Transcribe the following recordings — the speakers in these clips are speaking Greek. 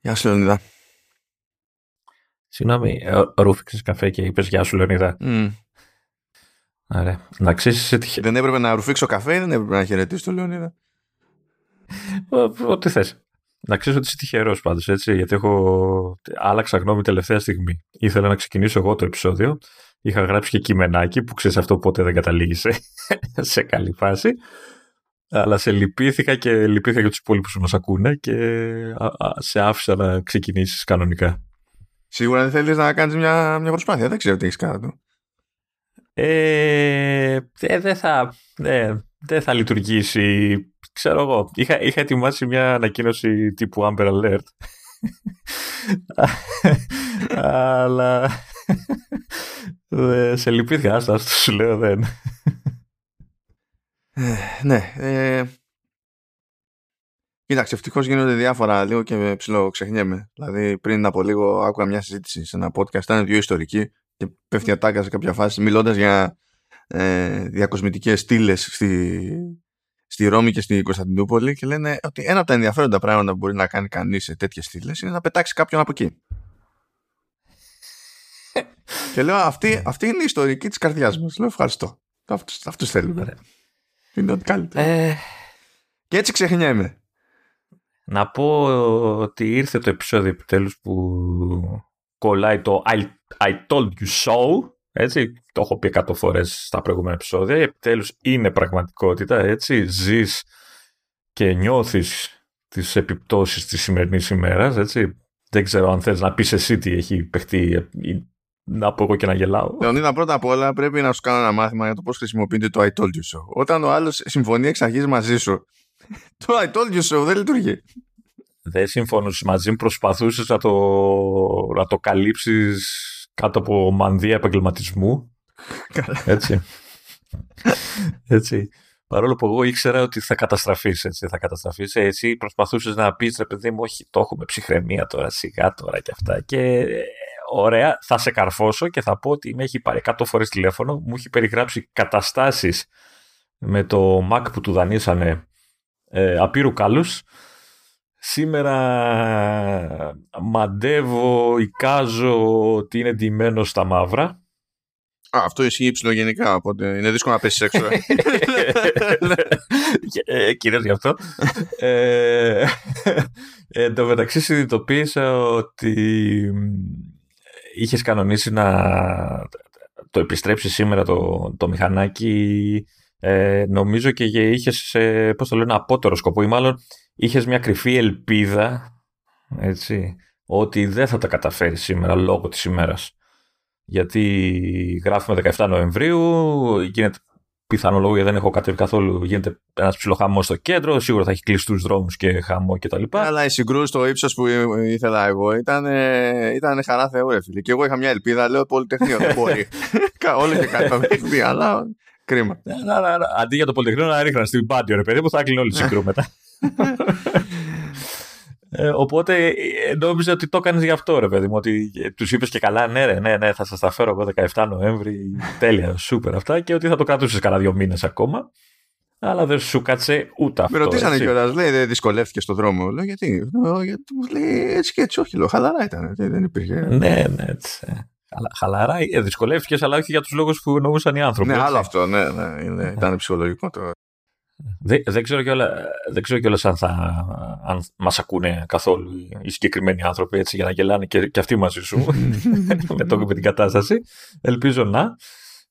Γεια σου, Λεωνίδα. Συγγνώμη, ε, ρούφηξες καφέ και είπες γεια σου, Λεωνίδα. Mm. Άρα, να ξέρεις είσαι τυχε... Δεν έπρεπε να ρουφήξω καφέ ή δεν έπρεπε να χαιρετήσω τον Λεωνίδα; Ό- Ό,τι θες. Να ξέρεις ότι είσαι τυχερός πάντως, έτσι, γιατί έχω άλλαξα γνώμη τελευταία στιγμή. Ήθελα να ξεκινήσω εγώ το επεισόδιο. Είχα γράψει και κειμενάκι που ξέρεις αυτό ποτέ δεν καταλήγει σε, σε καλή φάση. Αλλά σε λυπήθηκα και λυπήθηκα για τους υπόλοιπους που μας ακούνε και α, α, σε άφησα να ξεκινήσεις κανονικά. Σίγουρα δεν θέλεις να κάνεις μια, μια προσπάθεια. Δεν ξέρω τι έχεις κάνει. του. Ε, ε, δεν θα, ε, δεν θα λειτουργήσει. Ξέρω εγώ. Είχα, είχα ετοιμάσει μια ανακοίνωση τύπου Amber Alert. Αλλά ε, σε λυπήθηκα. Άστα, άστα, σου λέω δεν. Ε, ναι. Ε, κοίταξε, ευτυχώς γίνονται διάφορα λίγο και ψηλό ξεχνιέμαι. Δηλαδή, πριν από λίγο άκουγα μια συζήτηση σε ένα podcast, ήταν δύο ιστορικοί και πέφτει ατάκα σε κάποια φάση, μιλώντας για ε, διακοσμητικές στήλες στη, στη Ρώμη και στη Κωνσταντινούπολη και λένε ότι ένα από τα ενδιαφέροντα πράγματα που μπορεί να κάνει κανείς σε τέτοιες στήλες είναι να πετάξει κάποιον από εκεί. και λέω, αυτή, αυτή είναι η ιστορική της καρδιάς μας. Λέω, ευχαριστώ. Αυτούς, αυτούς θέλουμε. Είναι ό,τι καλύτερο. Ε, Και έτσι ξεχνιέμαι. να πω ότι ήρθε το επεισόδιο επιτέλους που κολλάει το I, I told you so. Έτσι, το έχω πει 100 φορές στα προηγούμενα επεισόδια. Επιτέλους είναι πραγματικότητα, έτσι. Ζεις και νιώθεις τις επιπτώσεις της σημερινής ημέρας, έτσι. Δεν ξέρω αν θες να πεις εσύ τι έχει παιχτεί ή να πω εγώ και να γελάω. Λεωνίδα, πρώτα απ' όλα πρέπει να σου κάνω ένα μάθημα για το πώς χρησιμοποιείται το I told you so. Όταν ο άλλος συμφωνεί εξ αρχής μαζί σου, το I told you so δεν λειτουργεί. Δεν συμφωνούσε μαζί μου, προσπαθούσες να το, να το καλύψεις κάτω από μανδύα επαγγελματισμού. Καλά. Έτσι. έτσι. Παρόλο που εγώ ήξερα ότι θα καταστραφείς, έτσι, θα καταστραφείς. Ε, Εσύ προσπαθούσες να πεις, ρε παιδί μου, όχι, το έχουμε ψυχραιμία τώρα, σιγά τώρα και αυτά. Και ε, ωραία, θα σε καρφώσω και θα πω ότι με έχει πάρει 100 φορές τηλέφωνο, μου έχει περιγράψει καταστάσεις με το Mac που του δανείσανε ε, απείρου κάλους. Σήμερα μαντεύω, εικάζω ότι είναι ντυμένο στα μαύρα. Α, αυτό ισχύει υψηλογενικά, οπότε είναι δύσκολο να πέσεις έξω. ε. ε, κυρίως γι' αυτό. ε, εν τω μεταξύ συνειδητοποίησα ότι είχες κανονίσει να το επιστρέψεις σήμερα το, το μηχανάκι ε, νομίζω και για- είχες ε, πώς το λένε απότερο σκοπό ή μάλλον είχες μια κρυφή ελπίδα έτσι, ότι δεν θα τα καταφέρεις σήμερα λόγω της ημέρας. Γιατί γράφουμε 17 Νοεμβρίου γίνεται πιθανό λόγο γιατί δεν έχω κατέβει καθόλου γίνεται ένας ψιλοχαμό στο κέντρο σίγουρα θα έχει κλείσει τους δρόμους και χαμό και τα λοιπά Αλλά η συγκρούση στο ύψος που ήθελα εγώ ήταν, ε, ήταν χαρά Θεού, ρε φίλε. Και εγώ είχα μια ελπίδα, λέω Πολυτεχνείο, δεν μπορεί. Κα- Όλο και κάτι θα με έχει πει, αλλά κρίμα. Ναι, να- να- να- Αντί για το Πολυτεχνείο να ρίχναν στην Πάντιο, ρε παιδί μου, θα έκλεινε όλη η συγκρού μετά. Ε, οπότε ε, νόμιζα ότι το έκανες γι' αυτό, ρε παιδί μου. Ότι τους είπες και καλά, ναι, ρε, ναι, ναι, θα σας τα φέρω εγώ 17 Νοέμβρη. τέλεια, σούπερ αυτά. Και ότι θα το κρατούσες κανένα δύο μήνες ακόμα. Αλλά δεν σου κάτσε ούτε αυτό. Με ρωτήσανε έτσι. κιόλας, λέει, δεν δυσκολεύτηκε στον δρόμο. Λέω, γιατί. Λέω, γιατί μου λέει έτσι και έτσι, όχι, λέω, χαλαρά ήταν. Δεν δεν υπήρχε. Ναι, ναι, έτσι. ε. Χαλα- Χαλαρά, ε, δυσκολεύτηκες, αλλά όχι για τους λόγους που εννοούσαν οι άνθρωποι. Ναι, έτσι. άλλο αυτό, ναι, ναι, είναι- ήταν ψυχολογικό το. Δεν, δεν ξέρω κιόλα δεν ξέρω κιόλας αν, θα, αν μας ακούνε καθόλου οι- οι συγκεκριμένοι άνθρωποι έτσι, για να γελάνε και, και αυτοί μαζί σου με, το, με την κατάσταση. Ελπίζω να.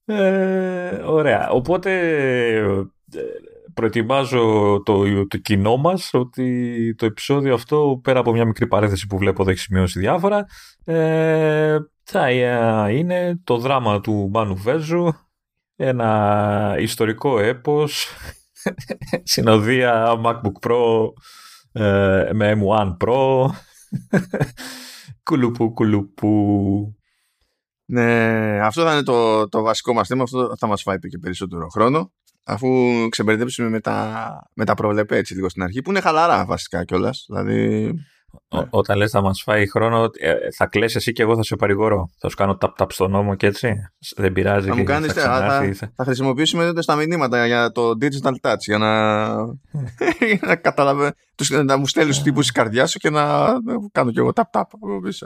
Ε, ωραία. Οπότε ε, προετοιμάζω το, το κοινό μας ότι το επεισόδιο αυτό πέρα από μια μικρή παρένθεση που βλέπω εδώ έχει σημειώσει διάφορα ε, θα ε, είναι το δράμα του Μάνου Βέζου ένα ιστορικό έπος συνοδεία MacBook Pro ε, με M1 Pro κουλουπού κουλουπού Ναι, αυτό θα είναι το, το βασικό μας θέμα. Αυτό θα μας φάει και περισσότερο χρόνο. Αφού ξεμπερδέψουμε με τα, με τα προβλεπέ έτσι λίγο στην αρχή, που είναι χαλαρά βασικά κιόλας. Δηλαδή, όταν λες θα μας φάει χρόνο, ε, θα κλαις εσύ και εγώ θα σε παρηγορώ. Θα σου κάνω tap-tap στο νόμο και έτσι. Δεν πειράζει. Θα μου κάνεις, θα, θα, θα, θα χρησιμοποιήσουμε τότε στα μηνύματα για το digital touch, για να, να καταλαβαίνω, να μου στέλνεις τύπους στη καρδιά σου και να κάνω κι εγώ tap-tap.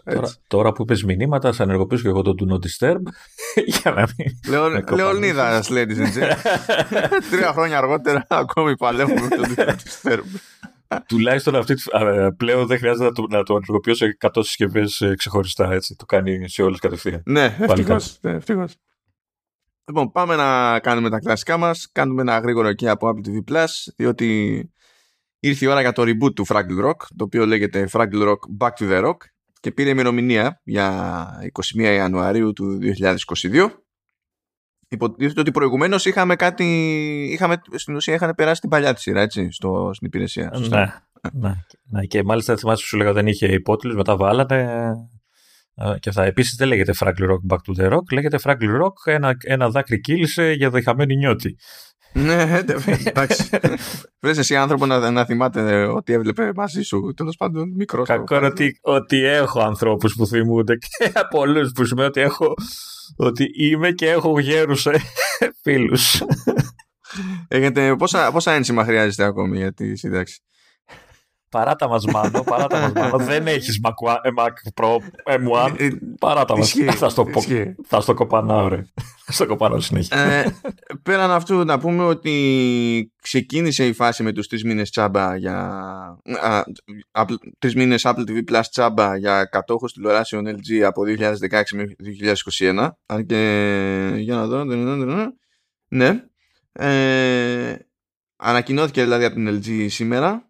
Τώρα, τώρα που είπες μηνύματα, θα ενεργοποιήσω και εγώ το do not disturb. για να μην... Λεωνίδας, ladies and gentlemen. Τρία χρόνια αργότερα ακόμη παλεύουμε το do not disturb. Τουλάχιστον αυτή, πλέον δεν χρειάζεται να το, να το ενεργοποιώ σε 100 συσκευές ε, ξεχωριστά. Έτσι. Το κάνει σε όλες κατευθείαν. Ναι, ευτυχώς. Λοιπόν, πάμε να κάνουμε τα κλασικά μας. Κάνουμε ένα γρήγορο εκεί από Apple TV Plus, διότι ήρθε η ώρα για το reboot του Fraggle Rock, το οποίο λέγεται Fraggle Rock Back to the Rock και πήρε ημερομηνία για 21 Ιανουαρίου του 2022 Υποτίθεται ότι προηγουμένως είχαμε κάτι. Είχαμε, στην ουσία είχαν περάσει την παλιά τη σειρά, έτσι, στο, στην υπηρεσία. Ναι, ναι, ναι. Και μάλιστα θυμάσαι που σου λέγα δεν είχε υπότιτλους, μετά βάλανε. Ε, και αυτά. Επίσης δεν λέγεται Fraggle Rock Back to the Rock, λέγεται Fraggle Rock ένα, ένα δάκρυ κύλησε για δεχαμένη νιώτη. Ναι, εντάξει. Βρες εσύ άνθρωπο να, να θυμάται ότι έβλεπε μαζί σου, τέλος πάντων μικρός. Κακό ότι, ότι έχω ανθρώπους που θυμούνται και πολλού που σημαίνει ότι έχω ότι είμαι και έχω γέρους ε, φίλους. Έχετε, πόσα, πόσα ένσημα χρειάζεται ακόμη για τη σύνταξη; Παράτα μας Μάνο, παράτα μας Μάνο. Δεν έχεις Mac, ε, Mac Pro M1. Ε, παράτα μας. Θα στο, θα στο κοπανάω ρε. Θα στο κοπανάω συνέχεια. Ε, πέραν αυτού να πούμε ότι ξεκίνησε η φάση με τους τρεις μήνες τσάμπα για... τρεις μήνες Apple TV Plus τσάμπα για κατόχους τηλεοράσεων LG από 2016 μέχρι 2021. Αν και... Για να δω... Ναι. Ε, ανακοινώθηκε δηλαδή από την LG σήμερα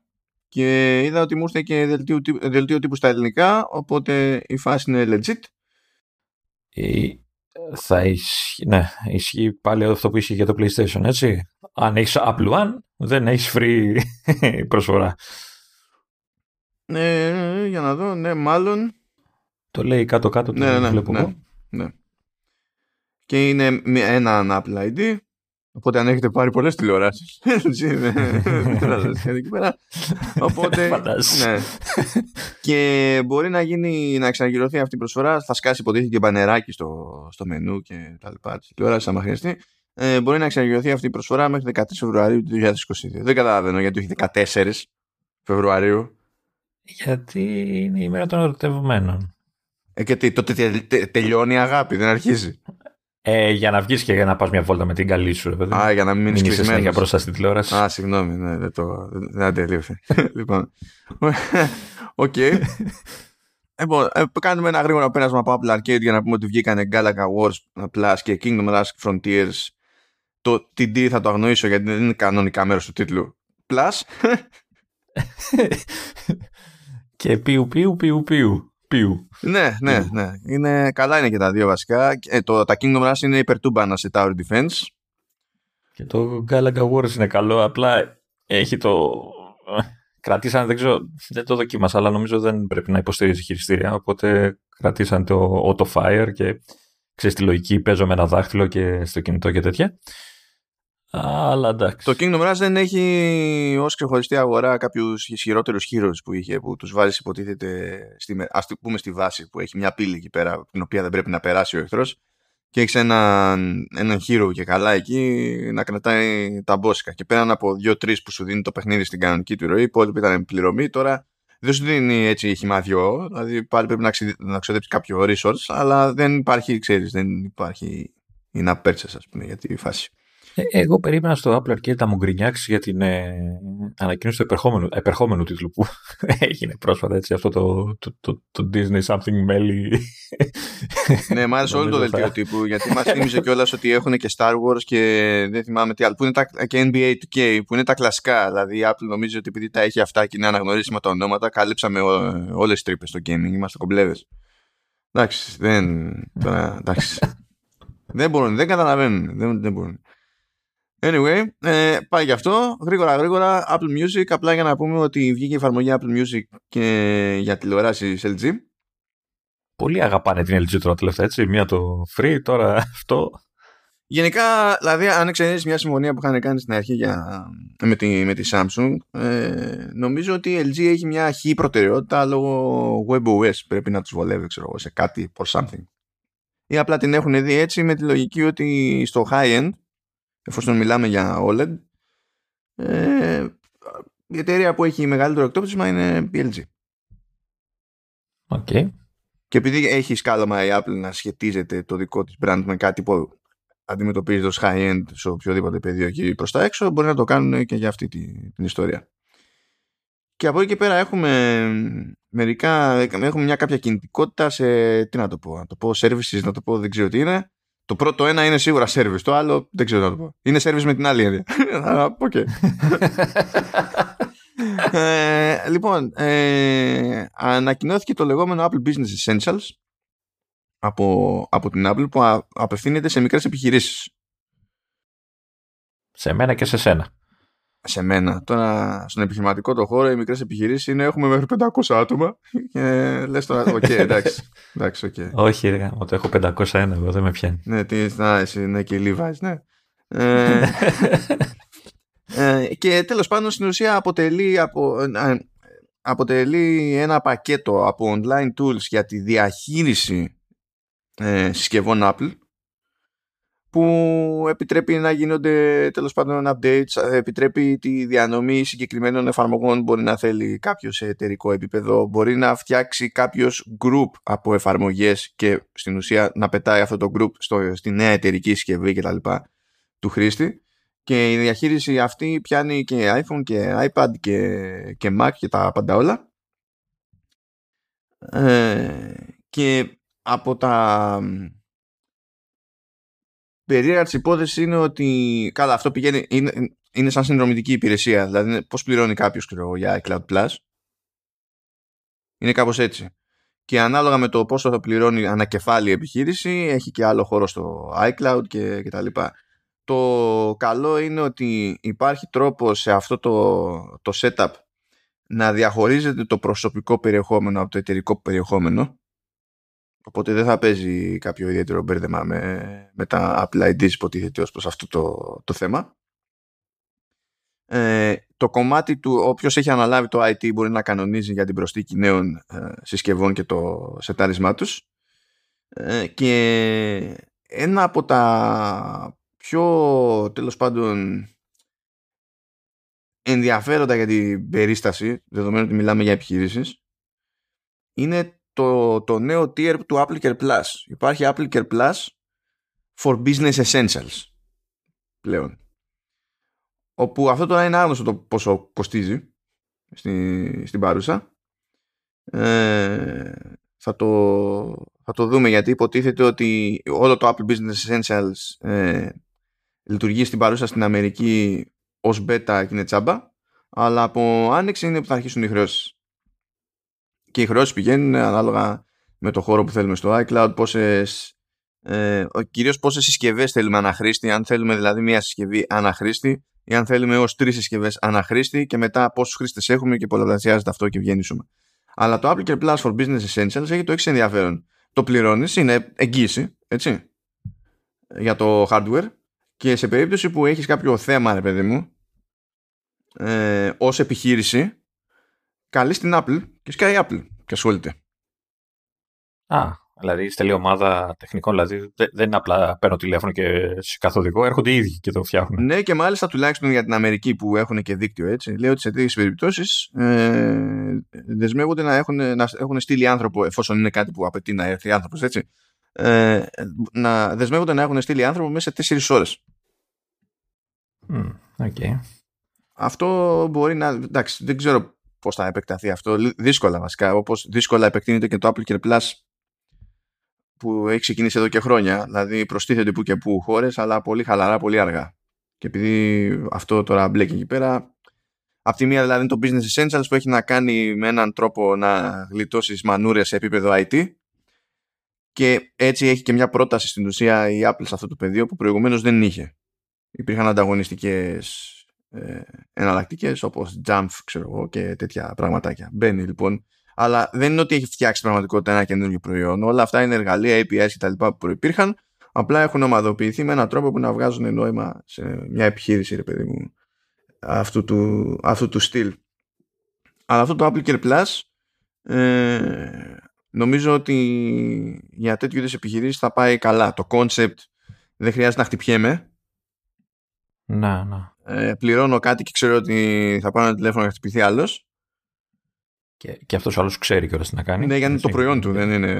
και είδα ότι μου ήρθε και δελτίο, δελτίο τύπου στα ελληνικά οπότε η φάση είναι legit. Ε, θα ισχύει, ναι, ισχύει πάλι αυτό που ισχύει για το PlayStation έτσι. Αν έχεις Apple One δεν έχεις free προσφορά. Ναι, για να δω, ναι, μάλλον. Το λέει κάτω-κάτω ναι, το ναι, βλέπω ναι, ναι. και είναι ένα Apple ID Οπότε αν έχετε πάρει πολλές τηλεοράσεις Οπότε ναι. Και μπορεί να γίνει Να ξαναγυρωθεί αυτή η προσφορά Θα σκάσει υποτίθεται και μπανεράκι στο, στο μενού Και τα λοιπά τηλεόρασης άμα χρειαστεί. Ε, Μπορεί να ξαναγυρωθεί αυτή η προσφορά Μέχρι 13 Φεβρουαρίου του 2022 Δεν καταλαβαίνω γιατί έχει 14 Φεβρουαρίου. Γιατί είναι η μέρα των ερωτευμένων. Ε, και τι, τότε τελειώνει η αγάπη, δεν αρχίζει. Ε, για να βγεις και για να πας μια βόλτα με την καλή σου, ρε Α, για να μην μείνει κλεισμένος. για μπροστά στην τηλεόραση. Α, συγγνώμη, ναι, δεν το. Δεν αντελείωσε. λοιπόν. Οκ. Λοιπόν, ε, κάνουμε ένα γρήγορο πέρασμα από Apple Arcade για να πούμε ότι βγήκαν Galaga Wars Plus και Kingdom Rush Frontiers. Το TD θα το αγνοήσω γιατί δεν είναι κανονικά μέρος του τίτλου. Plus. και πιου πιου πιου πιου. Ναι, ναι, ναι. Είναι, καλά είναι και τα δύο βασικά. Ε, το, τα Kingdom Rush είναι υπερτούμπανα σε Tower Defense. Και το Galaga Wars είναι καλό. Απλά έχει το. Κρατήσαν, δεν ξέρω, δεν το δοκίμασα, αλλά νομίζω δεν πρέπει να υποστηρίζει χειριστήρια. Οπότε κρατήσαν το Auto Fire και ξέρεις τη λογική. Παίζω με ένα δάχτυλο και στο κινητό και τέτοια. Αλλά εντάξει. Το Kingdom Rush δεν έχει ως ξεχωριστή αγορά κάποιους ισχυρότερους χείρου που είχε, που τους βάζεις υποτίθεται, στη, ας το πούμε στη βάση, που έχει μια πύλη εκεί πέρα, την οποία δεν πρέπει να περάσει ο εχθρός. Και έχεις έναν, έναν χείρο και καλά εκεί να κρατάει τα μπόσικα. Και πέραν από δύο-τρεις που σου δίνει το παιχνίδι στην κανονική του ροή, που όλοι ήταν πληρωμή, τώρα δεν σου δίνει έτσι χυμαδιό, δηλαδή πάλι πρέπει να, να ξοδέψεις κάποιο resource, αλλά δεν υπάρχει, ξέρεις, δεν υπάρχει η να πέρσε, ας πούμε, για τη φάση. Ε, εγώ περίμενα στο Apple Arcade να μου γκρινιάξει για την ε, ανακοίνωση του επερχόμενου, επερχόμενου τίτλου που έγινε πρόσφατα έτσι, αυτό το, το, το, το Disney Something Melly. ναι, μ' άρεσε όλο το δελτίο τύπου γιατί μας θύμιζε κιόλας ότι έχουν και Star Wars και δεν θυμάμαι τι άλλο. Που είναι τα, και NBA 2K που είναι τα κλασικά. Δηλαδή η Apple νομίζει ότι επειδή τα έχει αυτά και είναι αναγνωρίσιμα τα ονόματα, καλύψαμε όλες τις τρύπες στο gaming. Είμαστε κομπλέδες. Εντάξει, δεν. Τώρα, εντάξει. δεν μπορούν, δεν καταλαβαίνουν. Δεν, δεν μπορούν. Anyway, ε, πάει γι' αυτό. Γρήγορα, γρήγορα. Apple Music. Απλά για να πούμε ότι βγήκε η εφαρμογή Apple Music και για τηλεοράσει LG. Πολύ αγαπάνε την LG τώρα τελευταία, έτσι. Μία το free, τώρα αυτό. Γενικά, δηλαδή, αν εξαιρέσεις μια συμφωνία που είχαν κάνει στην αρχή για, με, τη, με τη Samsung, ε, νομίζω ότι η LG έχει μια χή προτεραιότητα λόγω WebOS. Πρέπει να τους βολεύει, ξέρω σε κάτι for something. Ή απλά την έχουν δει έτσι με τη λογική ότι στο high-end, εφόσον μιλάμε για OLED, ε, η εταιρεία που έχει μεγαλύτερο εκτόπισμα είναι η LG. Okay. Και επειδή έχει σκάλωμα η Apple να σχετίζεται το δικό της brand με κάτι που αντιμετωπίζεται ως high-end σε οποιοδήποτε πεδίο εκεί προς τα έξω, μπορεί να το κάνουν και για αυτή την ιστορία. Και από εκεί και πέρα έχουμε μερικά, έχουμε μια κάποια κινητικότητα σε, τι να το πω, να το πω services, να το πω δεν ξέρω τι είναι. Το πρώτο ένα είναι σίγουρα service, το άλλο δεν ξέρω να το πω. Είναι service με την άλλη έννοια. Οκ. ε, λοιπόν, ε, ανακοινώθηκε το λεγόμενο Apple Business Essentials από, από την Apple που α, απευθύνεται σε μικρές επιχειρήσεις. Σε μένα και σε σένα. Σε μένα. Τώρα στον επιχειρηματικό το χώρο οι μικρές επιχειρήσεις είναι έχουμε μέχρι 500 άτομα και λες τώρα, OK, okay, εντάξει. εντάξει okay. Όχι, ρε, ότι έχω 501 εγώ, δεν με πιάνει. Ναι, τι, να, εσύ, ναι, και Levi's, ναι. ε, ε, και τέλος πάντων στην ουσία αποτελεί, απο, ε, αποτελεί ένα πακέτο από online tools για τη διαχείριση ε, συσκευών Apple που επιτρέπει να γίνονται τέλος πάντων updates, επιτρέπει τη διανομή συγκεκριμένων εφαρμογών μπορεί να θέλει κάποιος σε εταιρικό επίπεδο, μπορεί να φτιάξει κάποιος group από εφαρμογές και στην ουσία να πετάει αυτό το group στο, στη νέα εταιρική συσκευή κτλ. του χρήστη και η διαχείριση αυτή πιάνει και iPhone και iPad και, και Mac και τα πάντα όλα ε, και από τα περίεργα της υπόθεσης είναι ότι καλά αυτό πηγαίνει είναι, είναι σαν συνδρομητική υπηρεσία δηλαδή πώς πληρώνει κάποιος ξέρω, για iCloud Plus. Είναι κάπως έτσι. Και ανάλογα με το πόσο θα πληρώνει ανακεφάλη η επιχείρηση έχει και άλλο χώρο στο iCloud και, και τα λοιπά. Το καλό είναι ότι υπάρχει τρόπο σε αυτό το, το setup να διαχωρίζεται το προσωπικό περιεχόμενο από το εταιρικό περιεχόμενο Οπότε δεν θα παίζει κάποιο ιδιαίτερο μπέρδεμα με, με τα Apple IDs υποτίθεται ως προς αυτό το, το θέμα. Ε, το κομμάτι του, όποιος έχει αναλάβει το IT μπορεί να κανονίζει για την προστίκη νέων ε, συσκευών και το σετάρισμά τους. Ε, και ένα από τα πιο τέλος πάντων ενδιαφέροντα για την περίσταση, δεδομένου ότι μιλάμε για επιχειρήσεις, είναι το, το νέο tier του Apple Care Plus. Υπάρχει Apple Care Plus for Business Essentials πλέον. Όπου αυτό τώρα είναι άγνωστο το πόσο κοστίζει στη, στην παρούσα. Ε, θα, το, θα το δούμε γιατί υποτίθεται ότι όλο το Apple Business Essentials ε, λειτουργεί στην παρούσα στην Αμερική ως beta και είναι τσάμπα αλλά από άνοιξη είναι που θα αρχίσουν οι χρεώσεις και οι χρεώσεις πηγαίνουν ανάλογα με το χώρο που θέλουμε στο iCloud, πόσες, ε, κυρίως πόσες συσκευές θέλουμε αναχρήστη, αν θέλουμε δηλαδή μία συσκευή αναχρήστη ή αν θέλουμε ως τρεις συσκευές αναχρήστη και μετά πόσους χρήστες έχουμε και πολλαπλασιάζεται αυτό και βγαίνει σούμα. Αλλά το Apple Care Plus for Business Essentials έχει το εξής ενδιαφέρον. Το πληρώνεις, είναι εγγύηση, έτσι, για το hardware και σε περίπτωση που έχεις κάποιο θέμα, ρε παιδί μου, ε, ως επιχείρηση, καλείς στην Apple και σκάει Apple και ασχολείται. Α, δηλαδή στέλνει ομάδα τεχνικών, δηλαδή δεν είναι απλά παίρνω τηλέφωνο και σε καθοδικό, έρχονται οι ίδιοι και το φτιάχνουν. Ναι, και μάλιστα τουλάχιστον για την Αμερική που έχουν και δίκτυο έτσι, λέει ότι σε τέτοιες περιπτώσεις ε, δεσμεύονται να έχουν, να έχουν στείλει άνθρωπο, εφόσον είναι κάτι που απαιτεί να έρθει άνθρωπος, έτσι. Ε, να δεσμεύονται να έχουν στείλει άνθρωπο μέσα σε τέσσερις ώρες. Mm, okay. Αυτό μπορεί να. Εντάξει, δεν ξέρω πώς θα επεκταθεί αυτό. Δύσκολα βασικά, όπως δύσκολα επεκτείνεται και το Apple Care Plus που έχει ξεκινήσει εδώ και χρόνια. Δηλαδή προστίθεται που και που χώρες, αλλά πολύ χαλαρά, πολύ αργά. Και επειδή αυτό τώρα μπλέκει εκεί πέρα, από τη μία δηλαδή είναι το Business Essentials που έχει να κάνει με έναν τρόπο να γλιτώσεις μανούρες σε επίπεδο IT και έτσι έχει και μια πρόταση στην ουσία η Apple σε αυτό το πεδίο που προηγουμένως δεν είχε. Υπήρχαν ανταγωνιστικές ε, εναλλακτικές όπως Jump ξέρω εγώ, και τέτοια πραγματάκια. Μπαίνει λοιπόν. Αλλά δεν είναι ότι έχει φτιάξει πραγματικότητα ένα καινούργιο προϊόν. Όλα αυτά είναι εργαλεία, APIs κτλ. που προπήρχαν, Απλά έχουν ομαδοποιηθεί με έναν τρόπο που να βγάζουν νόημα σε μια επιχείρηση, ρε παιδί μου, αυτού του, αυτού του στυλ. Αλλά αυτό το Apple Care Plus ε, νομίζω ότι για τέτοιου είδους επιχειρήσεις θα πάει καλά. Το concept δεν χρειάζεται να χτυπιέμαι. Να, να. Ε, πληρώνω κάτι και ξέρω ότι θα πάρω ένα τηλέφωνο να χτυπηθεί άλλος. Και, και αυτός ο άλλος ξέρει κιόλας τι να κάνει. Ναι, γιατί είναι το προϊόν του, δεν είναι.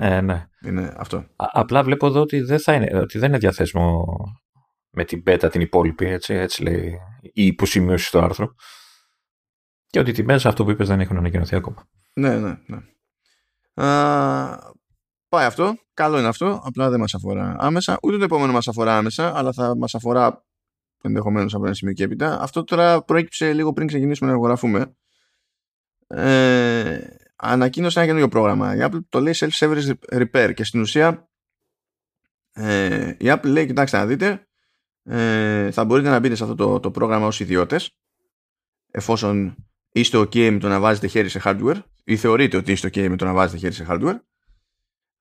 Ε, ναι. είναι αυτό. Α, απλά βλέπω εδώ ότι δεν, θα είναι, ότι δεν είναι διαθέσιμο με την πέτα την υπόλοιπη, έτσι, έτσι λέει η υποσημείωση στο άρθρο. Και ότι οι τιμές, αυτό που είπες, δεν έχουν ανακοινωθεί ακόμα. Ναι, ναι, ναι. Α, πάει αυτό. Καλό είναι αυτό. Απλά δεν μας αφορά άμεσα. Ούτε το επόμενο μας αφορά άμεσα, αλλά θα μας αφορά ενδεχομένως από ένα σημείο και έπειτα. Αυτό τώρα προέκυψε λίγο πριν ξεκινήσουμε να εγγραφούμε. Ε, ανακοίνωσε ένα καινούριο πρόγραμμα. Η Apple το λέει Self-Service Repair και στην ουσία ε, η Apple λέει, κοιτάξτε να δείτε, ε, θα μπορείτε να μπείτε σε αυτό το, το πρόγραμμα ως ιδιώτες εφόσον είστε ok με το να βάζετε χέρι σε hardware ή θεωρείτε ότι είστε ok με το να βάζετε χέρι σε hardware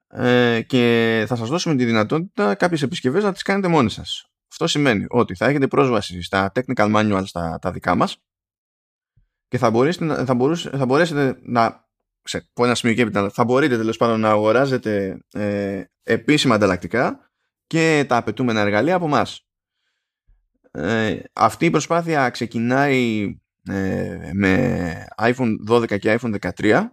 ε, και θα σας δώσουμε τη δυνατότητα κάποιες επισκευές να τις κάνετε μόνοι σας. Αυτό σημαίνει ότι θα έχετε πρόσβαση στα technical manuals στα, τα δικά μας και θα μπορέσετε, θα μπορούσετε, θα μπορέσετε να σε πω ένα σημείο και έπειτα, θα μπορείτε τέλος πάντων να αγοράζετε ε, επίσημα ανταλλακτικά και τα απαιτούμενα εργαλεία από εμάς. Ε, αυτή η προσπάθεια ξεκινάει ε, με iPhone 12 και iPhone 13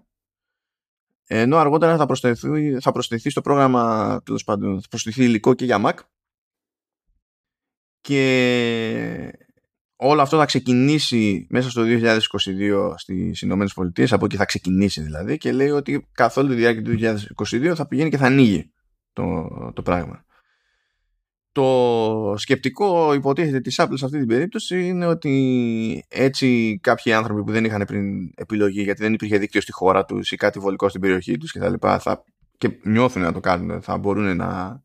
ενώ αργότερα θα προσθεθεί, θα προσθεθεί στο πρόγραμμα τέλος πάντων, θα προσθεθεί υλικό και για Mac και όλο αυτό θα ξεκινήσει μέσα στο 2022 στις Ηνωμένες Πολιτείες από εκεί θα ξεκινήσει δηλαδή και λέει ότι καθ' όλη τη διάρκεια του 2022 θα πηγαίνει και θα ανοίγει το, το πράγμα. Το σκεπτικό υποτίθεται της Apple σε αυτή την περίπτωση είναι ότι έτσι κάποιοι άνθρωποι που δεν είχαν πριν επιλογή γιατί δεν υπήρχε δίκτυο στη χώρα τους ή κάτι βολικό στην περιοχή τους και τα λοιπά θα, και νιώθουν να το κάνουν θα μπορούν να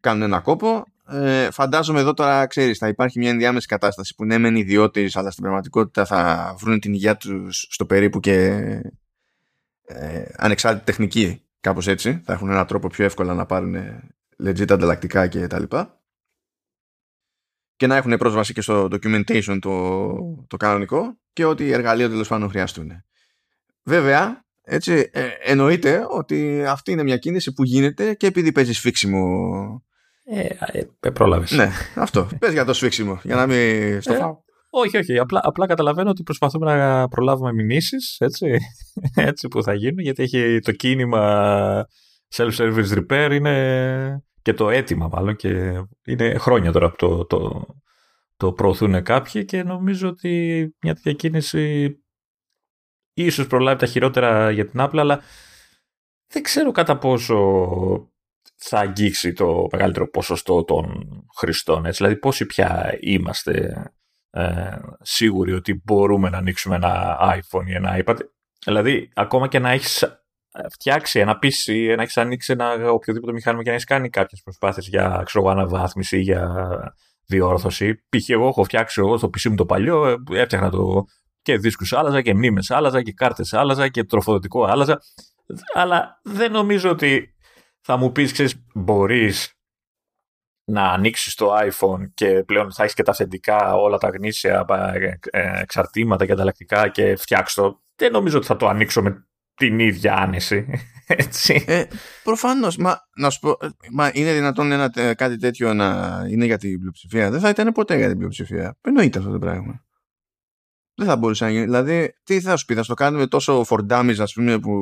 κάνουν ένα κόπο ε, φαντάζομαι εδώ τώρα ξέρεις θα υπάρχει μια ενδιάμεση κατάσταση που ναι μεν ιδιώτες αλλά στην πραγματικότητα θα βρουν την υγεία τους στο περίπου και ε, ανεξάρτητη τεχνική κάπως έτσι θα έχουν έναν τρόπο πιο εύκολα να πάρουν legit ανταλλακτικά και τα λοιπά και να έχουν πρόσβαση και στο documentation το, το κανονικό και ότι εργαλεία τέλος πάντων χρειαστούν. Βέβαια, έτσι, ε, εννοείται ότι αυτή είναι μια κίνηση που γίνεται και επειδή παίζεις σφίξιμο. Ε, ε πρόλαβες. Ναι, αυτό. Πες για το σφίξιμο, για να μην στο ε, φάω. Όχι, όχι. Απλά, απλά καταλαβαίνω ότι προσπαθούμε να προλάβουμε μηνύσεις έτσι, έτσι που θα γίνουν, γιατί έχει το κίνημα self-service repair είναι και το αίτημα μάλλον και είναι χρόνια τώρα που το, το, το προωθούν κάποιοι και νομίζω ότι μια τέτοια κίνηση ίσως προλάβει τα χειρότερα για την Apple αλλά δεν ξέρω κατά πόσο θα αγγίξει το μεγαλύτερο ποσοστό των χρηστών. Έτσι. Δηλαδή πόσοι πια είμαστε ε, σίγουροι ότι μπορούμε να ανοίξουμε ένα iPhone ή ένα iPad; Δηλαδή ακόμα και να έχεις φτιάξει ένα PC, να έχεις ανοίξει ένα οποιοδήποτε μηχάνημα και να έχεις κάνει κάποιες προσπάθειες για ξέρω, αναβάθμιση ή για διόρθωση. Π.χ. εγώ έχω φτιάξει εγώ στο PC μου το παλιό, ε, έφτιαχνα το και δίσκους άλλαζα και μνήμες άλλαζα και κάρτες άλλαζα και τροφοδοτικό άλλαζα. Αλλά δεν νομίζω ότι θα μου πεις, ξέρεις, μπορείς να ανοίξεις το iPhone και πλέον θα έχεις και τα αφεντικά, όλα τα γνήσια ε, ε, εξαρτήματα και ανταλλακτικά και φτιάξεις το. Δεν νομίζω ότι θα το ανοίξω με την ίδια άνεση. Έτσι. Ε, Προφανώς. Μα, να σου πω, ε, μα είναι δυνατόν ένα, κάτι τέτοιο να είναι για την πλειοψηφία; Δεν θα ήταν ποτέ για την πλειοψηφία. Εννοείται αυτό το πράγμα. Δεν θα μπορούσε να γίνει. Δηλαδή, τι θα σου πει, θα στο κάνουμε τόσο for dummies, ας πούμε, που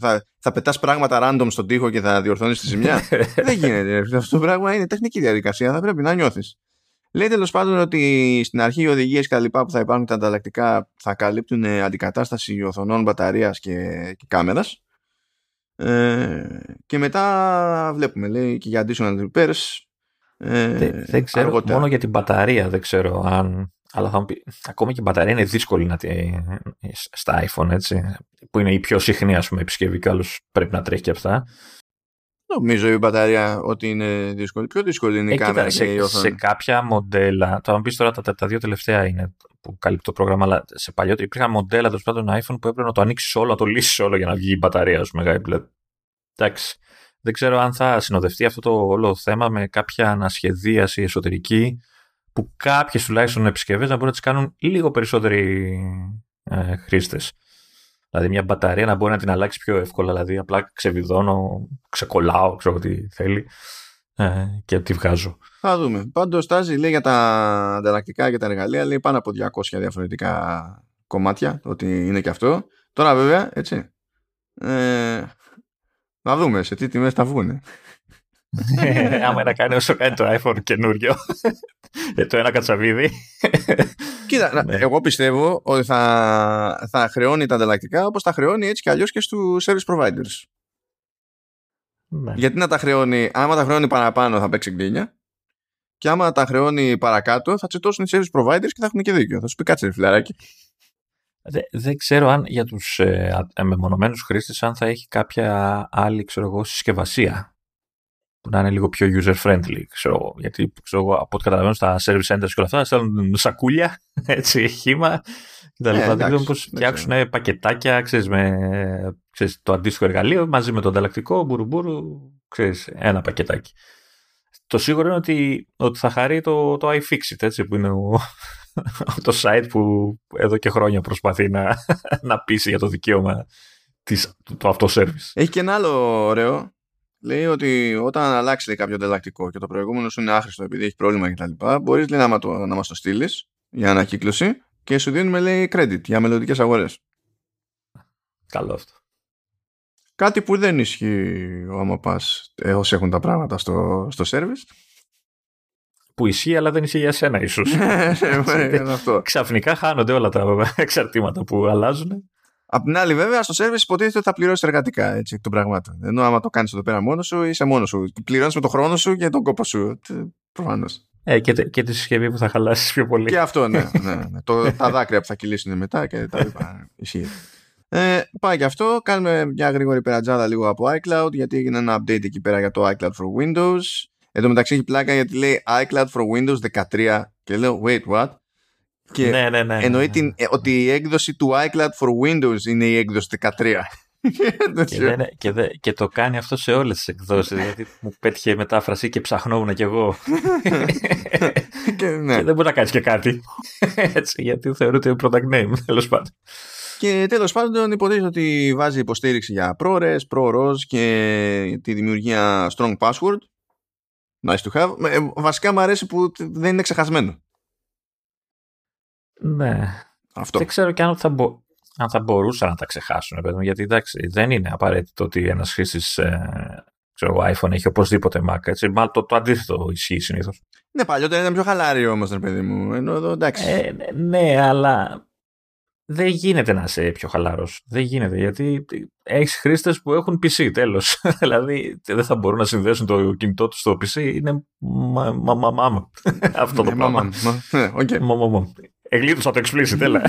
θα, θα πετάς πράγματα random στον τοίχο και θα διορθώνεις τη ζημιά; Δεν γίνεται. Αυτό το πράγμα είναι τεχνική διαδικασία. Θα πρέπει να νιώθεις. Λέει τέλος πάντων ότι στην αρχή οι οδηγίες και τα λοιπά που θα υπάρχουν τα ανταλλακτικά θα καλύπτουν αντικατάσταση οθονών, μπαταρίας και, και κάμερας. Ε, και μετά βλέπουμε, λέει, και για additional repairs. Ε, δεν, ξέρω, αργότερα. μόνο για την μπαταρία δεν ξέρω αν. Αλλά θα μου πει, ακόμα και η μπαταρία είναι δύσκολη να τη, στα iPhone, έτσι, που είναι η πιο συχνή ας πούμε, επισκευή, πρέπει να τρέχει και αυτά. Νομίζω η μπαταρία ότι είναι δύσκολη. Πιο δύσκολη είναι η ε, κάμερα σε, και η οθόνη. Σε κάποια μοντέλα, θα μου πεις τώρα τα, τα, δύο τελευταία είναι που καλύπτει το πρόγραμμα, αλλά σε παλιότερο υπήρχαν μοντέλα τέλος πάντων iPhone που έπρεπε να το ανοίξεις όλο, να το λύσεις όλο για να βγει η μπαταρία, ας πούμε. Εντάξει. δεν ξέρω αν θα συνοδευτεί αυτό το όλο θέμα με κάποια ανασχεδίαση εσωτερική που κάποιες τουλάχιστον επισκευές να μπορούν να τις κάνουν λίγο περισσότεροι ε, χρήστες. Δηλαδή μια μπαταρία να μπορεί να την αλλάξει πιο εύκολα. Δηλαδή απλά ξεβιδώνω, ξεκολλάω, ξέρω τι θέλει ε, και τη βγάζω. Θα δούμε. Πάντως στάζει λέει για τα ανταλλακτικά και τα εργαλεία λέει πάνω από 200 διαφορετικά κομμάτια ότι είναι και αυτό. Τώρα βέβαια έτσι ε, να δούμε σε τι τιμές θα βγουν. Άμα να κάνει όσο κάνει το iPhone καινούριο. Ε, το ένα κατσαβίδι. Κοίτα, ναι. εγώ πιστεύω ότι θα, θα χρεώνει τα ανταλλακτικά όπως τα χρεώνει έτσι κι αλλιώς και στους service providers. Ναι. Γιατί να τα χρεώνει, άμα τα χρεώνει παραπάνω θα παίξει γκρίνια και άμα τα χρεώνει παρακάτω θα τσιτώσουν οι service providers και θα έχουν και δίκιο. Θα σου πει κάτσε ρε φιλαράκι. Δεν, ξέρω αν για τους ε, μεμονωμένους χρήστες αν θα έχει κάποια άλλη ξέρω εγώ, συσκευασία που να είναι λίγο πιο user-friendly. Ξέρω, γιατί ξέρω, από ό,τι καταλαβαίνω στα service centers και όλα αυτά στέλνουν σακούλια, έτσι, χήμα κτλ. Ε, δεν ξέρω πώς φτιάξουν πακετάκια ξέρεις, με ξέρεις, το αντίστοιχο εργαλείο μαζί με το ανταλλακτικό, μπουρουμπουρου, ξέρεις, ένα πακετάκι. Το σίγουρο είναι ότι, ότι θα χαρεί το, το iFixit, έτσι, που είναι ο, το site που εδώ και χρόνια προσπαθεί να, να πείσει για το δικαίωμα της, το service. Έχει και ένα άλλο ωραίο. Λέει ότι όταν αλλάξει λέει, κάποιο ανταλλακτικό και το προηγούμενο σου είναι άχρηστο επειδή έχει πρόβλημα κτλ. Μπορείς να, να, να μας το στείλεις για ανακύκλωση και σου δίνουμε λέει credit για μελλοντικές αγορές. Καλό αυτό. Κάτι που δεν ισχύει άμα πας όσοι έχουν τα πράγματα στο, στο service που ισχύει, αλλά δεν ισχύει για σένα, ίσως. Ναι, ναι, Ξαφνικά χάνονται όλα τα εξαρτήματα που αλλάζουν. Απ' την άλλη, βέβαια, στο service υποτίθεται ότι θα πληρώσεις εργατικά έτσι, εκ των πραγμάτων. Ενώ άμα το κάνεις εδώ πέρα μόνος σου, είσαι μόνος σου. Πληρώνεις με τον χρόνο σου και τον κόπο σου. Προφανώς. Ε, και, και τη συσκευή που θα χαλάσεις πιο πολύ. Και αυτό, ναι. ναι, ναι. το, τα δάκρυα που θα κυλήσουν μετά και τα λοιπά. Ισχύει. Ε, πάει και αυτό. Κάνουμε μια γρήγορη περατζάδα λίγο από iCloud γιατί έγινε ένα update εκεί πέρα για το iCloud for Windows. Εν τω μεταξύ έχει πλάκα γιατί λέει iCloud for Windows 13 και λέω wait what; Και ναι, ναι, ναι, εννοεί την, ε, ότι η έκδοση του iCloud for Windows είναι η έκδοση 13 και, δεν, και, δε, και το κάνει αυτό σε όλες τις εκδόσεις γιατί μου πέτυχε μετάφραση και ψαχνόμουν κι εγώ. Και, ναι. και δεν μπορεί να κάνεις και κάτι. Έτσι, γιατί θεωρείται product name τέλος πάντων. Και τέλος πάντων υποτίθεται ότι βάζει υποστήριξη για ProRes, ProROS και τη δημιουργία strong password. Nice to have. Ε, βασικά μου αρέσει που δεν είναι ξεχασμένο. Ναι. Αυτό. Δεν ξέρω και αν θα, μπο... αν θα μπορούσαν να τα ξεχάσουν, παιδί γιατί εντάξει, δεν είναι απαραίτητο ότι ένας χρήστης ε, ξέρω, iPhone έχει οπωσδήποτε Mac. Έτσι. Μάλλον το, το αντίθετο ισχύει συνήθως. Ναι, παλιότερα ήταν πιο χαλάρι όμως, ρε παιδί μου. Ενώ εδώ εντάξει. Ε, ναι, αλλά δεν γίνεται να είσαι πιο χαλαρό. Δεν γίνεται γιατί έχεις χρήστες που έχουν PC τέλος. δηλαδή δεν θα μπορούν να συνδέσουν το κινητό τους στο PC. Είναι μα, Αυτό το ναι, πράγμα. Εγλίτωσα το explicit, τέλα.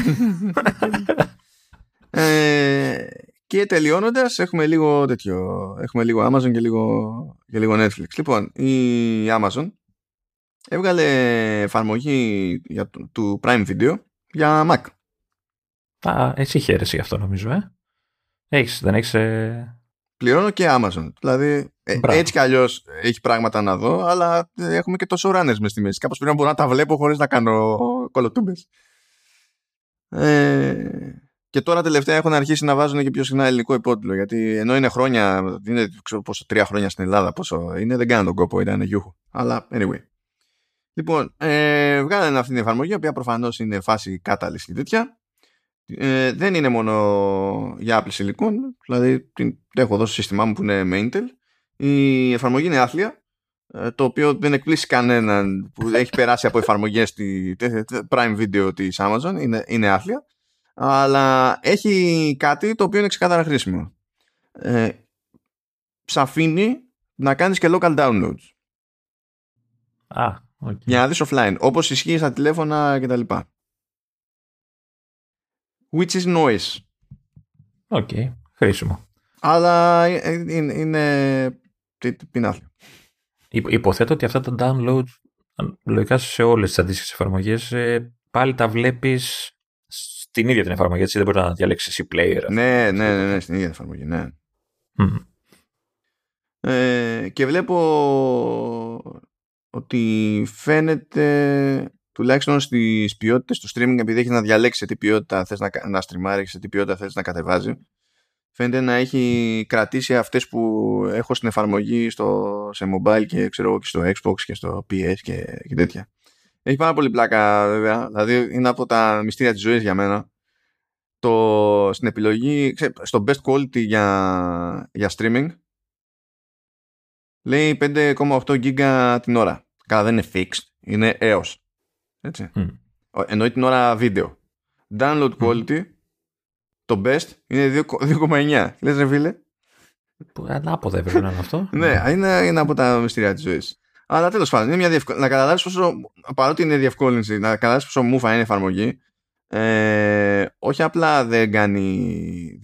ε, και τελειώνοντας, έχουμε λίγο τέτοιο. Έχουμε λίγο Amazon και λίγο, και λίγο Netflix. Λοιπόν, η Amazon έβγαλε εφαρμογή για, του Prime Video για Mac. Α, εσύ χαίρεσαι γι' αυτό νομίζω, ε. Έχεις, δεν έχεις... Ε... Πληρώνω και Amazon. Δηλαδή, ε, έτσι κι αλλιώς έχει πράγματα να δω, αλλά έχουμε και τόσο runners μες στη μέση. Κάπως πρέπει να μπορώ να τα βλέπω χωρίς να κάνω κολοτούμπες. Ε, και τώρα τελευταία έχουν αρχίσει να βάζουν και πιο συχνά ελληνικό υπότιτλο. Γιατί ενώ είναι χρόνια, είναι ξέρω πόσο, τρία χρόνια στην Ελλάδα, πόσο είναι, δεν κάνουν τον κόπο, ήταν γιούχο. Αλλά anyway. Λοιπόν, ε, βγάλανε αυτή την εφαρμογή, η οποία προφανώς είναι φάση κάταληση και τέτοια ε, δεν είναι μόνο για Apple Silicon, δηλαδή την έχω δώσει στο σύστημά μου που είναι με Intel. Η εφαρμογή είναι άθλια, ε, το οποίο δεν εκπλήσσει κανέναν που έχει περάσει από εφαρμογές στη Prime Video της Amazon, είναι, είναι άθλια, αλλά έχει κάτι το οποίο είναι ξεκάθαρα χρήσιμο. Ε, σ' αφήνει να κάνεις και local downloads. Α, okay. Για να δεις offline, όπως ισχύει στα τηλέφωνα κτλ which is nice. OK, okay. χρήσιμο. Αλλά είναι, είναι πεινάθλιο. Υποθέτω ότι αυτά τα download λογικά σε όλες τις αντίστοιχες εφαρμογές ε, πάλι τα βλέπεις στην ίδια την εφαρμογή, έτσι δεν μπορεί να διαλέξεις εσύ player. Ναι, ναι, ναι, ναι, στην ίδια την εφαρμογή, ναι. Ε, και βλέπω ότι φαίνεται τουλάχιστον στις ποιότητες του streaming επειδή έχεις να διαλέξεις σε τι ποιότητα θες να, να στριμάρει σε τι ποιότητα θες να κατεβάζει φαίνεται να έχει κρατήσει αυτές που έχω στην εφαρμογή στο, σε mobile και ξέρω και στο Xbox και στο PS και, και τέτοια. Έχει πάρα πολύ πλάκα βέβαια, δηλαδή είναι από τα μυστήρια της ζωής για μένα. Το, στην επιλογή, στο best quality για, για streaming λέει 5,8 GB την ώρα. Καλά δεν είναι fixed, είναι έως. Έτσι. Mm. Εννοεί την ώρα βίντεο. Download quality το best είναι 2,9. Λες ρε φίλε. Ανάποδα έπρεπε να είναι αυτό. ναι, είναι, είναι από τα μυστήρια της ζωής. Αλλά τέλος πάντων, είναι μια διευκο... να καταλάβεις πόσο. Παρότι είναι διευκόλυνση, να καταλάβεις πόσο μούφα είναι η εφαρμογή. Ε, όχι απλά δεν κάνει.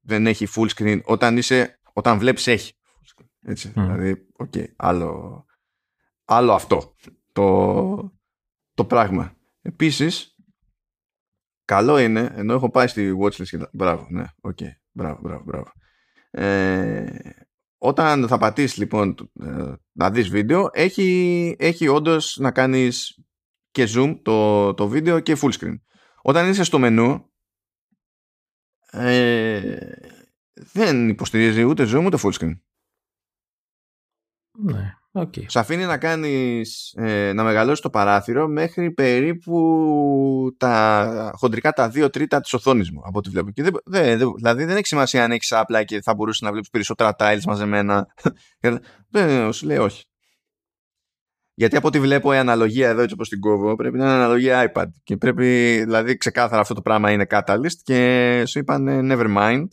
Δεν, έχει full screen. Όταν, είσαι, όταν βλέπεις έχει. Έτσι, mm. Δηλαδή, okay, άλλο, άλλο αυτό το, το πράγμα. Επίσης, Καλό είναι, ενώ έχω πάει στη watchlist και Μπράβο, ναι, OK. Okay. Μπράβο, μπράβο, μπράβο. Ε, όταν θα πατήσεις λοιπόν ε, να δεις βίντεο, έχει, έχει όντως να κάνεις και zoom το, το βίντεο και full screen. Όταν είσαι στο μενού, ε, δεν υποστηρίζει ούτε zoom ούτε full screen. Ναι. Okay. Σε αφήνει να κάνεις, ε, να μεγαλώσεις το παράθυρο μέχρι περίπου τα χοντρικά τα δύο τρίτα της οθόνης μου από ό,τι βλέπω. Και δεν, δεν, δηλαδή δεν έχει σημασία αν έχεις απλά και θα μπορούσες να βλέπεις περισσότερα tiles μαζεμένα. δεν σου λέει όχι. Γιατί από ό,τι βλέπω η αναλογία εδώ έτσι όπως την κόβω πρέπει να είναι αναλογία iPad και πρέπει δηλαδή ξεκάθαρα αυτό το πράγμα είναι catalyst και σου είπαν never mind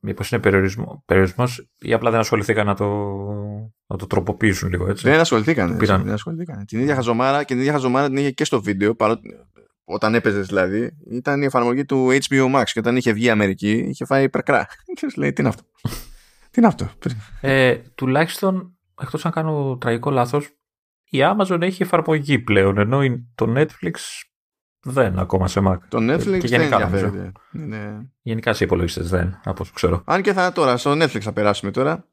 Μήπως είναι περιορισμό, περιορισμός ή απλά δεν ασχοληθήκαν να το, να το τροποποιήσουν λίγο έτσι. Δεν ασχοληθήκαν. Πήραν... Δεν ασχοληθήκαν. Την ίδια χαζομάρα και την ίδια χαζομάρα την είχε και στο βίντεο παρότι, όταν έπαιζες δηλαδή ήταν η εφαρμογή του HBO Max και όταν είχε βγει η Αμερική είχε φάει υπερκρά. και λέει τι είναι αυτό; τι είναι αυτό; Ε, τουλάχιστον εκτός αν κάνω τραγικό λάθος η Amazon έχει εφαρμογή πλέον ενώ το Netflix δεν ακόμα σε Mac. Το Netflix και γενικά, δεν ενδιαφέρεται. Είναι... Γενικά σε υπολογιστές δεν, από όσο ξέρω. Αν και θα τώρα, στο Netflix θα περάσουμε τώρα.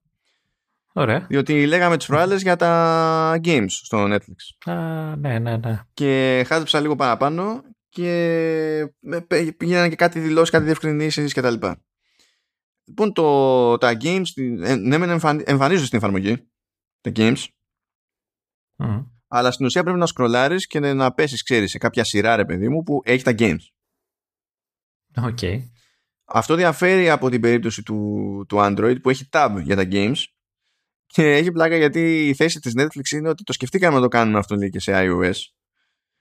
Ωραία. Διότι λέγαμε τι προάλλες για τα games στο Netflix. Α, ναι, ναι, ναι. Και χάζεψα λίγο παραπάνω και πήγαιναν και κάτι δηλώσεις, κάτι διευκρινήσεις κτλ. Λοιπόν, το, τα games, ε, ναι, εμφανίζονται στην εφαρμογή. Τα games. Mm αλλά στην ουσία πρέπει να σκρολάρεις και να πέσεις, ξέρεις, σε κάποια σειρά, ρε παιδί μου, που έχει τα games. Okay. Αυτό διαφέρει από την περίπτωση του, του Android που έχει tab για τα games και έχει πλάκα γιατί η θέση της Netflix είναι ότι το σκεφτήκαμε να το κάνουμε αυτό λέει και σε iOS.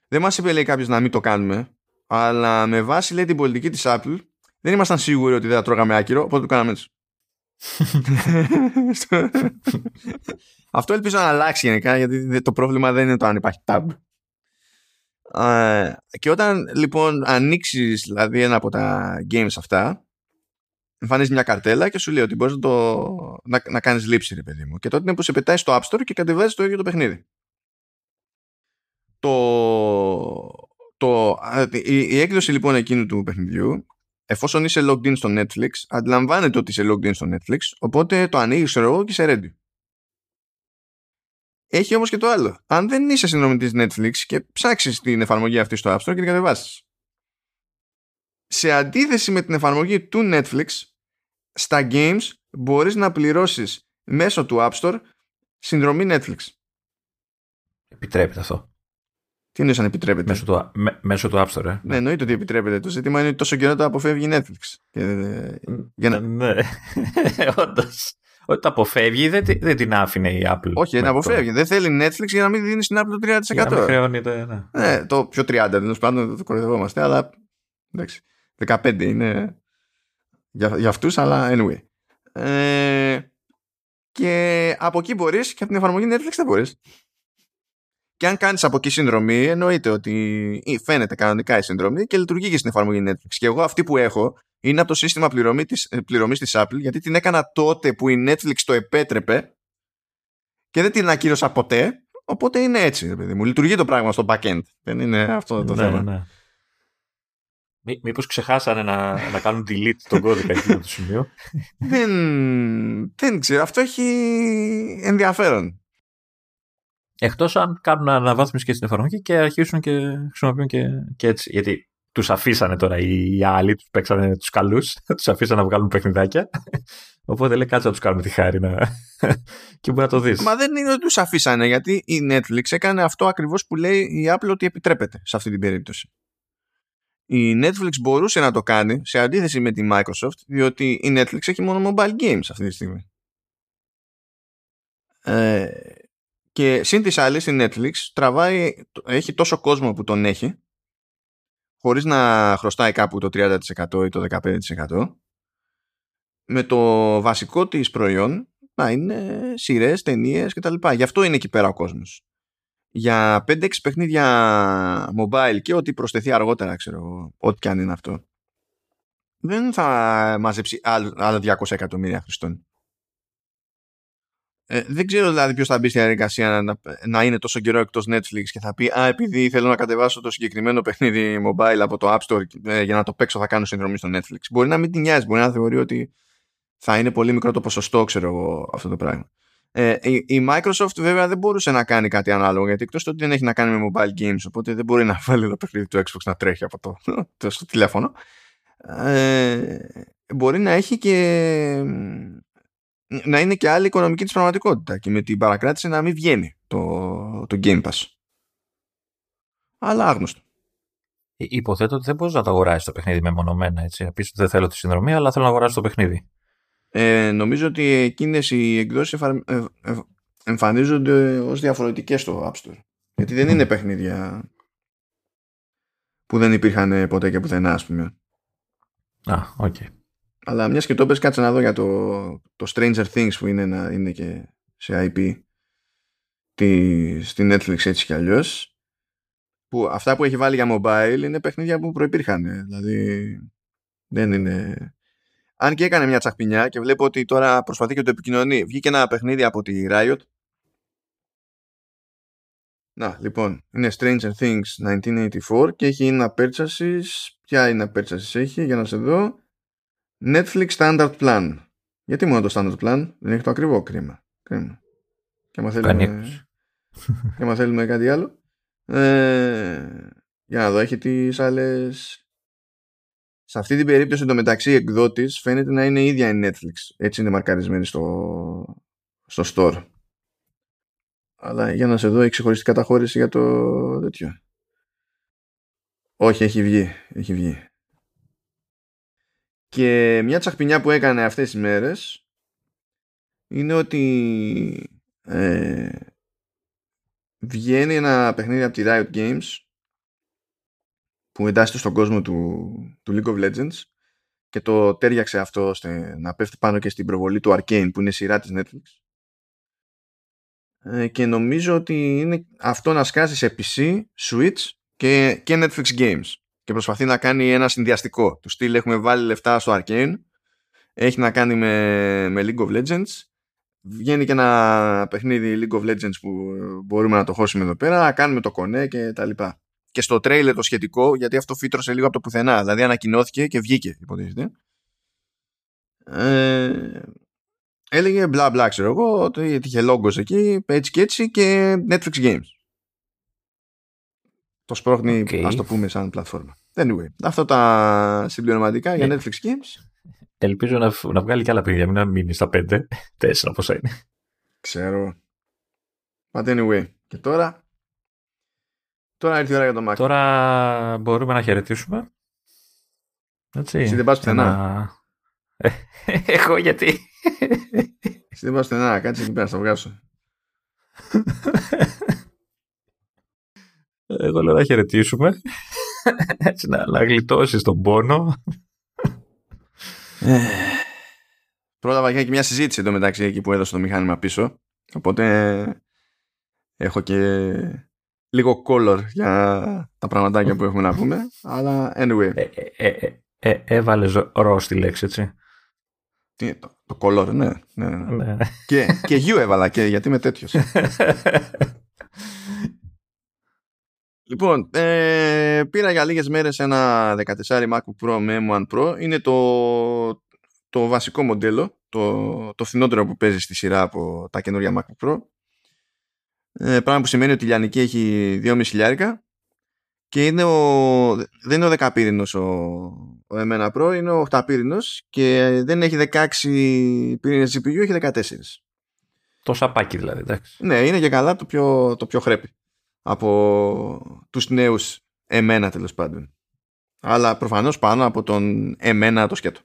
Δεν μας είπε λέει κάποιος να μην το κάνουμε αλλά με βάση λέει την πολιτική της Apple δεν ήμασταν σίγουροι ότι δεν θα τρώγαμε άκυρο οπότε το κάναμε έτσι. Αυτό ελπίζω να αλλάξει γενικά γιατί το πρόβλημα δεν είναι το αν υπάρχει tab. και όταν λοιπόν ανοίξεις δηλαδή ένα από τα games αυτά εμφανίζει μια καρτέλα και σου λέει ότι μπορείς να, το, να, να κάνεις λήψη ρε παιδί μου και τότε είναι που σε πετάει στο App Store και κατεβάζεις το ίδιο το παιχνίδι. Το, το, η, η έκδοση λοιπόν εκείνου του παιχνιδιού εφόσον είσαι logged in στο Netflix, αντιλαμβάνεται ότι είσαι logged in στο Netflix, οπότε το ανοίγεις εγώ και είσαι ready. Έχει όμως και το άλλο. Αν δεν είσαι συνδρομητής Netflix και ψάξεις την εφαρμογή αυτή στο App Store και την κατεβάσεις. Σε αντίθεση με την εφαρμογή του Netflix, στα games μπορείς να πληρώσεις μέσω του App Store συνδρομή Netflix. Επιτρέπεται αυτό. Τι είναι αν επιτρέπεται; Μέσω του, μέσω του App Store, ε. Ναι, εννοείται ότι επιτρέπεται. Το ζήτημα είναι ότι τόσο καιρό το αποφεύγει η Netflix. Και, για να... Ναι, όντως. Ότι το αποφεύγει, δεν, δεν την άφηνε η Apple. Όχι, δεν αποφεύγει. Δεν θέλει Netflix για να μην δίνει στην Apple το 30%. Για να μην χρεώνεται, ναι. ναι. το πιο 30, τέλος πάντων, το κοροϊδευόμαστε, αλλά εντάξει. 15 είναι για, για αυτούς, αλλά anyway. Ε, και από εκεί μπορείς και από την εφαρμογή Netflix δεν μπορείς. Και αν κάνεις από εκεί συνδρομή, εννοείται ότι φαίνεται κανονικά η συνδρομή και λειτουργεί και στην εφαρμογή Netflix. Και εγώ αυτή που έχω είναι από το σύστημα πληρωμή της, ε, πληρωμής της Apple, γιατί την έκανα τότε που η Netflix το επέτρεπε και δεν την ακύρωσα ποτέ. Οπότε είναι έτσι, παιδί μου. Λειτουργεί το πράγμα στο backend. Δεν είναι αυτό το ναι, θέμα. Ναι. Μήπως ξεχάσανε να, να κάνουν delete τον κώδικα εκεί το σημείο; δεν, δεν ξέρω. Αυτό έχει ενδιαφέρον. Εκτός αν κάνουν αναβάθμιση και στην εφαρμογή και αρχίσουν και χρησιμοποιούν και, και έτσι. Γιατί τους αφήσανε τώρα οι άλλοι, τους παίξανε τους καλούς, τους αφήσανε να βγάλουν παιχνιδάκια. Οπότε λέει κάτσε να τους κάνουμε τη χάρη να... και μπορεί να το δεις. Μα δεν είναι ότι τους αφήσανε γιατί η Netflix έκανε αυτό ακριβώς που λέει η Apple ότι επιτρέπεται σε αυτή την περίπτωση η Netflix μπορούσε να το κάνει σε αντίθεση με τη Microsoft διότι η Netflix έχει μόνο mobile games αυτή τη στιγμή. Ε, και σύν της άλλης η Netflix τραβάει, έχει τόσο κόσμο που τον έχει χωρίς να χρωστάει κάπου το 30% ή το 15% με το βασικό της προϊόν να είναι σειρές, ταινίες κτλ. Γι' αυτό είναι εκεί πέρα ο κόσμος για 5-6 παιχνίδια mobile και ό,τι προσθεθεί αργότερα, ξέρω ό,τι και αν είναι αυτό, δεν θα μαζέψει άλλα 200 εκατομμύρια χρηστών. Ε, δεν ξέρω δηλαδή ποιος θα μπει στη διαδικασία να, να, είναι τόσο καιρό εκτός Netflix και θα πει Α, επειδή θέλω να κατεβάσω το συγκεκριμένο παιχνίδι mobile από το App Store ε, για να το παίξω, θα κάνω συνδρομή στο Netflix. Μπορεί να μην την νοιάζει, μπορεί να θεωρεί ότι θα είναι πολύ μικρό το ποσοστό, ξέρω εγώ, αυτό το πράγμα. Ε, η, Microsoft βέβαια δεν μπορούσε να κάνει κάτι ανάλογο γιατί εκτός ότι δεν έχει να κάνει με mobile games οπότε δεν μπορεί να βάλει το παιχνίδι του Xbox να τρέχει από το, το στο τηλέφωνο ε, μπορεί να έχει και να είναι και άλλη οικονομική της πραγματικότητα και με την παρακράτηση να μην βγαίνει το, το Game Pass αλλά άγνωστο Υποθέτω ότι δεν μπορείς να το αγοράσεις το παιχνίδι μεμονωμένα. Έτσι. ότι δεν θέλω τη συνδρομή, αλλά θέλω να αγοράσω το παιχνίδι. Ε, νομίζω ότι εκείνες οι εκδόσεις ε, ε, εμφανίζονται ως διαφορετικές στο App Store. Γιατί δεν είναι παιχνίδια που δεν υπήρχαν ποτέ και πουθενά, ας πούμε. Α, OK. Okay. Αλλά μιας και το πες, κάτσε να δω για το, το Stranger Things που είναι, να, είναι και σε IP τη, στη Netflix έτσι κι αλλιώς που αυτά που έχει βάλει για mobile είναι παιχνίδια που προϋπήρχαν δηλαδή δεν είναι αν και έκανε μια τσαχπινιά και βλέπω ότι τώρα προσπαθεί και το επικοινωνεί. Βγήκε ένα παιχνίδι από τη Riot. Να, λοιπόν, είναι Stranger Things 1984 και έχει ένα purchases. Ποια είναι purchases έχει, για να σε δω. Netflix Standard Plan. Γιατί μόνο το Standard Plan, δεν έχει το ακριβό κρίμα. κρίμα. Και άμα θέλουμε, και άμα θέλουμε κάτι άλλο. Ε, για να δω, έχει τις άλλες σε αυτή την περίπτωση το μεταξύ εκδότης φαίνεται να είναι η ίδια η Netflix. Έτσι είναι μαρκαρισμένη στο, στο store. Αλλά για να σε δω έχει ξεχωριστή καταχώρηση για το τέτοιο. Όχι, έχει βγει. Έχει βγει. Και μια τσαχπινιά που έκανε αυτές τις μέρες είναι ότι ε, βγαίνει ένα παιχνίδι από τη Riot Games που εντάσσεται στον κόσμο του, του League of Legends και το τέριαξε αυτό ώστε να πέφτει πάνω και στην προβολή του Arcane που είναι σειρά της Netflix. Ε, και νομίζω ότι είναι αυτό να σκάσει σε PC, Switch και, και Netflix Games. Και προσπαθεί να κάνει ένα συνδυαστικό. Του στυλ έχουμε βάλει λεφτά στο Arcane. Έχει να κάνει με, με League of Legends. Βγαίνει και ένα παιχνίδι League of Legends που μπορούμε να το χώσουμε εδώ πέρα. Κάνουμε το κονέ και τα λοιπά και στο τρέιλερ το σχετικό, γιατί αυτό φύτρωσε λίγο από το πουθενά. Δηλαδή ανακοινώθηκε και βγήκε, υποτίθεται. Ε, έλεγε μπλα μπλα, ξέρω εγώ, ότι είχε λόγκος εκεί, έτσι και έτσι και Netflix Games. Το σπρώχνει, okay. ας το πούμε, σαν πλατφόρμα. Anyway, αυτά τα συμπληρωματικά για ε, Netflix Games. Ελπίζω να, να βγάλει και άλλα παιδιά, μην να μείνει στα πέντε, τέσσερα πόσα είναι. Ξέρω. But anyway, και τώρα Τώρα ήρθε η ώρα για το Mac. Τώρα μπορούμε να χαιρετήσουμε. Έτσι. Εσύ δεν πας πουθενά. Εγώ γιατί; Εσύ δεν πας πουθενά. Κάτσε εκεί πέρα, θα βγάσω. Εγώ λέω να χαιρετήσουμε. Έτσι να, να γλιτώσεις τον πόνο. Πρώτα είχα και μια συζήτηση εδώ μεταξύ εκεί που έδωσε το μηχάνημα πίσω. Οπότε έχω και λίγο color για τα πραγματάκια που έχουμε να πούμε. Αλλά anyway. Ε, ε, ε, ε Έβαλες ρο στη λέξη, έτσι. Τι, το, το color, ναι. ναι, ναι. ναι. και, και you έβαλα, και, γιατί είμαι τέτοιος. Λοιπόν, ε, πήρα για λίγες μέρες ένα 14 MacBook Pro με M1 Pro. Είναι το, το βασικό μοντέλο, το, το φθηνότερο που παίζει στη σειρά από τα καινούργια MacBook Pro. Ε, πράγμα που σημαίνει ότι η Λιανική έχει 2,5 χιλιάρικα και είναι ο, δεν είναι ο 10 πύρινος ο, ο M1 Pro, είναι ο 8 πύρινος και δεν έχει 16 πύρινες GPU, έχει 14. Το σαπάκι δηλαδή, εντάξει. Ναι, είναι και καλά το πιο, το πιο χρέπι από τους νέους εμένα τέλος πάντων. Αλλά προφανώς πάνω από τον εμένα το σκέτο.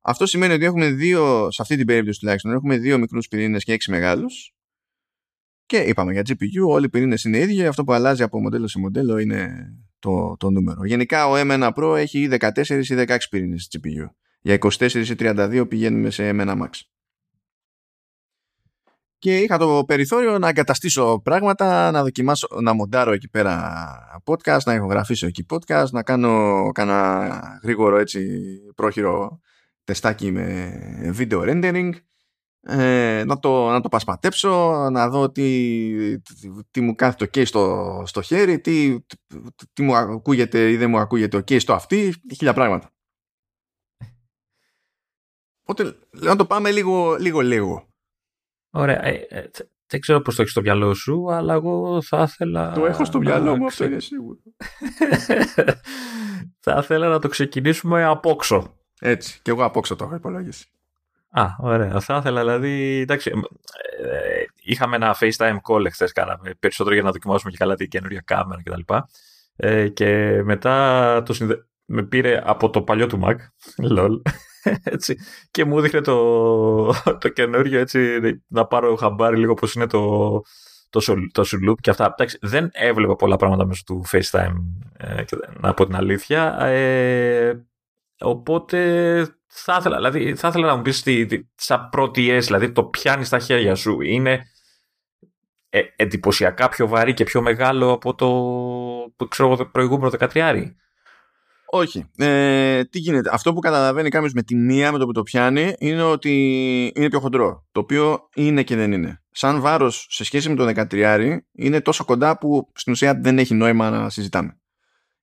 Αυτό σημαίνει ότι έχουμε δύο, σε αυτή την περίπτωση τουλάχιστον, έχουμε δύο μικρούς πυρήνες και έξι μεγάλους. Και είπαμε για GPU, όλοι οι πυρήνες είναι ίδιοι, αυτό που αλλάζει από μοντέλο σε μοντέλο είναι το, το νούμερο. Γενικά ο M1 Pro έχει ή 14 ή 16 πυρήνες GPU. Για 24 ή 32 πηγαίνουμε σε M1 Max και είχα το περιθώριο να εγκαταστήσω πράγματα, να δοκιμάσω, να μοντάρω εκεί πέρα podcast, να ηχογραφήσω εκεί podcast, να κάνω κάνα γρήγορο έτσι πρόχειρο τεστάκι με βίντεο rendering, ε, να, το, να το πασπατέψω, να δω τι, τι, μου κάθεται το case στο, στο χέρι, τι, τι μου ακούγεται ή δεν μου ακούγεται ο case στο αυτή, χίλια πράγματα. Οπότε να το πάμε λίγο λίγο λίγο. Ωραία. Ε, ε, δεν ξέρω πώς το έχεις στο μυαλό σου, αλλά εγώ θα ήθελα... Το έχω στο μυαλό μου, αυτό είναι σίγουρο. θα ήθελα να το ξεκινήσουμε απόξω. Έτσι, και εγώ απόξω το έχω υπολογίσει. Α, ωραία. Θα ήθελα δηλαδή. Εντάξει, ε, είχαμε ένα FaceTime call εχθές, κάναμε περισσότερο για να δοκιμάσουμε και καλά την καινούργια κάμερα κτλ. Ε, και μετά το συνδε... με πήρε από το παλιό του Mac, lol, έτσι, και μου δείχνε το, το καινούριο έτσι, να πάρω χαμπάρι λίγο πώς είναι το, το, το σουλούπ και αυτά. Εντάξει, δεν έβλεπα πολλά πράγματα μέσω του FaceTime, ε, να πω την αλήθεια. Ε, οπότε θα ήθελα, δηλαδή, θα ήθελα να μου πεις τι, τι, σαν πρώτη δηλαδή το πιάνει στα χέρια σου. Είναι ε, εντυπωσιακά πιο βαρύ και πιο μεγάλο από το, ξέρω, το προηγούμενο 13. Όχι. Ε, τι γίνεται. Αυτό που καταλαβαίνει κάποιος με τη μία με το που το πιάνει είναι ότι είναι πιο χοντρό. Το οποίο είναι και δεν είναι. Σαν βάρος σε σχέση με το 13 είναι τόσο κοντά που στην ουσία δεν έχει νόημα να συζητάμε.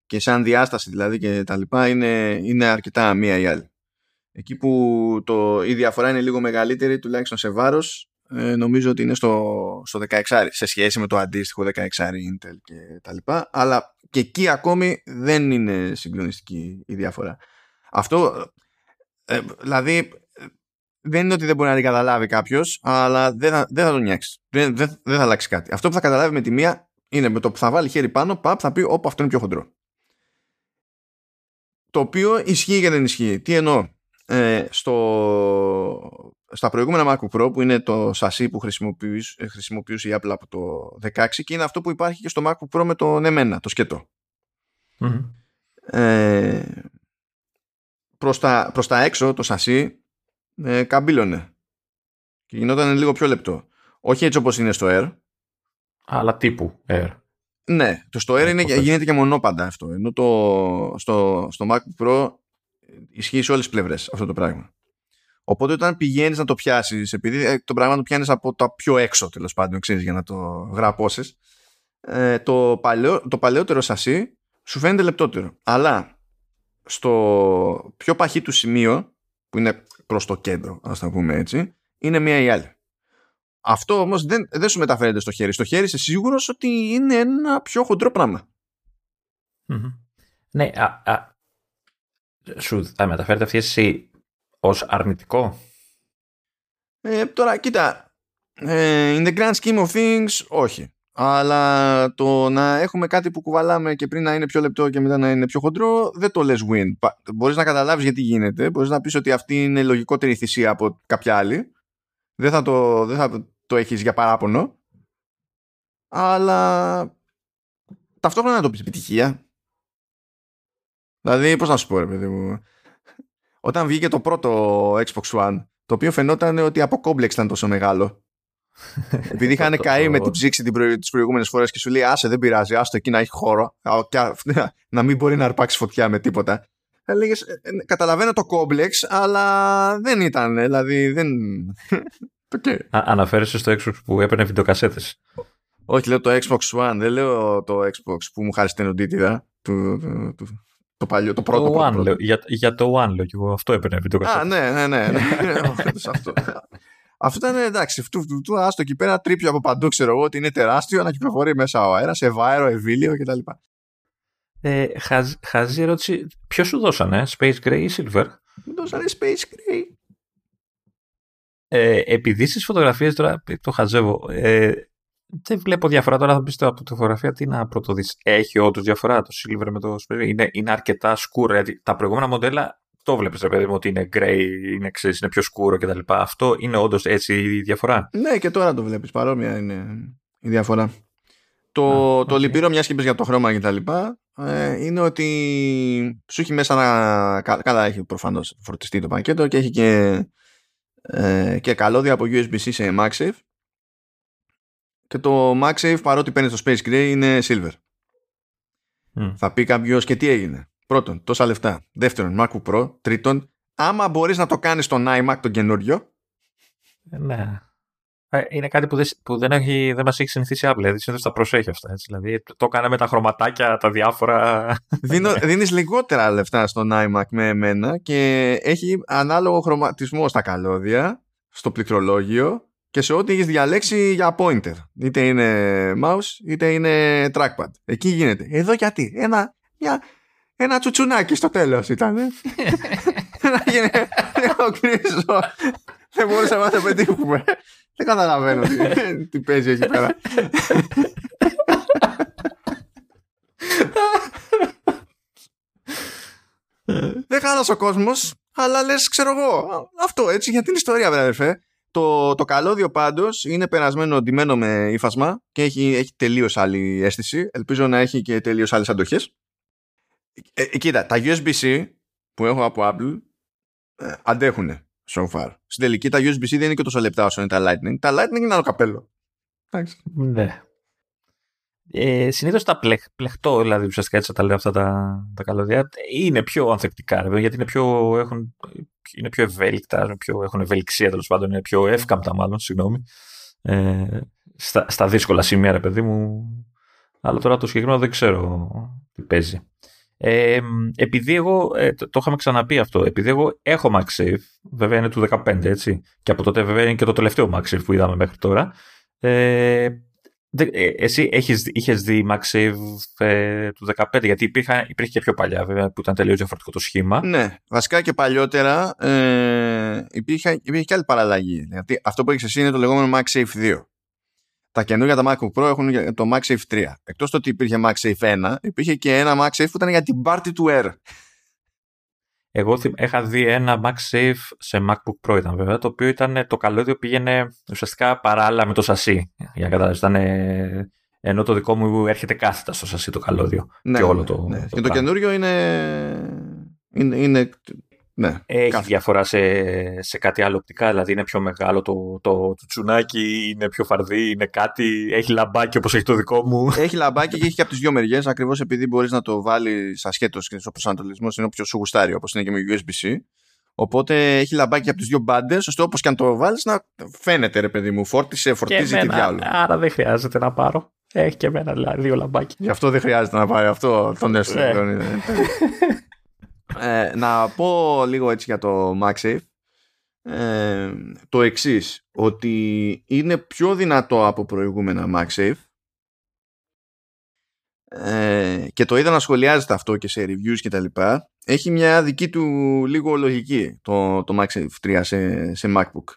Και σαν διάσταση δηλαδή και τα λοιπά είναι, είναι αρκετά μία ή άλλη. Εκεί που το, η διαφορά είναι λίγο μεγαλύτερη, τουλάχιστον σε βάρος, ε, νομίζω ότι είναι στο, στο 16 σε σχέση με το αντίστοιχο 16 Intel και τα λοιπά. Αλλά και εκεί ακόμη δεν είναι συγκλονιστική η διαφορά. Αυτό, ε, δηλαδή, δεν είναι ότι δεν μπορεί να την καταλάβει κάποιος, αλλά δεν θα, δεν θα τον νιάξεις. Δεν, δεν, δεν θα αλλάξει κάτι. Αυτό που θα καταλάβει με τη μία είναι με το που θα βάλει χέρι πάνω, παπ, θα πει, Όπα, αυτό είναι πιο χοντρό. Το οποίο ισχύει και δεν ισχύει. Τι εννοώ; Ε, στο, στα προηγούμενα MacBook Pro που είναι το σασί που χρησιμοποιούσε, χρησιμοποιούσε η Apple από το 16 και είναι αυτό που υπάρχει και στο MacBook Pro με τον εμένα, το σκετο Ε, προς, τα, προς τα έξω το σασί ε, καμπύλωνε και γινόταν λίγο πιο λεπτό. Όχι έτσι όπως είναι στο Air. Αλλά τύπου Air. Ναι, το στο Air είναι, γίνεται και μονόπαντα αυτό. Ενώ το, στο, στο MacBook Pro ισχύει σε όλες τις πλευρές αυτό το πράγμα. Οπότε όταν πηγαίνεις να το πιάσεις, επειδή ε, το πράγμα το πιάνεις από τα πιο έξω τέλος πάντων, ξέρεις, για να το γραπώσεις, ε, το, παλαιό, το παλαιότερο σασί σου φαίνεται λεπτότερο. Αλλά στο πιο παχύ του σημείο, που είναι προς το κέντρο, ας το πούμε έτσι, είναι μία ή άλλη. Αυτό όμως δεν, δεν σου μεταφέρεται στο χέρι. Στο χέρι είσαι σίγουρος ότι είναι ένα πιο χοντρό Ναι, α, α, σου θα μεταφέρεται αυτή η ως αρνητικό; Ε, τώρα, κοίτα, ε, in the grand scheme of things, όχι. Αλλά το να έχουμε κάτι που κουβαλάμε και πριν να είναι πιο λεπτό και μετά να είναι πιο χοντρό, δεν το λες win. Μπορείς να καταλάβεις γιατί γίνεται, μπορείς να πεις ότι αυτή είναι λογικότερη θυσία από κάποια άλλη. Δεν θα το, δεν θα το έχεις για παράπονο. Αλλά ταυτόχρονα να το πεις επιτυχία. Δηλαδή, πώς να σου πω ρε παιδί μου όταν βγήκε το πρώτο Xbox One, το οποίο φαινόταν ότι από κόμπλεξ ήταν τόσο μεγάλο. Επειδή είχαν καεί με την ψήξη τις προηγούμενες φορές και σου λέει Άσε, δεν πειράζει, άστο εκεί να έχει χώρο. να μην μπορεί να αρπάξει φωτιά με τίποτα. Έλεγε, «Ε, ε, καταλαβαίνω το κόμπλεξ, αλλά δεν ήταν. Δηλαδή, δεν. okay. Αναφέρεσαι στο Xbox που έπαιρνε βιντεοκασέτες. Όχι, λέω το Xbox One, δεν λέω το Xbox που μου χάρη την οντίτιδα. Του, του, του, το παλιό, το πρώτο. Το πρώτο, One, πρώτο. λέω, για, για το One λέω και εγώ. Αυτό έπαιρνε βίντεο Α, ναι, ναι, ναι. ναι. αυτό. Αυτό ήταν εντάξει, αυτού του του άστο εκεί πέρα τρίπιο από παντού, ξέρω εγώ ότι είναι τεράστιο να κυκλοφορεί μέσα ο αέρας, σε βάερο, ευήλιο κτλ. Ε, χαζ, χαζή ερώτηση. Ποιος σου δώσανε, Space Gray ή Silver; Μου δώσανε Space Gray. Ε, επειδή στι φωτογραφίες τώρα το χαζεύω. Ε, δεν βλέπω διαφορά τώρα. Θα πει από τη φωτογραφία τι να πρωτοδείς. Έχει όντως διαφορά το Silver με το Space Gray. Είναι, είναι αρκετά σκούρο. Γιατί τα προηγούμενα μοντέλα το βλέπεις, ρε παιδί μου, ότι είναι gray, είναι, ξέρεις, είναι πιο σκούρο κτλ. Αυτό είναι όντως έτσι η διαφορά. Ναι, και τώρα το βλέπεις. Παρόμοια είναι η διαφορά. Το, Α, το οκ. λυπηρό, μιας και είπες για το χρώμα και τα λοιπά, ε, είναι ότι σου έχει μέσα ένα. κα- Καλά, έχει προφανώς φορτιστή το πακέτο και έχει και, ε, και καλώδια από USB-C σε MagSafe. Και το MagSafe, παρότι παίρνει το Space Gray, είναι silver. Μμ. Θα πει κάποιος και τι έγινε; Πρώτον, τόσα λεφτά. Δεύτερον, MacBook Pro. Τρίτον, άμα μπορείς να το κάνεις στον iMac τον καινούριο, Ε, Ναι. Ε, Είναι κάτι που δεν, που δεν, έχει, δεν μας έχει συνηθίσει η Apple. Δηλαδή, συνήθως τα προσέχει αυτά. Έτσι. Δηλαδή, το έκανε με τα χρωματάκια, τα διάφορα. Δίνω, δίνεις λιγότερα λεφτά στον iMac με εμένα και έχει ανάλογο χρωματισμό στα καλώδια, στο πληκτρολόγιο και σε ό,τι έχεις διαλέξει για pointer. Είτε είναι mouse είτε είναι trackpad. Εκεί γίνεται. Εδώ γιατί; Ένα, μια, ένα τσουτσουνάκι στο τέλος ήταν. Να γίνει λίγο γκρίζο. Δεν μπορούσαμε να το πετύχουμε. Δεν καταλαβαίνω τι, τι παίζει εκεί πέρα. Δεν χάλασε ο κόσμος, αλλά λες, ξέρω εγώ. Αυτό έτσι για την ιστορία, βέβαια, αδερφέ. Το, το καλώδιο πάντως είναι περασμένο ντυμένο με ύφασμα και έχει, έχει τελείως άλλη αίσθηση. Ελπίζω να έχει και τελείως άλλες αντοχές. Ε, ε, κοίτα, τα USB-C που έχω από Apple ε, αντέχουν so far. Στην τελική τα USB-C δεν είναι και τόσο λεπτά όσο είναι τα Lightning. Τα Lightning είναι άλλο καπέλο. Εντάξει. ναι. Ε, Συνήθως τα πλεχ, πλεχτό, δηλαδή ουσιαστικά έτσι τα λέω αυτά τα, τα καλώδια, είναι πιο ανθεκτικά, ρε, παιδιά, γιατί είναι πιο, έχουν, είναι πιο ευέλικτα, πιο, έχουν ευελιξία τέλος πάντων, είναι πιο εύκαμπτα μάλλον, συγγνώμη, ε, στα, στα δύσκολα σημεία, ρε παιδί μου. Αλλά τώρα το συγκεκριμένο δεν ξέρω τι παίζει. Ε, επειδή εγώ, ε, το, το είχαμε ξαναπεί αυτό, επειδή εγώ έχω MagSafe, βέβαια είναι του 15 έτσι, και από τότε βέβαια είναι και το τελευταίο MagSafe που είδαμε μέχρι τώρα, ε, Δε- ε, Εσύ έχεις, είχες δει MagSafe ε, του 15 γιατί υπήρχε, υπήρχε και πιο παλιά βέβαια που ήταν τελείως διαφορετικό το σχήμα. Ναι, βασικά και παλιότερα ε, υπήρχε, υπήρχε και άλλη παραλλαγή. Γιατί αυτό που έχεις εσύ είναι το λεγόμενο MagSafe 2. Τα καινούργια τα MacBook Pro έχουν το MagSafe 3. Εκτός το ότι υπήρχε MagSafe 1, υπήρχε και ένα MagSafe που ήταν για την πάρτι του Air. Εγώ θυμ- είχα δει ένα MagSafe σε MacBook Pro ήταν βέβαια το οποίο ήταν το καλώδιο πήγαινε ουσιαστικά παράλληλα με το σασί για να καταλάβεις ήταν ε, ενώ το δικό μου έρχεται κάθετα στο σασί το καλώδιο Ναι, και όλο ναι, το, ναι. το και το πράγμα. καινούριο είναι, είναι, είναι ναι, Έχει κάθε- διαφορά σε, σε κάτι άλλο οπτικά, δηλαδή είναι πιο μεγάλο το, το, το τσουνάκι, είναι πιο φαρδί, είναι κάτι, έχει λαμπάκι όπως έχει το δικό μου. Έχει λαμπάκι και έχει και από τις δύο μεριές, ακριβώς επειδή μπορείς να το βάλεις ασχέτω και ο προσανατολισμό είναι όποιο σου γουστάρει, όπως είναι και με USB-C. Οπότε έχει λαμπάκι από τις δύο μπάντες, ώστε όπως και αν το βάλεις να φαίνεται, ρε παιδί μου, φόρτισε, φορτίζει τι διάλογο. άρα δεν χρειάζεται να πάρω. Έχει και εμένα δηλαδή, δύο λαμπάκια. Γι' αυτό δεν χρειάζεται να πάρει αυτό τον έστω. Ναι. ε, να πω λίγο έτσι για το MagSafe. Ε, το εξής ότι είναι πιο δυνατό από προηγούμενα MagSafe ε, και το είδα να σχολιάζεται αυτό και σε reviews και τα λοιπά έχει μια δική του λίγο λογική το, το MagSafe 3 σε, σε MacBook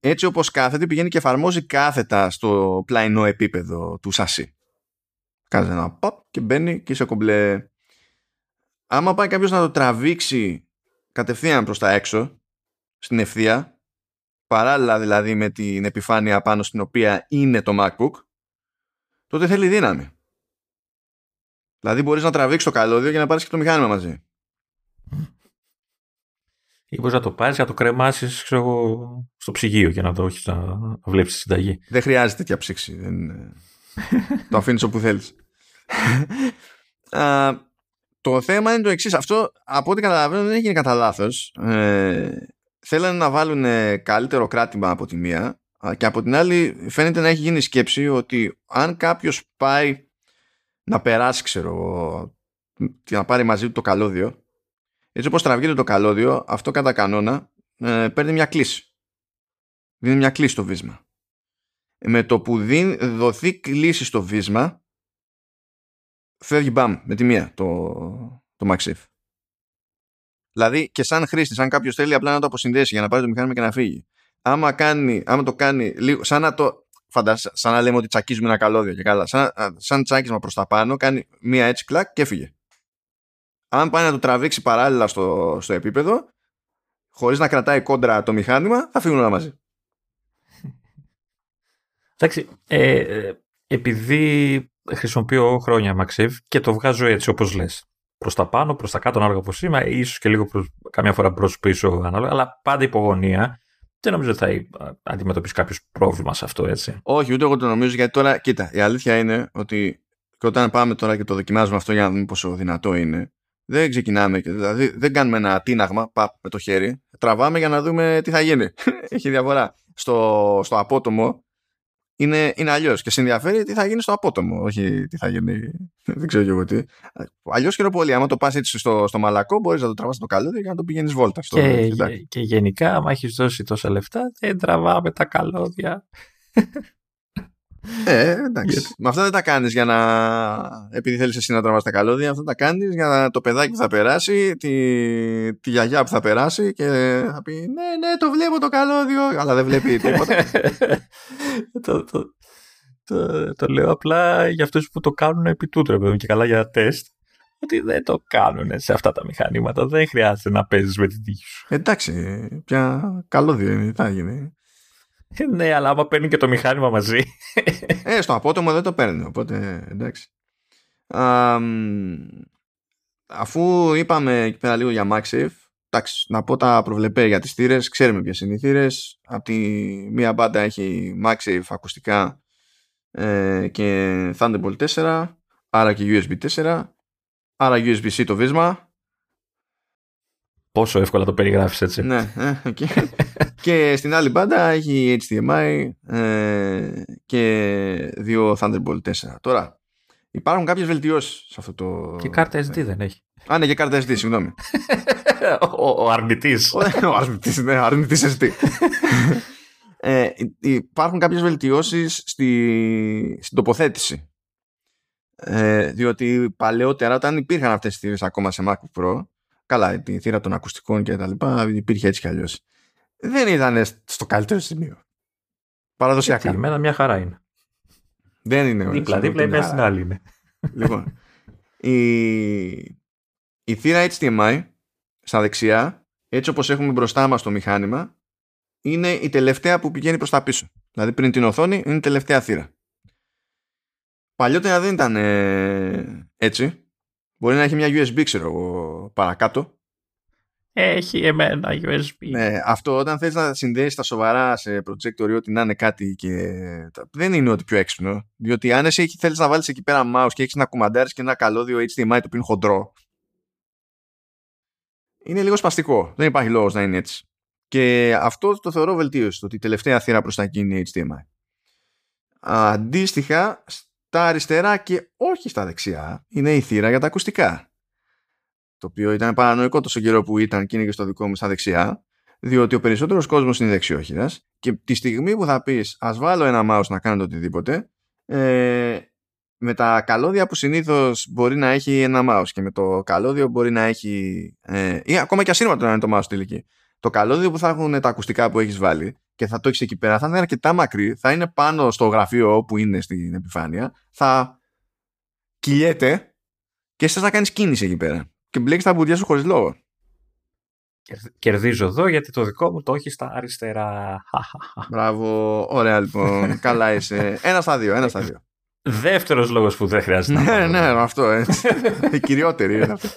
έτσι όπως κάθεται πηγαίνει και εφαρμόζει κάθετα στο πλαϊνό επίπεδο του σασί Κάνει ένα παπ και μπαίνει και είσαι κομπλέ. Άμα πάει κάποιος να το τραβήξει κατευθείαν προς τα έξω, στην ευθεία, παράλληλα δηλαδή με την επιφάνεια πάνω στην οποία είναι το MacBook, τότε θέλει δύναμη. Δηλαδή μπορείς να τραβήξεις το καλώδιο για να πάρεις και το μηχάνημα μαζί. Ή μπορείς να το πάρεις, να το κρεμάσεις ξέρω, εγώ, στο ψυγείο και να το έχεις να βλέπεις τη συνταγή. Δεν χρειάζεται τέτοια ψήξη. Δεν... είναι- το αφήνεις όπου θέλεις. Α, το θέμα είναι το εξής. Αυτό από ό,τι καταλαβαίνω δεν έγινε κατά λάθος. Ε, θέλανε να βάλουν καλύτερο κράτημα από τη μία, Και από την άλλη φαίνεται να έχει γίνει σκέψη ότι αν κάποιος πάει να περάσει, ξέρω, και να πάρει μαζί του το καλώδιο, έτσι όπως τραβγείται το καλώδιο, αυτό κατά κανόνα ε, παίρνει μια κλίση. Δίνει μια κλίση στο βίσμα. Με το που δίνει, δοθεί κλίση στο βίσμα, φεύγει μπαμ με τη μία το, το MagSafe. Δηλαδή και σαν χρήστη, αν κάποιος θέλει απλά να το αποσυνδέσει για να πάρει το μηχάνημα και να φύγει. Άμα, κάνει, άμα το κάνει λίγο, σαν να το. Φαντάσου, σαν να λέμε ότι τσακίζουμε ένα καλώδιο και καλά. Σαν, σαν τσάκισμα προς τα πάνω, κάνει μία έτσι κλακ και έφυγε. Αν πάει να το τραβήξει παράλληλα στο, στο επίπεδο, χωρίς να κρατάει κόντρα το μηχάνημα, θα φύγουν όλα μαζί. Εντάξει, ε, ε επειδή χρησιμοποιώ χρόνια MagSafe και το βγάζω έτσι όπως λες προς τα πάνω, προς τα κάτω, ανάλογα πώ είμαι, ίσως και λίγο προς, καμιά φορά προς πίσω, ανάλογα, αλλά πάντα υπογωνία. Δεν νομίζω ότι θα αντιμετωπίσει κάποιος πρόβλημα σε αυτό, έτσι. Όχι, ούτε εγώ το νομίζω, γιατί τώρα, κοίτα, η αλήθεια είναι ότι και όταν πάμε τώρα και το δοκιμάζουμε αυτό για να δούμε πόσο δυνατό είναι, δεν ξεκινάμε, δηλαδή δεν κάνουμε ένα τίναγμα πα, με το χέρι, τραβάμε για να δούμε τι θα γίνει. Έχει διαφορά. Στο, στο απότομο είναι, είναι αλλιώς. Και σε ενδιαφέρει τι θα γίνει στο απότομο, όχι τι θα γίνει. Δεν ξέρω και εγώ τι. Αλλιώς και πολύ. Άμα το πας έτσι στο, στο μαλακό, μπορείς να το τραβάς το καλώδιο και να το πηγαίνεις βόλτα. Στο, και, και, γενικά, άμα έχεις δώσει τόσα λεφτά, δεν τραβάμε τα καλώδια. Ε, εντάξει. Γιατί... Με αυτά δεν τα κάνεις για να. Επειδή θέλεις εσύ να τραβάς τα καλώδια, αυτά τα κάνεις για να το παιδάκι που θα περάσει, τη, τη γιαγιά που θα περάσει και θα πει Ναι, ναι, το βλέπω το καλώδιο, αλλά δεν βλέπει τίποτα. το, το, το, το, λέω απλά για αυτούς που το κάνουν επί τούτου, και καλά για τεστ. Ότι δεν το κάνουν σε αυτά τα μηχανήματα. Δεν χρειάζεται να παίζεις με την τύχη σου. Εντάξει, πια καλώδιο είναι, θα γίνει. ναι, αλλά άμα παίρνει και το μηχάνημα μαζί. ε, στο απότομο δεν το παίρνει, οπότε εντάξει. αφού είπαμε εκεί πέρα λίγο για MagSafe, εντάξει, να πω τα προβλεπέ για τις θύρες, ξέρουμε ποιες είναι οι θύρες. Από τη μία μπάντα έχει MagSafe ακουστικά ε, και Thunderbolt 4, άρα και USB 4, άρα USB-C το βίσμα, Πόσο εύκολα το περιγράφεις έτσι. Ναι, okay. Ε, και στην άλλη μπάντα έχει HDMI ε, και δύο Thunderbolt 4. Τώρα, υπάρχουν κάποιες βελτιώσεις σε αυτό το... Και κάρτα SD δεν έχει. Α, ναι, και κάρτα SD, συγγνώμη. ο, ο αρνητής. ο αρνητής, ναι, αρνητής SD. ε, υπάρχουν κάποιες βελτιώσεις στη, στην τοποθέτηση. Ε, διότι παλαιότερα όταν υπήρχαν αυτές τις θύρες ακόμα σε MacBook Pro Καλά, τη θύρα των ακουστικών και τα λοιπά υπήρχε έτσι κι αλλιώς. Δεν ήταν στο καλύτερο σημείο. Παραδοσιακά. Εμένα μια χαρά είναι. Δεν είναι. Δίπλα, δίπλα, η στην άλλη είναι. Λοιπόν, η, η θύρα HDMI στα δεξιά, έτσι όπως έχουμε μπροστά μας το μηχάνημα, είναι η τελευταία που πηγαίνει προς τα πίσω. Δηλαδή πριν την οθόνη είναι η τελευταία θύρα. Παλιότερα δεν ήταν ε, έτσι. Μπορεί να έχει μια USB, ξέρω εγώ, παρακάτω. Έχει εμένα USB. Ναι, αυτό όταν θες να συνδέσεις τα σοβαρά σε projector ότι να είναι κάτι και... Δεν είναι ότι πιο έξυπνο. Διότι αν εσύ θέλεις να βάλεις εκεί πέρα mouse και έχεις να κουμαντάρεις και ένα καλώδιο HDMI το οποίο είναι χοντρό, είναι λίγο σπαστικό. Δεν υπάρχει λόγος να είναι έτσι. Και αυτό το θεωρώ βελτίωση, το ότι η τελευταία θύρα προς τα εκεί είναι HDMI. Αντίστοιχα, τα αριστερά και όχι στα δεξιά είναι η θύρα για τα ακουστικά. Το οποίο ήταν παρανοϊκό τόσο καιρό που ήταν και είναι και στο δικό μου στα δεξιά, διότι ο περισσότερος κόσμος είναι δεξιόχειρας και τη στιγμή που θα πεις ας βάλω ένα mouse να κάνω το οτιδήποτε, ε, με τα καλώδια που συνήθως μπορεί να έχει ένα mouse και με το καλώδιο μπορεί να έχει ε, ή ακόμα και ασύρματο να είναι το mouse τελική. Το καλώδιο που θα έχουν τα ακουστικά που έχεις βάλει και θα το έχεις εκεί πέρα, θα είναι αρκετά μακρύ, θα είναι πάνω στο γραφείο που είναι στην επιφάνεια, θα κυλιέται και εσύ να κάνεις κίνηση εκεί πέρα. Και μπλέκεις τα μπουδιά σου χωρίς λόγο. Κερδίζω εδώ γιατί το δικό μου το έχει στα αριστερά. Μπράβο, ωραία λοιπόν. Καλά είσαι. Ένα στα δύο, ένα στα δύο. Δεύτερος λόγος που δεν χρειάζεται να Ναι, ναι, αυτό έτσι. Η κυριότερη είναι αυτό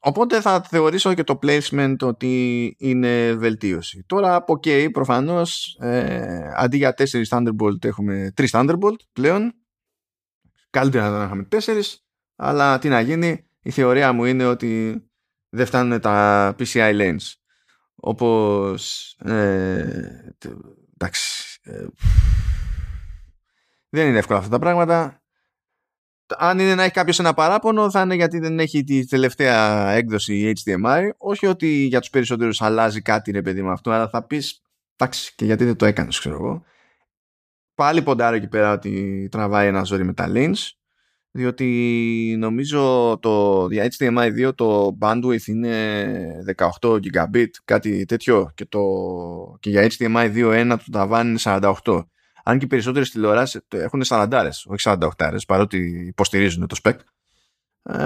οπότε θα θεωρήσω και το placement ότι είναι βελτίωση. Τώρα, ok, προφανώς, ε, αντί για 4 Thunderbolt έχουμε 3 Thunderbolt πλέον. Καλύτερα να είχαμε 4, αλλά τι να γίνει, η θεωρία μου είναι ότι δεν φτάνουν τα PCI lanes. όπως ε, εντάξει ε, δεν είναι εύκολα αυτά τα πράγματα αν είναι να έχει κάποιος ένα παράπονο θα είναι γιατί δεν έχει τη τελευταία έκδοση HDMI όχι ότι για τους περισσότερους αλλάζει κάτι ρε παιδί με αυτό αλλά θα πεις εντάξει και γιατί δεν το έκανες ξέρω εγώ πάλι ποντάρω εκεί πέρα ότι τραβάει ένα ζόρι με τα links διότι νομίζω το για HDMI 2 το bandwidth είναι 18 gigabit κάτι τέτοιο και, το, και για HDMI 2.1 το ταβάνι είναι 48 αν και οι περισσότερες τηλεοράσεις έχουν 40 όχι 48 παρότι υποστηρίζουν το spec ε,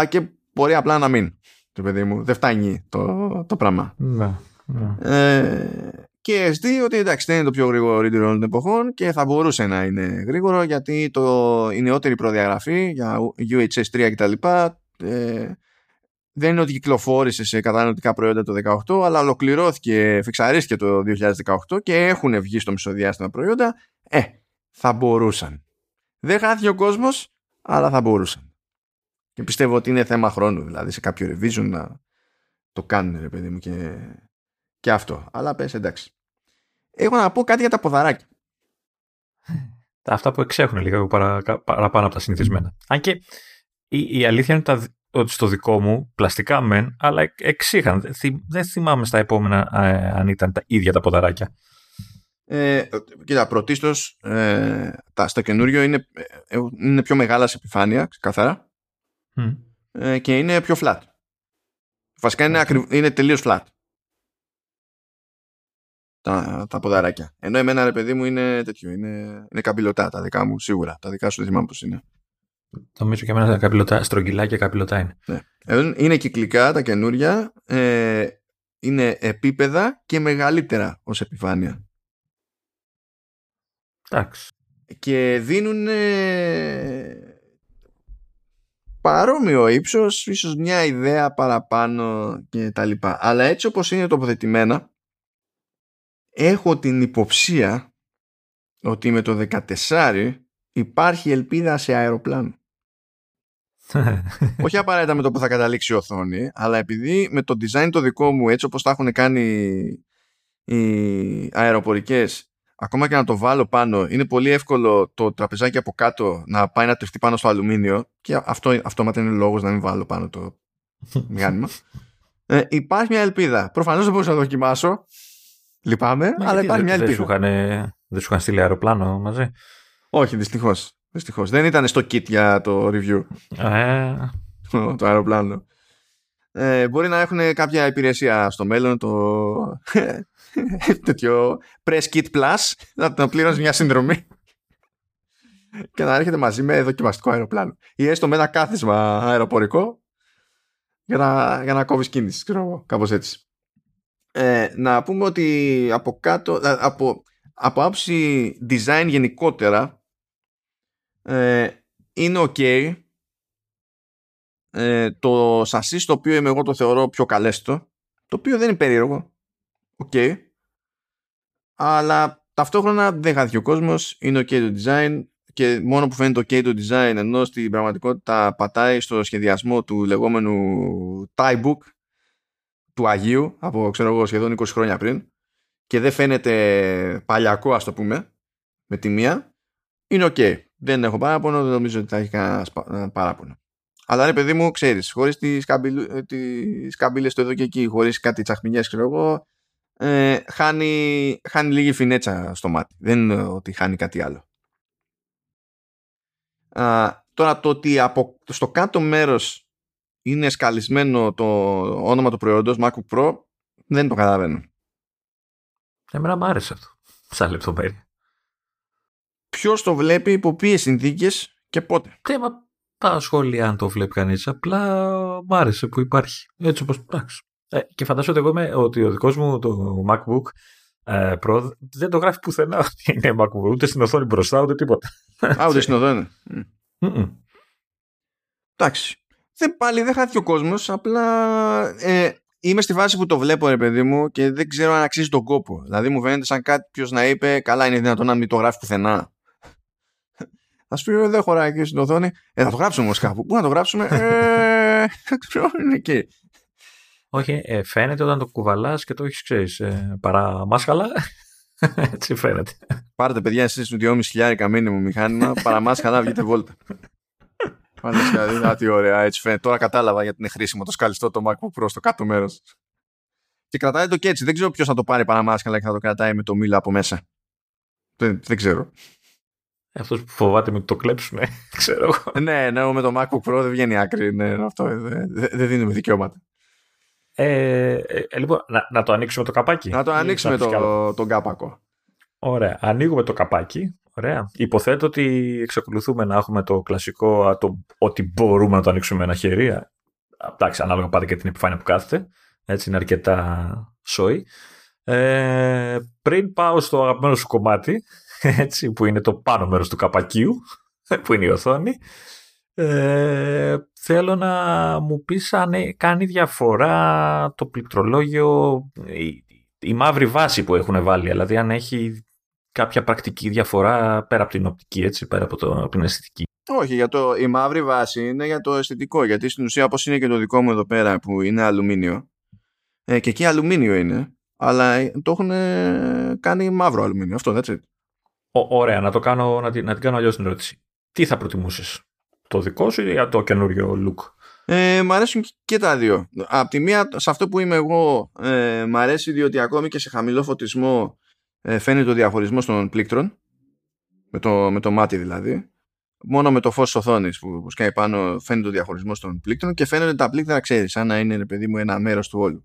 α, και μπορεί απλά να μην το παιδί μου, δεν φτάνει το, το πράγμα ναι, ναι. Ε, και SD ότι εντάξει δεν είναι το πιο γρήγορο reader όλων των εποχών και θα μπορούσε να είναι γρήγορο γιατί το, η νεότερη προδιαγραφή για UHS 3 κτλ. Ε, δεν είναι ότι κυκλοφόρησε σε καταναλωτικά προϊόντα το 2018 αλλά ολοκληρώθηκε, φιξαρίστηκε το 2018 και έχουν βγει στο μισοδιάστημα προϊόντα. Ε, θα μπορούσαν. Δεν χάθηκε ο κόσμος, αλλά θα μπορούσαν. Και πιστεύω ότι είναι θέμα χρόνου, δηλαδή σε κάποιο revision να το κάνουν, ρε παιδί μου, και, και αυτό. Αλλά πες εντάξει. Έχω να πω κάτι για τα ποδαράκια. Αυτά που εξέχουν λίγο παρα, παραπάνω από τα συνηθισμένα. Αν και η, η αλήθεια είναι τα, ότι στο δικό μου, πλαστικά μεν, αλλά εξήχαν. Δεν θυμάμαι στα επόμενα ε, αν ήταν τα ίδια τα ποδαράκια. Ε, κοίτα, πρωτίστως ε, τα, στο καινούριο είναι, ε, είναι πιο μεγάλας σε επιφάνεια, καθαρά, ε, και είναι πιο flat. Βασικά είναι, ακριβ, είναι τελείως flat τα, τα ποδαράκια. Ενώ εμένα ρε παιδί μου είναι τέτοιο, είναι, είναι καμπυλωτά τα δικά μου σίγουρα. Τα δικά σου δεν θυμάμαι πώς είναι. Νομίζω και εμένα καπηλωτά, στρογγυλά και καπηλωτά είναι. Ναι. Είναι κυκλικά τα καινούρια, ε, είναι επίπεδα και μεγαλύτερα ως επιφάνεια. Εντάξει. Και δίνουν παρόμοιο ύψος, ίσως μια ιδέα παραπάνω και τα λοιπά. Αλλά έτσι όπως είναι τοποθετημένα, έχω την υποψία ότι με το 14 υπάρχει ελπίδα σε αεροπλάνο. Όχι απαραίτητα με το που θα καταλήξει η οθόνη, αλλά επειδή με το design το δικό μου, έτσι όπως τα έχουν κάνει οι αεροπορικές, ακόμα και να το βάλω πάνω, είναι πολύ εύκολο το τραπεζάκι από κάτω να πάει να τριφτεί πάνω στο αλουμίνιο και αυτό αυτόματα είναι λόγος να μην βάλω πάνω το μηχάνημα. Ε, υπάρχει μια ελπίδα. Προφανώς δεν μπορούσα να το δοκιμάσω. Λυπάμαι, αλλά υπάρχει μια ελπίδα. Δεν σου είχαν στείλει αεροπλάνο μαζί; Όχι, δυστυχώς. Δυστυχώς. Δεν ήταν στο kit για το review. Ε. το αεροπλάνο. Ε, μπορεί να έχουν κάποια υπηρεσία στο μέλλον το τέτοιο Press Kit Plus να το πληρώνει μια συνδρομή και να έρχεται μαζί με δοκιμαστικό αεροπλάνο ή έστω με ένα κάθισμα αεροπορικό για να, για να κόβεις κίνηση ξέρω κάπως έτσι ε, να πούμε ότι από κάτω από, από άψη design γενικότερα ε, είναι ok ε, το σασί το οποίο είμαι εγώ το θεωρώ πιο καλέστο το οποίο δεν είναι περίεργο ok αλλά ταυτόχρονα δεν χάθηκε ο κόσμος είναι ok το design και μόνο που φαίνεται ok το design ενώ στην πραγματικότητα πατάει στο σχεδιασμό του λεγόμενου tie book του Αγίου από ξέρω εγώ σχεδόν 20 χρόνια πριν και δεν φαίνεται παλιακό ας το πούμε με τη μία είναι ok δεν έχω παράπονο, δεν νομίζω ότι θα έχει κανένα παράπονο. Αλλά ρε παιδί μου, ξέρεις, χωρίς τις καμπύλες το εδώ και εκεί, χωρίς κάτι τσαχμινιές, ξέρω εγώ, ε, χάνει, χάνει λίγη φινέτσα στο μάτι. Δεν είναι ότι χάνει κάτι άλλο. Α, τώρα το ότι από, στο κάτω μέρος είναι σκαλισμένο το όνομα του προϊόντος MacBook Pro δεν το καταλαβαίνω. Εμένα μου άρεσε αυτό. Σαν λεπτομέρεια ποιος το βλέπει, υπό ποιες συνθήκες και πότε; Τι μα τα σχόλια αν το βλέπει κανείς. Απλά μ' άρεσε που υπάρχει. Έτσι όπως. Ε, και φαντάζομαι εγώ είμαι ότι ο δικός μου το MacBook ε, Pro δεν το γράφει πουθενά ότι είναι MacBook. Ούτε στην οθόνη μπροστά, ούτε τίποτα. Α, ούτε στην οθόνη. Εντάξει. Δεν, πάλι δεν χάθηκε ο κόσμος. Απλά ε, είμαι στη φάση που το βλέπω, ρε παιδί μου, και δεν ξέρω αν αξίζει τον κόπο. Δηλαδή μου φαίνεται σαν κάτι ποιος να είπε, καλά είναι δυνατόν να μην το γράφει πουθενά. Θα σου πει δεν χωράει εκεί στην οθόνη. Ε, θα το γράψουμε όμως κάπου. Πού να το γράψουμε; ε, είναι εκεί. Όχι, ε, φαίνεται όταν το κουβαλάς και το έχεις, ξέρεις, ε, παρά μάσχαλα. Έτσι φαίνεται. Πάρτε παιδιά εσείς του 2,5 χιλιάρικα μήνυμο μηχάνημα, παρά μάσχαλα βγείτε βόλτα. Πάνε δηλαδή, τι ωραία, έτσι φαίνεται. Τώρα κατάλαβα γιατί είναι χρήσιμο το σκαλιστό το MacBook Pro στο κάτω μέρος. Και κρατάει το και έτσι. Δεν ξέρω ποιος θα το πάρει παρά μάσχαλα και θα το κρατάει με το μήλο από μέσα. Δεν, δεν ξέρω. Αυτός που φοβάται με το κλέψουν, ξέρω εγώ. ναι, ναι, με το MacBook Pro δεν βγαίνει άκρη. Ναι, αυτό δεν δε δίνουμε δικαιώματα. Ε, ε, λοιπόν, να, να, το ανοίξουμε το καπάκι. Να το ανοίξουμε το, τον κάπακο. Ωραία. Ανοίγουμε το καπάκι. Ωραία. Υποθέτω ότι εξακολουθούμε να έχουμε το κλασικό το, ότι μπορούμε να το ανοίξουμε με ένα χέρι. Εντάξει, ανάλογα πάντα και την επιφάνεια που κάθεται. Έτσι είναι αρκετά σόι. Ε, πριν πάω στο αγαπημένο σου κομμάτι, έτσι, που είναι το πάνω μέρος του καπακίου, που είναι η οθόνη, ε, θέλω να μου πεις αν κάνει διαφορά το πληκτρολόγιο, η, η μαύρη βάση που έχουν βάλει, δηλαδή αν έχει κάποια πρακτική διαφορά πέρα από την οπτική, έτσι, πέρα από, το, από την αισθητική; Όχι, για το, η μαύρη βάση είναι για το αισθητικό, γιατί στην ουσία όπως είναι και το δικό μου εδώ πέρα που είναι αλουμίνιο, ε, και εκεί αλουμίνιο είναι, αλλά το έχουν κάνει μαύρο αλουμίνιο. Αυτό, that's it. ωραία, να, το κάνω, να, την, να την κάνω αλλιώς την ερώτηση. Τι θα προτιμούσες, το δικό σου ή το καινούριο look; Ε, μ' αρέσουν και τα δύο. Απ' τη μία, σε αυτό που είμαι εγώ, ε, μ' αρέσει διότι ακόμη και σε χαμηλό φωτισμό ε, φαίνεται ο διαχωρισμό των πλήκτρων. Με το, με το μάτι δηλαδή. Μόνο με το φως της οθόνης που, που σκάει πάνω φαίνεται ο διαχωρισμό των πλήκτρων και φαίνεται τα πλήκτρα, ξέρεις, σαν να είναι, παιδί μου, ένα μέρος του όλου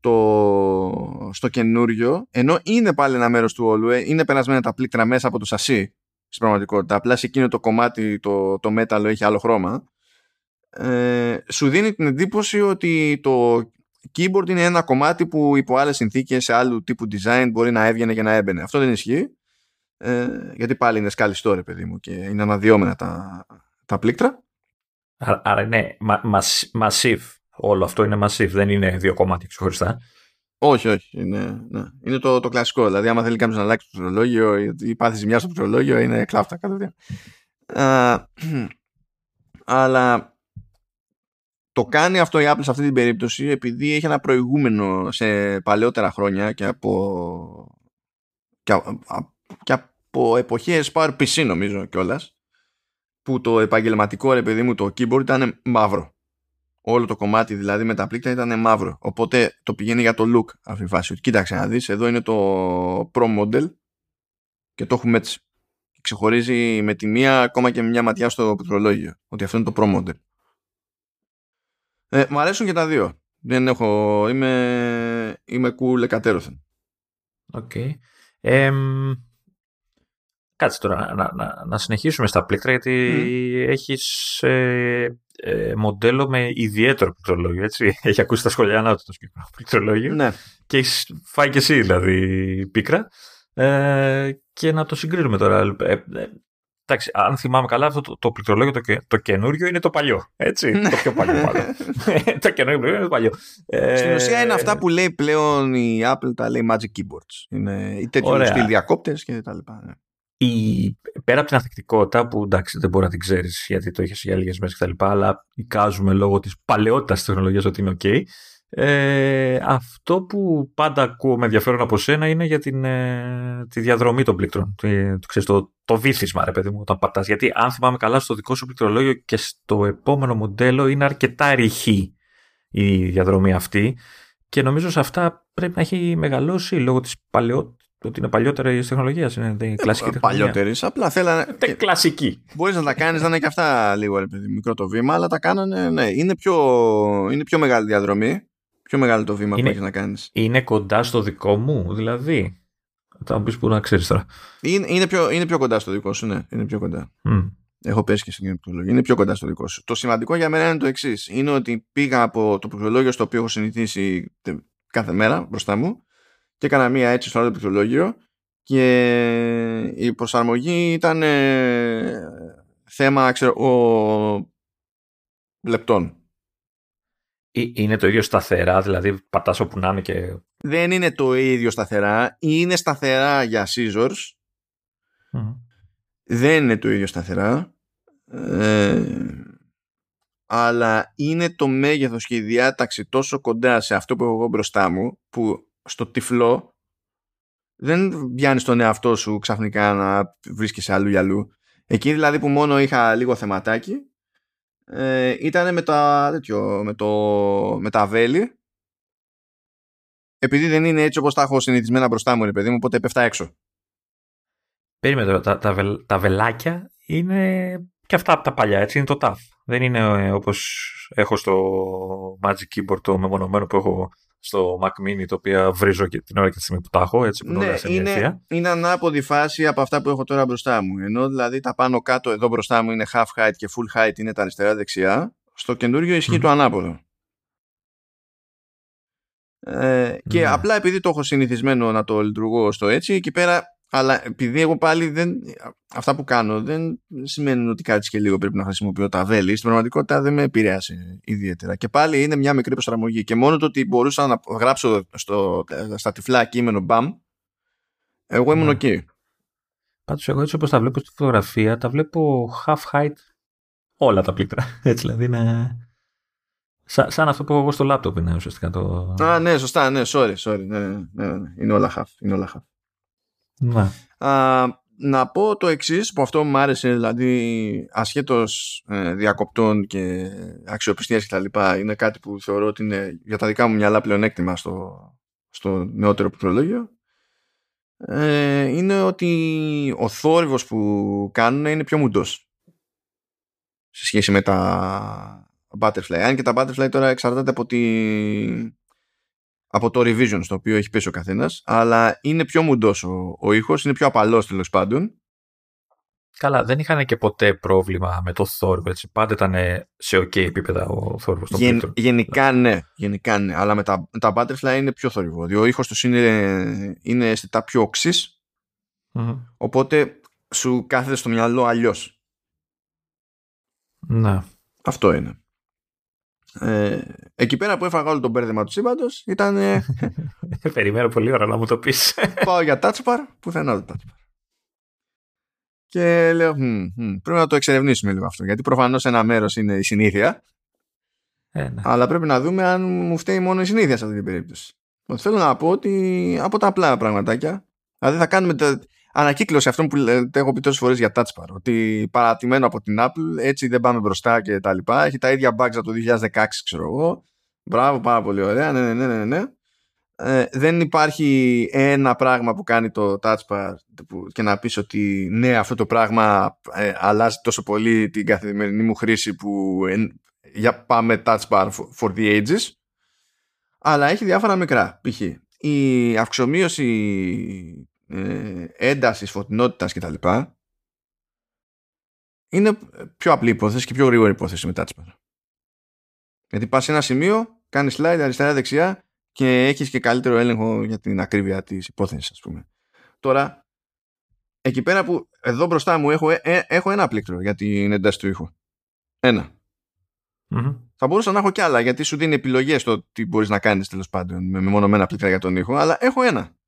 το, στο καινούριο, ενώ είναι πάλι ένα μέρος του όλου, ε, είναι περασμένα τα πλήκτρα μέσα από το σασί στην πραγματικότητα, απλά σε εκείνο το κομμάτι το, το μέταλλο έχει άλλο χρώμα, ε, σου δίνει την εντύπωση ότι το keyboard είναι ένα κομμάτι που υπό άλλες συνθήκες σε άλλου τύπου design μπορεί να έβγαινε και να έμπαινε. Αυτό δεν ισχύει, ε, γιατί πάλι είναι σκάλιστό ρε παιδί μου και είναι αναδυόμενα τα, τα πλήκτρα. Άρα είναι massive όλο αυτό είναι massive, δεν είναι δύο κομμάτια ξεχωριστά. Όχι, όχι. Είναι, ναι. είναι το, το κλασικό. Δηλαδή, άμα θέλει κάποιος να αλλάξει το πληκτρολόγιο ή πάθει ζημιά στο πληκτρολόγιο, είναι κλάφτα κατευθείαν. αλλά το κάνει αυτό η Apple σε αυτή την περίπτωση επειδή έχει ένα προηγούμενο σε παλαιότερα χρόνια και από, και, και από εποχές PowerPC νομίζω κιόλας, που το επαγγελματικό ρε παιδί μου το keyboard ήταν μαύρο όλο το κομμάτι δηλαδή με τα πλήκτρα ήταν μαύρο. Οπότε το πηγαίνει για το look αυτή η φάση. Κοίταξε να δεις, εδώ είναι το Pro Model και το έχουμε έτσι. Ξεχωρίζει με τη μία ακόμα και με μια ματιά στο πληκτρολόγιο ότι αυτό είναι το Pro Model. Ε, μ' αρέσουν και τα δύο. Δεν έχω, είμαι, είμαι cool εκατέρωθεν. OK. Okay. Κάτσε τώρα να, να, να συνεχίσουμε στα πλήκτρα γιατί μμ. έχεις ε, ε, μοντέλο με ιδιαίτερο πληκτρολόγιο, έτσι. Έχει ακούσει τα σχολιά του το συγκεκριμένο πληκτρολόγιο ναι. και έχεις φάει και εσύ δηλαδή πίκρα ε, και να το συγκρίνουμε τώρα. Ε, ε, εντάξει, αν θυμάμαι καλά, αυτό το, το πληκτρολόγιο το, το καινούριο είναι το παλιό. Έτσι; Ναι. το πιο παλιό, μάλλον. το καινούριο είναι το παλιό. Στην ουσία είναι αυτά που λέει πλέον η Apple, τα λέει Magic Keyboards. Είναι οι τέτοιου στυλ διακόπτες και τα λοιπά. Ναι η, πέρα από την αθεκτικότητα που εντάξει δεν μπορεί να την ξέρεις γιατί το είχες για λίγες μέρες κτλ. Αλλά εικάζουμε λόγω της παλαιότητας της τεχνολογίας ότι είναι OK. Ε, αυτό που πάντα ακούω με ενδιαφέρον από σένα είναι για την, ε, τη διαδρομή των πλήκτρων. Το, το, το βύθισμα, ρε παιδί μου, όταν πατάς. Γιατί αν θυμάμαι καλά, στο δικό σου πληκτρολόγιο και στο επόμενο μοντέλο είναι αρκετά ρηχή η διαδρομή αυτή. Και νομίζω σε αυτά πρέπει να έχει μεγαλώσει λόγω της παλαιότητα ότι είναι παλιότερη τεχνολογίας. Είναι η κλασική τεχνολογία. Παλιότερης. Απλά θέλανε. Ε, κλασική. Μπορείς να τα κάνεις, να είναι και αυτά λίγο ρε παιδί, μικρό το βήμα, αλλά τα κάνανε. Ναι, είναι πιο, είναι πιο μεγάλη διαδρομή. Πιο μεγάλο το βήμα είναι, που έχεις να κάνεις; Είναι κοντά στο δικό μου, δηλαδή. Θα μου πεις που να ξέρεις τώρα. Είναι, είναι, πιο, είναι πιο κοντά στο δικό σου, ναι. Είναι πιο κοντά. Mm. Έχω πέσει και στην πληκτρολόγια. Είναι πιο κοντά στο δικό σου. Το σημαντικό για μένα είναι το εξής. Είναι ότι πήγα από το πληκτρολόγιο στο οποίο έχω συνηθίσει κάθε μέρα μπροστά μου και έκανα μία έτσι στο άλλο πληκτρολόγιο και η προσαρμογή ήταν ε, θέμα ξέρω, ο, λεπτών. Είναι το ίδιο σταθερά, δηλαδή πατάς όπου να είναι και... Δεν είναι το ίδιο σταθερά, είναι σταθερά για scissors, δεν είναι το ίδιο σταθερά. Ε, αλλά είναι το μέγεθος και η διάταξη τόσο κοντά σε αυτό που έχω εγώ μπροστά μου που στο τυφλό δεν πιάνει τον εαυτό σου ξαφνικά να βρίσκεσαι αλλού για αλλού. Εκεί δηλαδή που μόνο είχα λίγο θεματάκι ε, ήταν με τα, τέτοιο, με, το, με τα βέλη επειδή δεν είναι έτσι όπως τα έχω συνηθισμένα μπροστά μου, ρε παιδί μου, οπότε πέφτα έξω. Περίμενε τα, τα, τα βελάκια είναι και αυτά από τα παλιά, έτσι είναι το TAF. Δεν είναι ε, όπως έχω στο Magic Keyboard το μεμονωμένο που έχω στο Mac Mini, το οποίο βρίζω και την ώρα και τη στιγμή που τα έχω, έτσι που ναι, σε είναι, είναι ανάποδη φάση από αυτά που έχω τώρα μπροστά μου. Ενώ δηλαδή τα πάνω κάτω εδώ μπροστά μου είναι half height και full height είναι τα αριστερά δεξιά. Στο καινούριο ισχύει το ανάποδο. Ε, και ναι. απλά επειδή το έχω συνηθισμένο να το λειτουργώ στο έτσι, εκεί πέρα αλλά επειδή εγώ πάλι δεν, αυτά που κάνω δεν σημαίνει ότι κάτι και λίγο πρέπει να χρησιμοποιώ τα βέλη. Στην πραγματικότητα δεν με επηρέασε ιδιαίτερα. Και πάλι είναι μια μικρή προσαρμογή. Και μόνο το ότι μπορούσα να γράψω στο, στα τυφλά κείμενο μπαμ, εγώ ήμουν OK. Okay. Πάντως εγώ έτσι όπως τα βλέπω στη φωτογραφία, τα βλέπω half height όλα τα πλήκτρα. Έτσι δηλαδή είναι... Σαν, σαν αυτό που έχω εγώ στο λάπτοπ είναι ουσιαστικά το... Α, ναι, σωστά, ναι, sorry, sorry. Ναι, ναι, ναι, ναι. Είναι όλα half, είναι όλα half. Ναι. Α, να πω το εξής που αυτό μου άρεσε, δηλαδή ασχέτως ε, διακοπτών και αξιοπιστίας και τα λοιπά, είναι κάτι που θεωρώ ότι είναι για τα δικά μου μυαλά πλεονέκτημα στο, στο νεότερο πληκτρολόγιο. Ε, είναι ότι ο θόρυβος που κάνουν είναι πιο μουντός σε σχέση με τα Butterfly. Αν και τα Butterfly τώρα εξαρτάται από τη, από το revision στο οποίο έχει πέσει ο καθένας, αλλά είναι πιο μουντός ο, ο ήχος, είναι πιο απαλός τέλος πάντων. Καλά, δεν είχαν και ποτέ πρόβλημα με το θόρυβο, έτσι. Πάντα ήταν σε OK επίπεδα ο θόρυβος. Γεν, γενικά ναι, γενικά ναι, αλλά με τα, τα butterfly είναι πιο θόρυβο. Διότι ο ήχος τους είναι, είναι αισθητά πιο οξύς, οπότε σου κάθεται στο μυαλό αλλιώς. Ναι. Αυτό είναι. Ε, εκεί πέρα που έφαγα όλο το μπέρδεμα του σύμπαντος ήταν. Ε, Περιμένω πολύ ώρα να μου το πεις. πάω για touchbar, πουθενά το touchbar. Και λέω, πρέπει να το εξερευνήσουμε λίγο αυτό. Γιατί προφανώς ένα μέρος είναι η συνήθεια. Ε, ναι. Αλλά πρέπει να δούμε αν μου φταίει μόνο η συνήθεια σε αυτή την περίπτωση. Θέλω να πω ότι από τα απλά πραγματάκια. Δηλαδή θα κάνουμε ανακύκλωση αυτό που έχω πει τόσες φορές για Touchbar. Ότι παρατημένο από την Apple, έτσι δεν πάμε μπροστά και τα λοιπά. Έχει τα ίδια bugs από το 2016, ξέρω εγώ. Μπράβο, πάρα πολύ ωραία. Ναι, ναι, ναι, ναι. ναι. Ε, δεν υπάρχει ένα πράγμα που κάνει το Touchbar και να πεις ότι ναι αυτό το πράγμα ε, αλλάζει τόσο πολύ την καθημερινή μου χρήση που για πάμε Touchbar for the ages αλλά έχει διάφορα μικρά π.χ. η αυξομοίωση ε, έντασης, φωτεινότητας κτλ. Είναι πιο απλή υπόθεση και πιο γρήγορη υπόθεση με touchpad. Γιατί πας σε ένα σημείο, κάνεις slide αριστερά-δεξιά και έχεις και καλύτερο έλεγχο για την ακρίβεια της υπόθεσης, ας πούμε. Τώρα, εκεί πέρα που εδώ μπροστά μου έχω, ε, ε έχω ένα πλήκτρο για την ένταση του ήχου. Ένα. Θα μπορούσα να έχω κι άλλα γιατί σου δίνει επιλογές στο τι μπορείς να κάνεις τέλος πάντων με μεμονωμένα πλήκτρα για τον ήχο, αλλά έχω ένα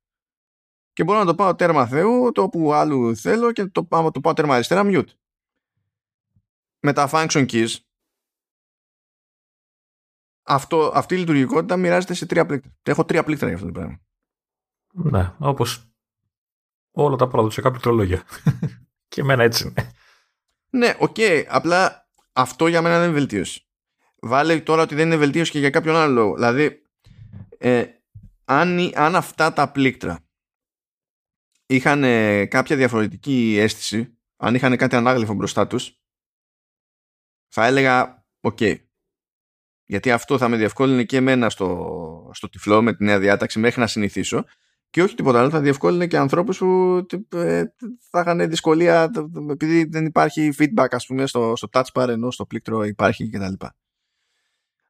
και μπορώ να το πάω τέρμα Θεού, το που άλλου θέλω και το, άμα το πάω τέρμα αριστερά, mute. Με τα function keys, αυτό, αυτή η λειτουργικότητα μοιράζεται σε τρία πλήκτρα. Έχω τρία πλήκτρα για αυτό το πράγμα. Ναι, όπως όλα τα παραδοσιακά πληκτρολόγια. και εμένα έτσι είναι. Ναι, OK. Okay, απλά αυτό για μένα δεν είναι βελτίωση. Βάλε τώρα ότι δεν είναι βελτίωση και για κάποιον άλλο λόγο. Δηλαδή, ε, αν, αν αυτά τα πλήκτρα είχαν κάποια διαφορετική αίσθηση, αν είχαν κάτι ανάγλυφο μπροστά τους, θα έλεγα οκ. Γιατί αυτό θα με διευκόλυνε και εμένα στο, στο τυφλό με τη νέα διάταξη μέχρι να συνηθίσω και όχι τίποτα άλλο, θα διευκόλυνε και ανθρώπους που ε, θα είχαν δυσκολία επειδή δεν υπάρχει feedback ας πούμε στο, στο touch bar ενώ στο πλήκτρο υπάρχει κτλ.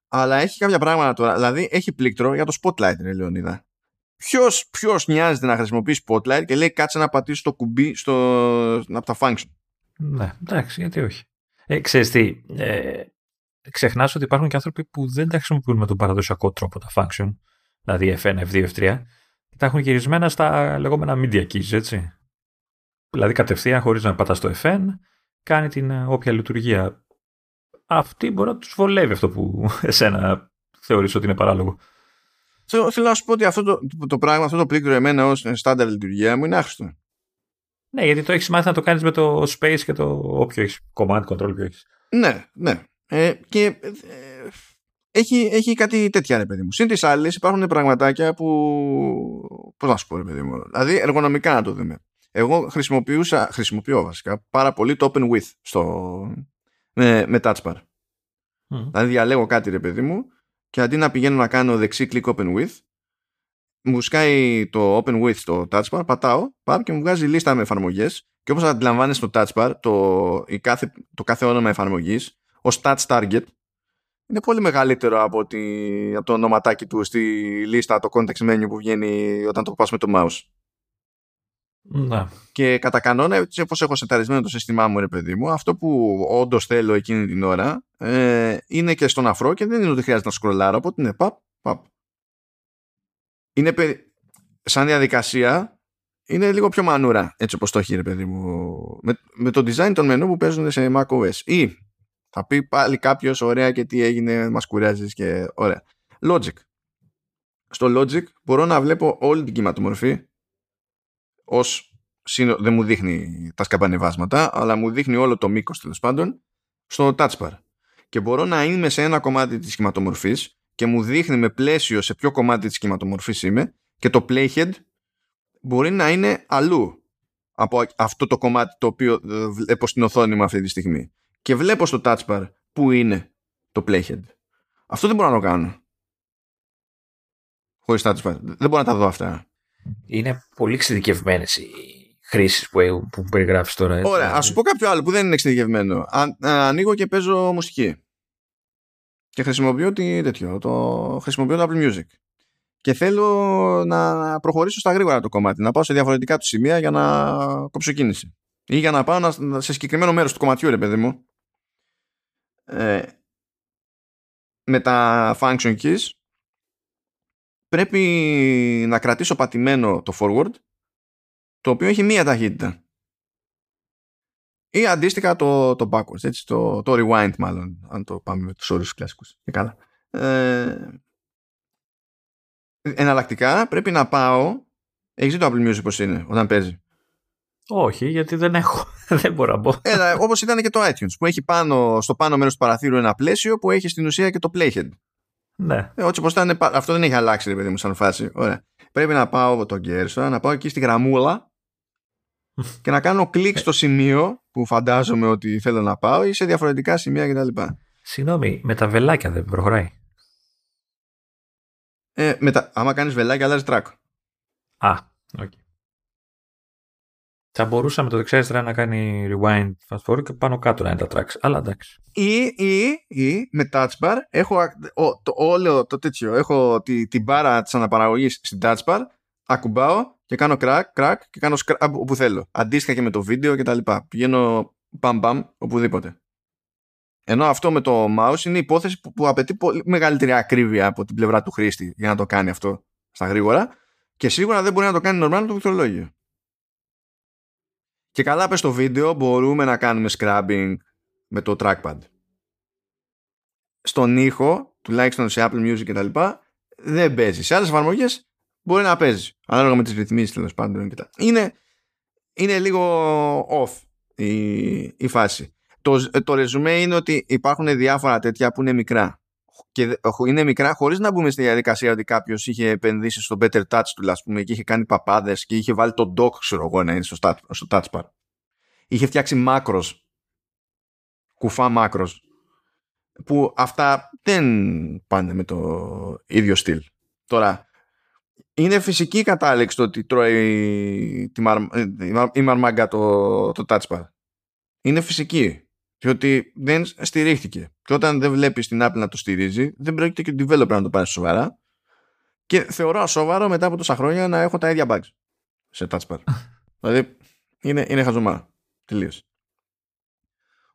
Αλλά έχει κάποια πράγματα τώρα, δηλαδή έχει πλήκτρο για το spotlight ρε Λεωνίδα Ποιος ποιος νοιάζεται να χρησιμοποιεί Spotlight και λέει κάτσε να πατήσει το κουμπί στο, από τα function. Ναι, εντάξει, γιατί όχι. Ε, ξέρεις τι, ε, ξεχνάς ότι υπάρχουν και άνθρωποι που δεν τα χρησιμοποιούν με τον παραδοσιακό τρόπο τα function, δηλαδή F1, F2, F3, και τα έχουν γυρισμένα στα λεγόμενα media keys, έτσι. Δηλαδή κατευθείαν χωρίς να πατάς το Fn, κάνει την ε, όποια λειτουργία αυτοί μπορεί να τους βολεύει αυτό που εσένα θεωρείς ότι είναι παράλογο. Θέλω, θέλω να σου πω ότι αυτό το, το πράγμα, αυτό το πλήκτρο εμένα ως στάνταρ λειτουργία μου είναι άχρηστο. Ναι, γιατί το έχεις μάθει να το κάνεις με το space και το όποιο έχεις. Command control ποιο έχεις. Ναι, ναι. Ε, και ε, έχει, έχει κάτι τέτοια, ρε παιδί μου. Συν της άλλης, υπάρχουν πραγματάκια που. Πώς να σου πω, ρε παιδί μου. Δηλαδή, εργονομικά να το δούμε. Εγώ χρησιμοποιούσα, χρησιμοποιώ βασικά πάρα πολύ το open with στο, με, με touch bar. Mm. Δηλαδή, διαλέγω κάτι, ρε παιδί μου, και αντί να πηγαίνω να κάνω δεξί click open with, μου σκάει το open with στο touch bar, πατάω, πάω και μου βγάζει λίστα με εφαρμογές. Και όπως αντιλαμβάνεσαι στο touch bar, το, η κάθε, το κάθε όνομα εφαρμογής ως touch target είναι πολύ μεγαλύτερο από, τη, από το ονοματάκι του στη λίστα, το context menu που βγαίνει όταν το πας με το mouse. Να. Και κατά κανόνα, έτσι όπως έχω σεταρισμένο το σύστημά μου, ρε παιδί μου, αυτό που όντως θέλω εκείνη την ώρα ε, είναι και στον αφρό και δεν είναι ότι χρειάζεται να σκρολάρω, οπότε είναι παπ, παπ. Είναι σαν διαδικασία είναι λίγο πιο μανούρα, έτσι όπως το έχει, ρε παιδί μου, με, με το design των μενού που παίζουν σε macOS. Ή θα πει πάλι κάποιος ωραία και τι έγινε, μας κουράζεις και ωραία. Logic. Στο Logic μπορώ να βλέπω όλη την κυματομορφή ως δεν μου δείχνει τα σκαμπανεβάσματα, αλλά μου δείχνει όλο το μήκος τέλος πάντων στο touch bar. Και μπορώ να είμαι σε ένα κομμάτι της κυματομορφής και μου δείχνει με πλαίσιο σε ποιο κομμάτι της κυματομορφής είμαι και το playhead μπορεί να είναι αλλού από αυτό το κομμάτι το οποίο ε, βλέπω στην οθόνη μου αυτή τη στιγμή και βλέπω στο touch bar που είναι το playhead. Αυτό δεν μπορώ να το κάνω. Χωρίς touch bar. Δεν μπορώ να τα δω αυτά. Είναι πολύ εξειδικευμένες οι χρήσεις που, που περιγράφεις τώρα. Έτσι. Ωραία, ας σου πω κάποιο άλλο που δεν είναι εξειδικευμένο. ανοίγω και παίζω μουσική. Και χρησιμοποιώ τι, τέτοιο, το, χρησιμοποιώ το Apple Music. Και θέλω να προχωρήσω στα γρήγορα το κομμάτι, να πάω σε διαφορετικά του σημεία για να κόψω κίνηση. Ή για να πάω σε συγκεκριμένο μέρος του κομματιού, ρε παιδί μου ε, με τα function keys πρέπει να κρατήσω πατημένο το forward το οποίο έχει μία ταχύτητα ή αντίστοιχα το, το backwards έτσι, το, το rewind μάλλον αν το πάμε με τους όρους κλασικούς και καλά ε, εναλλακτικά πρέπει να πάω έχεις δει το Apple Music πως είναι όταν παίζει; Όχι, γιατί δεν έχω. δεν μπορώ να πω. Έλα, όπως ήταν και το iTunes, που έχει πάνω, στο πάνω μέρος του παραθύρου ένα πλαίσιο που έχει στην ουσία και το playhead. Ναι. Ε, όπως ήταν, αυτό δεν έχει αλλάξει, ρε παιδί μου, σαν φάση. Ωραία. Πρέπει να πάω το Gerson, να πάω εκεί στη γραμμούλα και να κάνω κλικ στο σημείο που φαντάζομαι ότι θέλω να πάω ή σε διαφορετικά σημεία κτλ. Συγγνώμη, με τα βελάκια δεν προχωράει. Ε, με τα, άμα κάνεις βελάκια αλλάζεις track. Α, OK. Okay. Θα μπορούσαμε το δεξιάς να κάνει rewind fast forward και πάνω κάτω να είναι τα tracks. Αλλά εντάξει. Ή, ή, ή με touch bar έχω ο, το, όλο το τέτοιο. Έχω τη, την μπάρα της αναπαραγωγής στην touch bar, ακουμπάω και κάνω κρακ, κρακ και κάνω scrub όπου θέλω. Αντίστοιχα και με το βίντεο και τα λοιπά. Πηγαίνω μπαμ μπαμ οπουδήποτε. Ενώ αυτό με το mouse είναι υπόθεση που, που απαιτεί πολύ μεγαλύτερη ακρίβεια από την πλευρά του χρήστη για να το κάνει αυτό στα γρήγορα και σίγουρα δεν μπορεί να το κάνει normal το πληκτρολόγιο. Και καλά πες στο βίντεο μπορούμε να κάνουμε scrubbing με το trackpad. Στον ήχο, τουλάχιστον σε Apple Music και τα λοιπά, δεν παίζει. Σε άλλες εφαρμογές μπορεί να παίζει. Ανάλογα με τις ρυθμίσεις τέλος πάντων. Και τα. Είναι, είναι λίγο off η, η φάση. Το, το ρεζουμέ είναι ότι υπάρχουν διάφορα τέτοια που είναι μικρά. Και είναι μικρά χωρίς να μπούμε στη διαδικασία ότι κάποιος είχε επενδύσει στο Better Touch του, ας πούμε, και είχε κάνει παπάδες και είχε βάλει το dock, ξέρω εγώ, να είναι στο, στο touch bar. Είχε φτιάξει μάκρος, κουφά μάκρος, που αυτά δεν πάνε με το ίδιο στυλ. Τώρα, είναι φυσική η κατάληξη το ότι τρώει τη μαρ... η μαρμάγκα το, το touch bar. Είναι φυσική. Διότι δεν στηρίχθηκε. Και όταν δεν βλέπεις την Apple να το στηρίζει, δεν πρόκειται και ο developer να το πάρει σοβαρά. Και θεωρώ ασόβαρο μετά από τόσα χρόνια να έχω τα ίδια bugs σε touchpad. δηλαδή είναι, είναι χαζομά. Τελείως.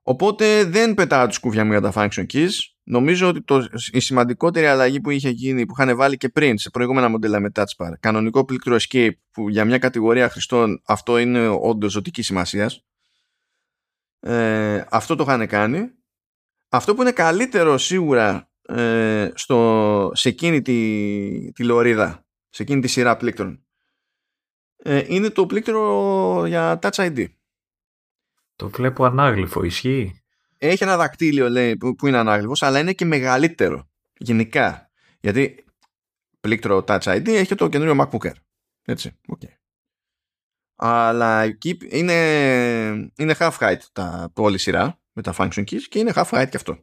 Οπότε δεν πετάω τη σκούφια μου για τα function keys. Νομίζω ότι το, η σημαντικότερη αλλαγή που είχε γίνει, που είχαν βάλει και πριν σε προηγούμενα μοντέλα με touchpad, κανονικό πλήκτρο escape, που για μια κατηγορία χρηστών αυτό είναι όντως ζωτική σημασίας. Ε, αυτό το είχαν κάνει Αυτό που είναι καλύτερο σίγουρα ε, στο, σε εκείνη τη, τη λωρίδα, σε εκείνη τη σειρά πλήκτρων, ε, είναι το πλήκτρο για Touch ID. Το βλέπω ανάγλυφο, ισχύει; Έχει ένα δακτύλιο λέει, που, είναι ανάγλυφος, αλλά είναι και μεγαλύτερο γενικά. Γιατί πλήκτρο Touch ID έχει το καινούριο MacBook Air. Έτσι, okay. Αλλά εκεί είναι, είναι half height τα, όλη σειρά με τα function keys και είναι half height και αυτό.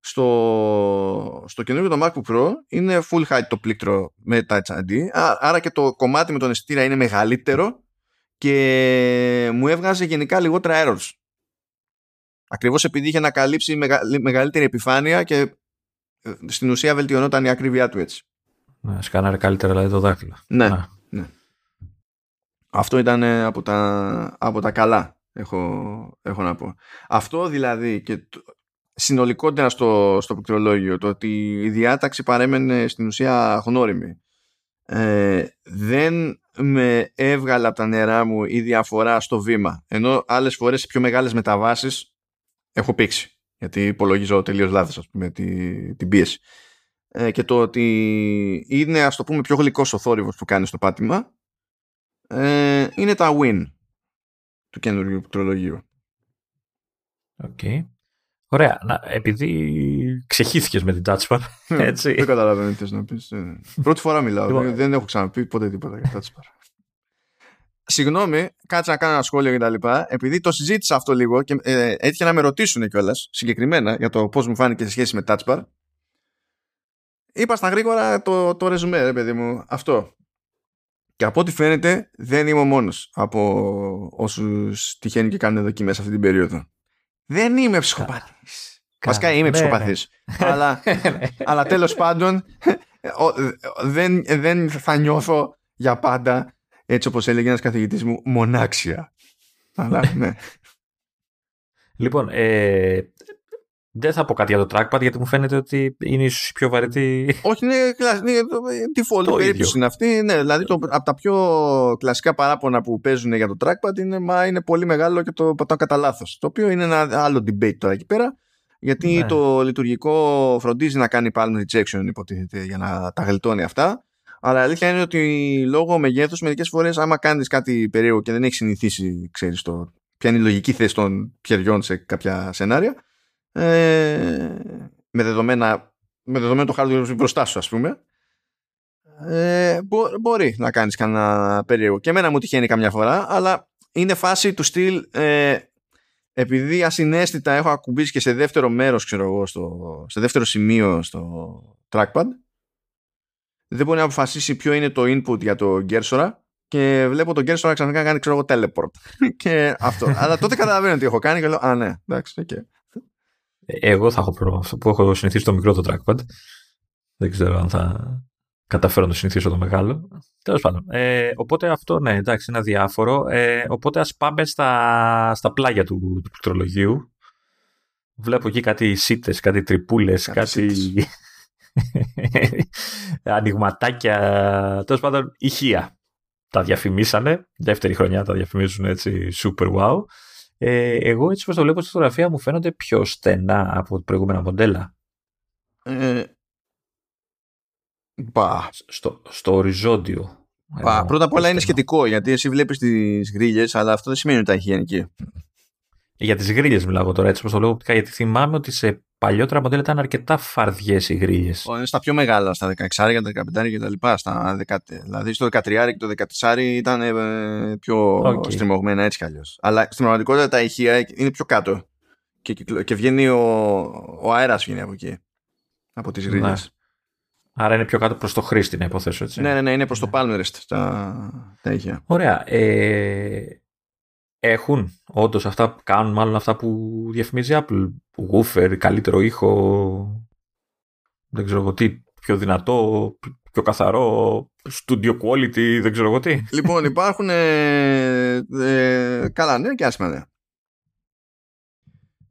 Στο, στο καινούριο το MacBook Pro είναι full height το πλήκτρο με Touch ID άρα και το κομμάτι με τον αισθητήρα είναι μεγαλύτερο και μου έβγαζε γενικά λιγότερα errors. Ακριβώς επειδή είχε να καλύψει μεγαλύτερη επιφάνεια και ε, στην ουσία βελτιωνόταν η ακρίβειά του έτσι. Ναι, σκάναρε καλύτερα δηλαδή το δάχτυλο. Ναι, ναι. Αυτό ήταν από τα, από τα καλά, έχω, έχω να πω. Αυτό δηλαδή και συνολικότερα στο, στο πληκτρολόγιο, το ότι η διάταξη παρέμενε στην ουσία γνώριμη. Ε, δεν με έβγαλε από τα νερά μου η διαφορά στο βήμα. Ενώ άλλες φορές σε πιο μεγάλες μεταβάσεις έχω πήξει. Γιατί υπολογίζω τελείως λάθος ας πούμε, τη, την πίεση. Ε, και το ότι είναι ας το πούμε πιο γλυκός ο θόρυβος που κάνει στο πάτημα ε, είναι τα win του καινούργιου πληκτρολογίου. OK. Okay. Ωραία. Να, επειδή ξεχύθηκες με την touchpad, ναι, έτσι. Δεν καταλαβαίνω τι να πεις. Ε. Πρώτη φορά μιλάω. Λοιπόν. δεν έχω ξαναπεί ποτέ τίποτα για touchpad. Συγγνώμη, κάτσε να κάνω ένα σχόλιο για τα λοιπά. Επειδή το συζήτησα αυτό λίγο και ε, έτυχε να με ρωτήσουν κιόλας συγκεκριμένα για το πώς μου φάνηκε σε σχέση με touchpad. Είπα στα γρήγορα το, το ρεζουμέ, ρε παιδί μου. Αυτό. Και από ό,τι φαίνεται δεν είμαι ο μόνος από όσους τυχαίνει και κάνουν δοκιμές αυτή την περίοδο. Δεν είμαι ψυχοπαθής. Βασικά είμαι ναι, ψυχοπαθής. Ναι. αλλά, αλλά τέλος πάντων δεν, δεν θα νιώθω για πάντα έτσι όπως έλεγε ένας καθηγητής μου μονάξια. αλλά ναι. Λοιπόν, ε, δεν θα πω κάτι για το trackpad γιατί μου φαίνεται ότι είναι ίσως η πιο βαρετή. Όχι, είναι, είναι default περίπτωση είναι αυτή. Ναι, δηλαδή το, από τα πιο κλασικά παράπονα που παίζουν για το trackpad είναι, μα είναι πολύ μεγάλο και το πατάω κατά λάθος. Το οποίο είναι ένα άλλο debate τώρα εκεί πέρα. Γιατί ναι. το λειτουργικό φροντίζει να κάνει πάλι rejection υποτίθεται για να τα γλιτώνει αυτά. Αλλά η αλήθεια είναι ότι λόγω μεγέθους μερικές φορές, άμα κάνεις κάτι περίεργο και δεν έχεις συνηθίσει, ξέρεις το, ποια είναι η λογική θέση των πιεριών σε κάποια σενάρια, ε, με, δεδομένα, με δεδομένο το hardware μπροστά σου ας πούμε. Ε, μπορεί να κάνεις κανένα περίεργο. Και εμένα μου τυχαίνει καμιά φορά αλλά είναι φάση του στυλ ε, επειδή ασυναίσθητα έχω ακουμπήσει και σε δεύτερο μέρος ξέρω εγώ στο, σε δεύτερο σημείο στο trackpad δεν μπορεί να αποφασίσει ποιο είναι το input για το Gersora και βλέπω τον Gersora ξαφνικά κάνει ξέρω εγώ teleport. Και αυτό. Αλλά τότε καταλαβαίνω τι έχω κάνει και λέω α ναι εντάξει okay. Εγώ θα έχω πρόβλημα αυτό που έχω συνηθίσει το μικρό το trackpad. Δεν ξέρω αν θα καταφέρω να το συνηθίσω το μεγάλο. Τέλος πάντων. Ε, οπότε αυτό, ναι, εντάξει, είναι αδιάφορο. Ε, οπότε ας πάμε στα, στα πλάγια του, του πληκτρολογίου. Βλέπω εκεί κάτι σίτες, κάτι τρυπούλες, κάτι, κάτι... ανοιγματάκια. Τέλος πάντων, ηχεία. Τα διαφημίσανε. Δεύτερη χρονιά τα διαφημίζουν έτσι super wow. Ε, εγώ έτσι όπως το βλέπω στη φωτογραφία μου φαίνονται πιο στενά από προηγούμενα μοντέλα. Ε, μπα. Στο, στο οριζόντιο. Μπα. Πρώτα απ' όλα είναι σχετικό γιατί εσύ βλέπεις τις γρίλες αλλά αυτό δεν σημαίνει ότι τα έχει γενική. Για τις γρίλες μιλάω τώρα έτσι όπως το λέω γιατί θυμάμαι ότι σε παλιότερα μοντέλα ήταν αρκετά φαρδιές οι γρίλες. Στα πιο μεγάλα, στα 16, τα 15 και τα λοιπά. Στα 10, δηλαδή στο 13 και το 14 ήταν ε, πιο okay. στριμωγμένα έτσι κι αλλιώς. Αλλά στην πραγματικότητα τα ηχεία είναι πιο κάτω. Και, και βγαίνει ο, ο αέρας βγαίνει από εκεί. Από τις γρίλες. Ναι. Άρα είναι πιο κάτω προς το χρήστη, να υποθέσω έτσι. Ναι, ναι, ναι είναι προς το Palmerest τα, τα ηχεία. Ωραία. Ε, έχουν όντως αυτά, κάνουν μάλλον αυτά που διαφημίζει Apple. Woofer, καλύτερο ήχο, δεν ξέρω εγώ τι, πιο δυνατό, πιο καθαρό, studio quality, δεν ξέρω εγώ τι. Λοιπόν, υπάρχουν ε, ε, καλά νέα και άσχημα νέα.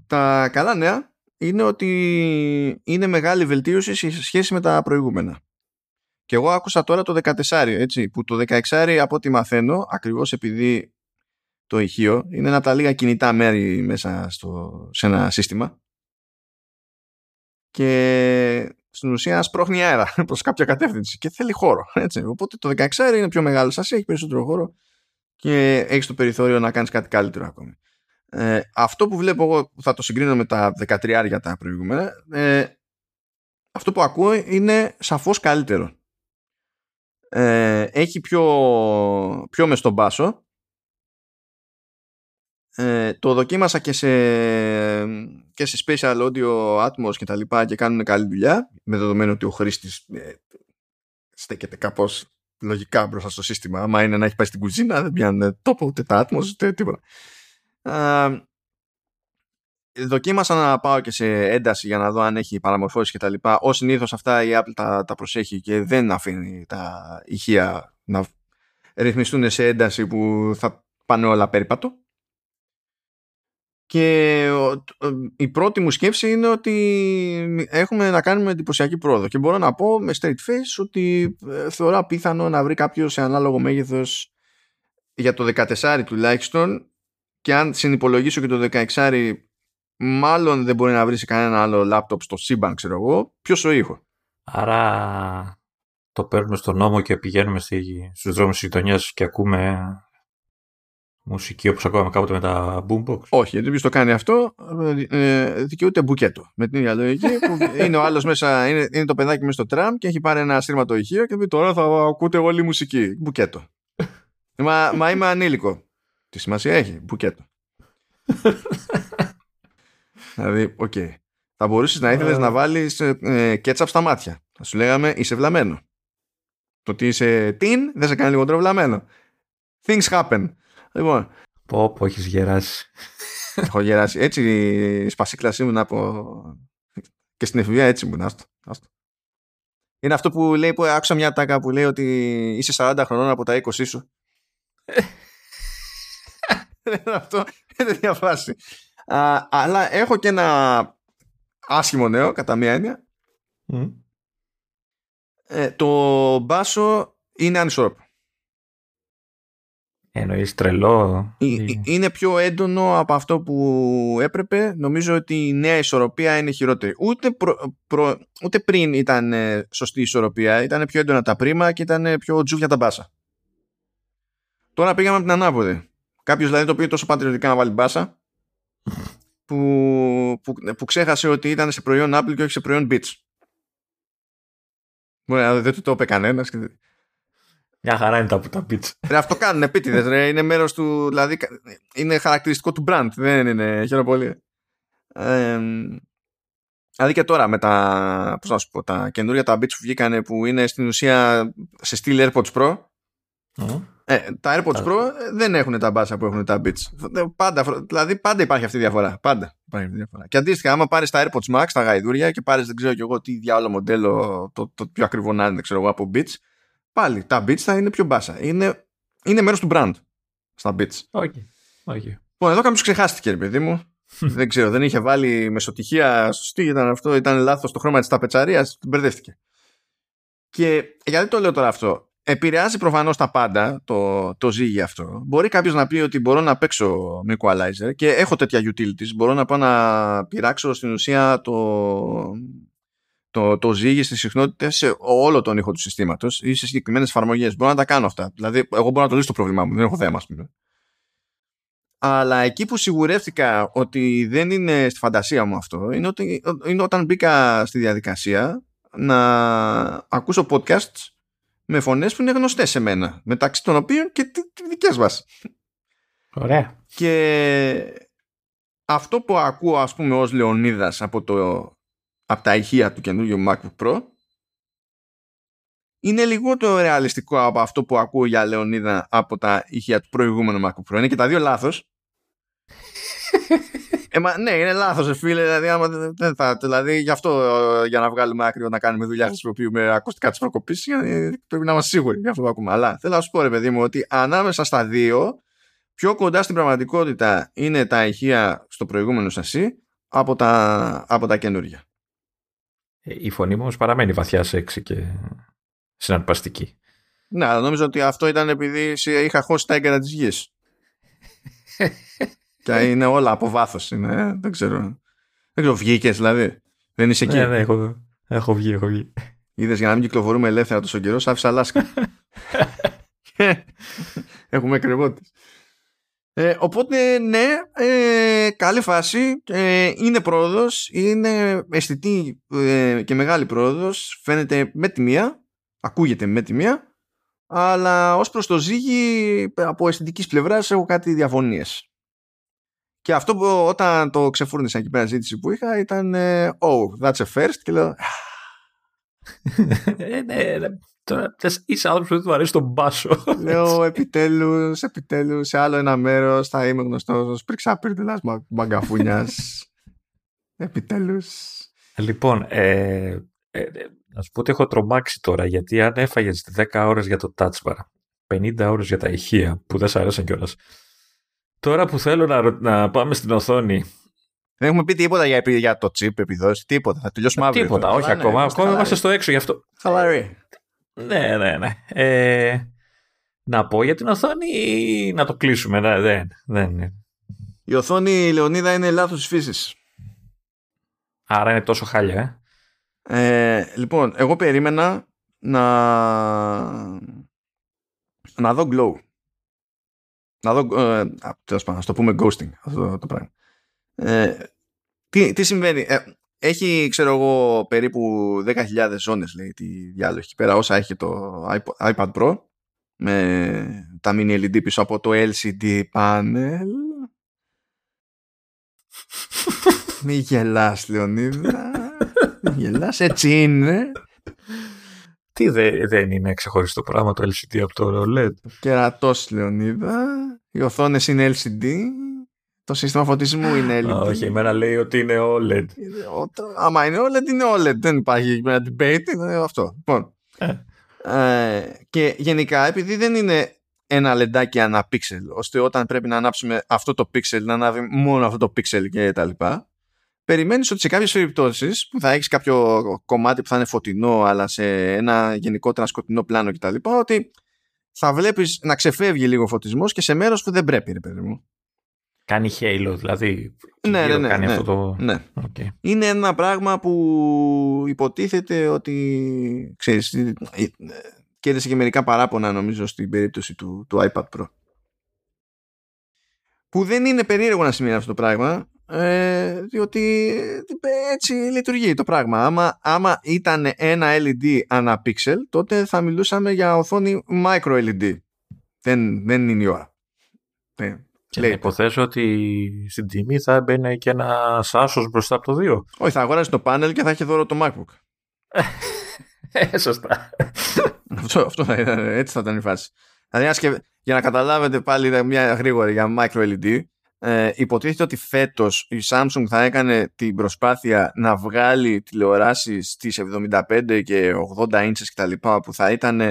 Τα καλά νέα είναι ότι είναι μεγάλη βελτίωση σε σχέση με τα προηγούμενα. Και εγώ άκουσα τώρα το 14, έτσι, που το 16 από ό,τι μαθαίνω, ακριβώς επειδή το ηχείο είναι ένα από τα λίγα κινητά μέρη μέσα στο, σε ένα σύστημα και στην ουσία σπρώχνει αέρα προς κάποια κατεύθυνση και θέλει χώρο. Έτσι. Οπότε το 16 είναι πιο μεγάλο σας, έχει περισσότερο χώρο και έχεις το περιθώριο να κάνεις κάτι καλύτερο ακόμη. Ε, αυτό που βλέπω εγώ θα το συγκρίνω με τα 13 τα προηγούμενα ε, αυτό που ακούω είναι σαφώς καλύτερο ε, έχει πιο, πιο μες στον πάσο ε, το δοκίμασα και σε, και σε Special Audio Atmos και τα λοιπά και κάνουν καλή δουλειά με δεδομένο ότι ο χρήστης ε, στέκεται κάπως λογικά μπροστά στο σύστημα άμα είναι να έχει πάει στην κουζίνα δεν πιάνει τόπο ούτε τα Atmos ούτε τίποτα δοκίμασα να πάω και σε ένταση για να δω αν έχει παραμορφώσει και τα λοιπά. Ως συνήθως αυτά η Apple τα, τα προσέχει και δεν αφήνει τα ηχεία να ρυθμιστούν σε ένταση που θα πάνε όλα πέρπατο. Και η πρώτη μου σκέψη είναι ότι έχουμε να κάνουμε εντυπωσιακή πρόοδο και μπορώ να πω με straight face ότι ε, θεωρώ απίθανο να βρει κάποιος σε ανάλογο μέγεθος για το 14 τουλάχιστον και αν συνυπολογίσω και το 16 μάλλον δεν μπορεί να βρει σε κανένα άλλο λάπτοπ στο σύμπαν, ξέρω εγώ, ποιο ο ήχο. Άρα το παίρνουμε στον νόμο και πηγαίνουμε στους δρόμους της γειτονιάς και ακούμε μουσική όπως ακούμε κάποτε με τα boombox. Όχι, γιατί ποιος το κάνει αυτό ε, δικαιούται μπουκέτο. Με την ίδια λογική που είναι ο άλλος μέσα, είναι, είναι το παιδάκι μέσα στο τραμ και έχει πάρει ένα το ηχείο και πει τώρα θα ακούτε όλη μουσική. Μπουκέτο. μα, μα είμαι ανήλικο. Τι σημασία έχει, μπουκέτο. Δηλαδή, ok. Okay. Θα μπορούσες να ήθελες να βάλεις ε, κέτσαπ στα μάτια. Θα σου λέγαμε είσαι βλαμμένο. Το ότι είσαι teen δεν σε κάνει λιγότερο βλαμμένο. Things happen. Λοιπόν. Πω, πω, έχεις γεράσει. Έχω γεράσει. Έτσι σπασίκλα ήμουν από. Και στην εφηβεία έτσι ήμουν. Άστο. άστο. Είναι αυτό που λέει που άκουσα μια τάκα που λέει ότι είσαι 40 χρονών από τα 20 σου. είναι αυτό. Είναι διαφάση αλλά έχω και ένα άσχημο νέο, κατά μία έννοια. Ε, το μπάσο είναι ανισόρροπο. Εννοείς τρελό. Είναι πιο έντονο από αυτό που έπρεπε. Νομίζω ότι η νέα ισορροπία είναι χειρότερη. Ούτε, προ, ούτε πριν ήταν ε, σωστή ισορροπία. Ήταν πιο έντονα τα πρίμα και ήταν πιο τζούφια τα μπάσα. Τώρα πήγαμε από την ανάποδη. Κάποιος δηλαδή το οποίο τόσο πατριωτικά να βάλει μπάσα που, που, που ξέχασε ότι ήταν σε προϊόν Apple και όχι σε προϊόν Beats. Μπορεί δεν του το είπε κανένας. Μια χαρά είναι τα, τα Beats. Ρε, αυτό κάνουν επίτηδες. Ρε. Είναι μέρος του. Δηλαδή είναι χαρακτηριστικό του brand. Δεν είναι. Χαίρομαι πολύ. Ε, δηλαδή και τώρα με τα, πώς να σου πω, τα καινούργια τα Beats που βγήκανε που είναι στην ουσία σε στυλ AirPods Pro. Ε, τα AirPods Pro ε, δεν έχουν τα μπάσα που έχουν τα Beats. Ε, πάντα, δηλαδή πάντα υπάρχει αυτή η διαφορά. Πάντα υπάρχει αυτή η διαφορά. Και αντίστοιχα, άμα πάρεις τα AirPods Max, τα γαϊδούρια και πάρεις δεν ξέρω κι εγώ τι διάλογο μοντέλο, το, το πιο ακριβό να είναι, ξέρω εγώ, από Beats, πάλι τα Beats θα είναι πιο μπάσα. Είναι, είναι μέρος του brand στα Beats. Okay. Okay. Λοιπόν, εδώ κάποιος ξεχάστηκε, ρε παιδί μου. δεν ξέρω, δεν είχε βάλει μεσοτυχία σωστή, ήταν αυτό, ήταν λάθος το χρώμα της ταπετσαρίας, την μπερδεύτηκε. Και γιατί το λέω τώρα αυτό, επηρεάζει προφανώς τα πάντα το, το ζύγι αυτό. Μπορεί κάποιος να πει ότι μπορώ να παίξω με equalizer και έχω τέτοια utilities. Μπορώ να πάω να πειράξω στην ουσία το, το, το ζύγι στη συχνότητα σε όλο τον ήχο του συστήματος ή σε συγκεκριμένες εφαρμογές. Μπορώ να τα κάνω αυτά. Δηλαδή, εγώ μπορώ να το λύσω το πρόβλημά μου. Δεν έχω θέμα, ας πούμε. Αλλά εκεί που σιγουρεύτηκα ότι δεν είναι στη φαντασία μου αυτό είναι, ότι, είναι όταν μπήκα στη διαδικασία να ακούσω podcasts με φωνές που είναι γνωστές σε μένα, μεταξύ των οποίων και τι δικές μας. Ωραία. Και αυτό που ακούω ας πούμε ως Λεωνίδας από, το, από τα ηχεία του καινούργιου MacBook Pro είναι λιγότερο ρεαλιστικό από αυτό που ακούω για Λεωνίδα από τα ηχεία του προηγούμενου MacBook Pro. Είναι και τα δύο λάθος. Ε, μα, ναι, είναι λάθος, φίλε. Δηλαδή, άμα δεν θα, δηλαδή, γι' αυτό για να βγάλουμε άκρη να κάνουμε δουλειά χρησιμοποιούμε ακουστικά της προκοπής. Πρέπει να είμαστε σίγουροι για αυτό που ακούμε. Αλλά θέλω να σου πω, ρε παιδί μου, ότι ανάμεσα στα δύο, πιο κοντά στην πραγματικότητα είναι τα ηχεία στο προηγούμενο σασί από τα, από τα καινούργια. Ε, η φωνή μου όμως παραμένει βαθιά σεξι και συναρπαστική. Ναι, αλλά νόμιζα ότι αυτό ήταν επειδή είχα χώσει τα έγκαιρα της γης. Και είναι όλα από βάθος. Δεν ξέρω. Δεν ξέρω, βγήκες δηλαδή. Δεν είσαι εκεί. Ναι, ναι, έχω, έχω βγει, έχω βγει. Είδες για να μην κυκλοφορούμε ελεύθερα τόσο καιρό, άφησα λάσκα. Έχουμε κρεβότη. Ε, οπότε ναι, ε, καλή φάση, ε, είναι πρόοδος, είναι αισθητή ε, και μεγάλη πρόοδος, φαίνεται με τη μία, ακούγεται με τη μία, αλλά ως προς το ζύγι από αισθητικής πλευράς έχω κάτι διαφωνίες. Και αυτό που όταν το ξεφούρνησα εκεί πέρα ζήτηση που είχα ήταν Oh, that's a first και λέω ναι, ναι, Τώρα είσαι άνθρωπος που του αρέσει τον μπάσο. Λέω επιτέλους, επιτέλους, σε άλλο ένα μέρος θα είμαι γνωστός ως πριξάπυρτελα μαγκαφούνιας. επιτέλους. Λοιπόν, ε, ε, να σου πω ότι έχω τρομάξει τώρα γιατί αν έφαγες 10 ώρες για το touch bar, 50 ώρες για τα ηχεία που δεν σ' αρέσαν κιόλας. Τώρα που θέλω να, να πάμε στην οθόνη δεν έχουμε πει τίποτα για, για το chip επιδόσης, τίποτα. Θα τελειώσουμε αύριο. Τίποτα, όχι ακόμα. ακόμα είμαστε στο έξω γι' αυτό. Χαλαρή. Ναι, ναι, ναι. Ε, να πω για την οθόνη ή να το κλείσουμε. Ναι, δεν, δεν είναι. Η οθόνη, Λεωνίδα, είναι λάθος της φύσης. Άρα είναι τόσο χάλια, ε. ε λοιπόν, εγώ περίμενα να να δω glow. Να δω, ε, τέλος πάντων, το πούμε ghosting αυτό το πράγμα. Ε, τι, τι συμβαίνει. Ε, έχει, ξέρω εγώ, περίπου 10.000 ζώνες, λέει, τη διάλογη εκεί πέρα, όσα έχει το iPad Pro, με τα mini LED πίσω από το LCD panel. Μη γελάς, Λεωνίδα. Μη γελάς, έτσι είναι. Τι δε, δεν είναι ξεχωριστό πράγμα το LCD από το OLED. Κερατός, Λεωνίδα. Οι οθόνες είναι LCD. Το σύστημα φωτισμού είναι LED. Όχι, εμένα λέει ότι είναι OLED. Άμα είναι OLED, είναι OLED. Δεν υπάρχει ένα debate. Είναι αυτό. Λοιπόν. Ε. ε, και γενικά, επειδή δεν είναι ένα λεντάκι ανά πίξελ, ώστε όταν πρέπει να ανάψουμε αυτό το πίξελ, να ανάβει μόνο αυτό το πίξελ και τα λοιπά, περιμένεις ότι σε κάποιες περιπτώσεις που θα έχεις κάποιο κομμάτι που θα είναι φωτεινό, αλλά σε ένα γενικότερα σκοτεινό πλάνο κτλ., ότι θα βλέπεις να ξεφεύγει λίγο φωτισμός και σε μέρος που δεν πρέπει, ρε παιδί μου. Κάνει Halo, δηλαδή. Ναι, ναι, ναι, κάνει ναι, αυτό το... ναι. Okay. Είναι ένα πράγμα που υποτίθεται ότι ξέρεις, ε, κέρδισε και μερικά παράπονα νομίζω στην περίπτωση του, του iPad Pro. Που δεν είναι περίεργο να σημαίνει αυτό το πράγμα ε, διότι έτσι λειτουργεί το πράγμα. Άμα, άμα ήταν ένα LED ανά pixel τότε θα μιλούσαμε για οθόνη micro LED. Δεν, δεν είναι η ώρα. Ναι. Και Λέει, να υποθέσω ότι στην τιμή θα έμπαινε και ένα άσο μπροστά από το 2. Όχι, θα αγοράσει το πάνελ και θα έχει δώρο το MacBook. ε, σωστά. αυτό, αυτό θα ήταν, έτσι θα ήταν η φάση. Δηλαδή, για να καταλάβετε πάλι μια γρήγορη για micro LED, ε, υποτίθεται ότι φέτος η Samsung θα έκανε την προσπάθεια να βγάλει τηλεοράσεις στις 75 και 80 inches κτλ. που θα ήταν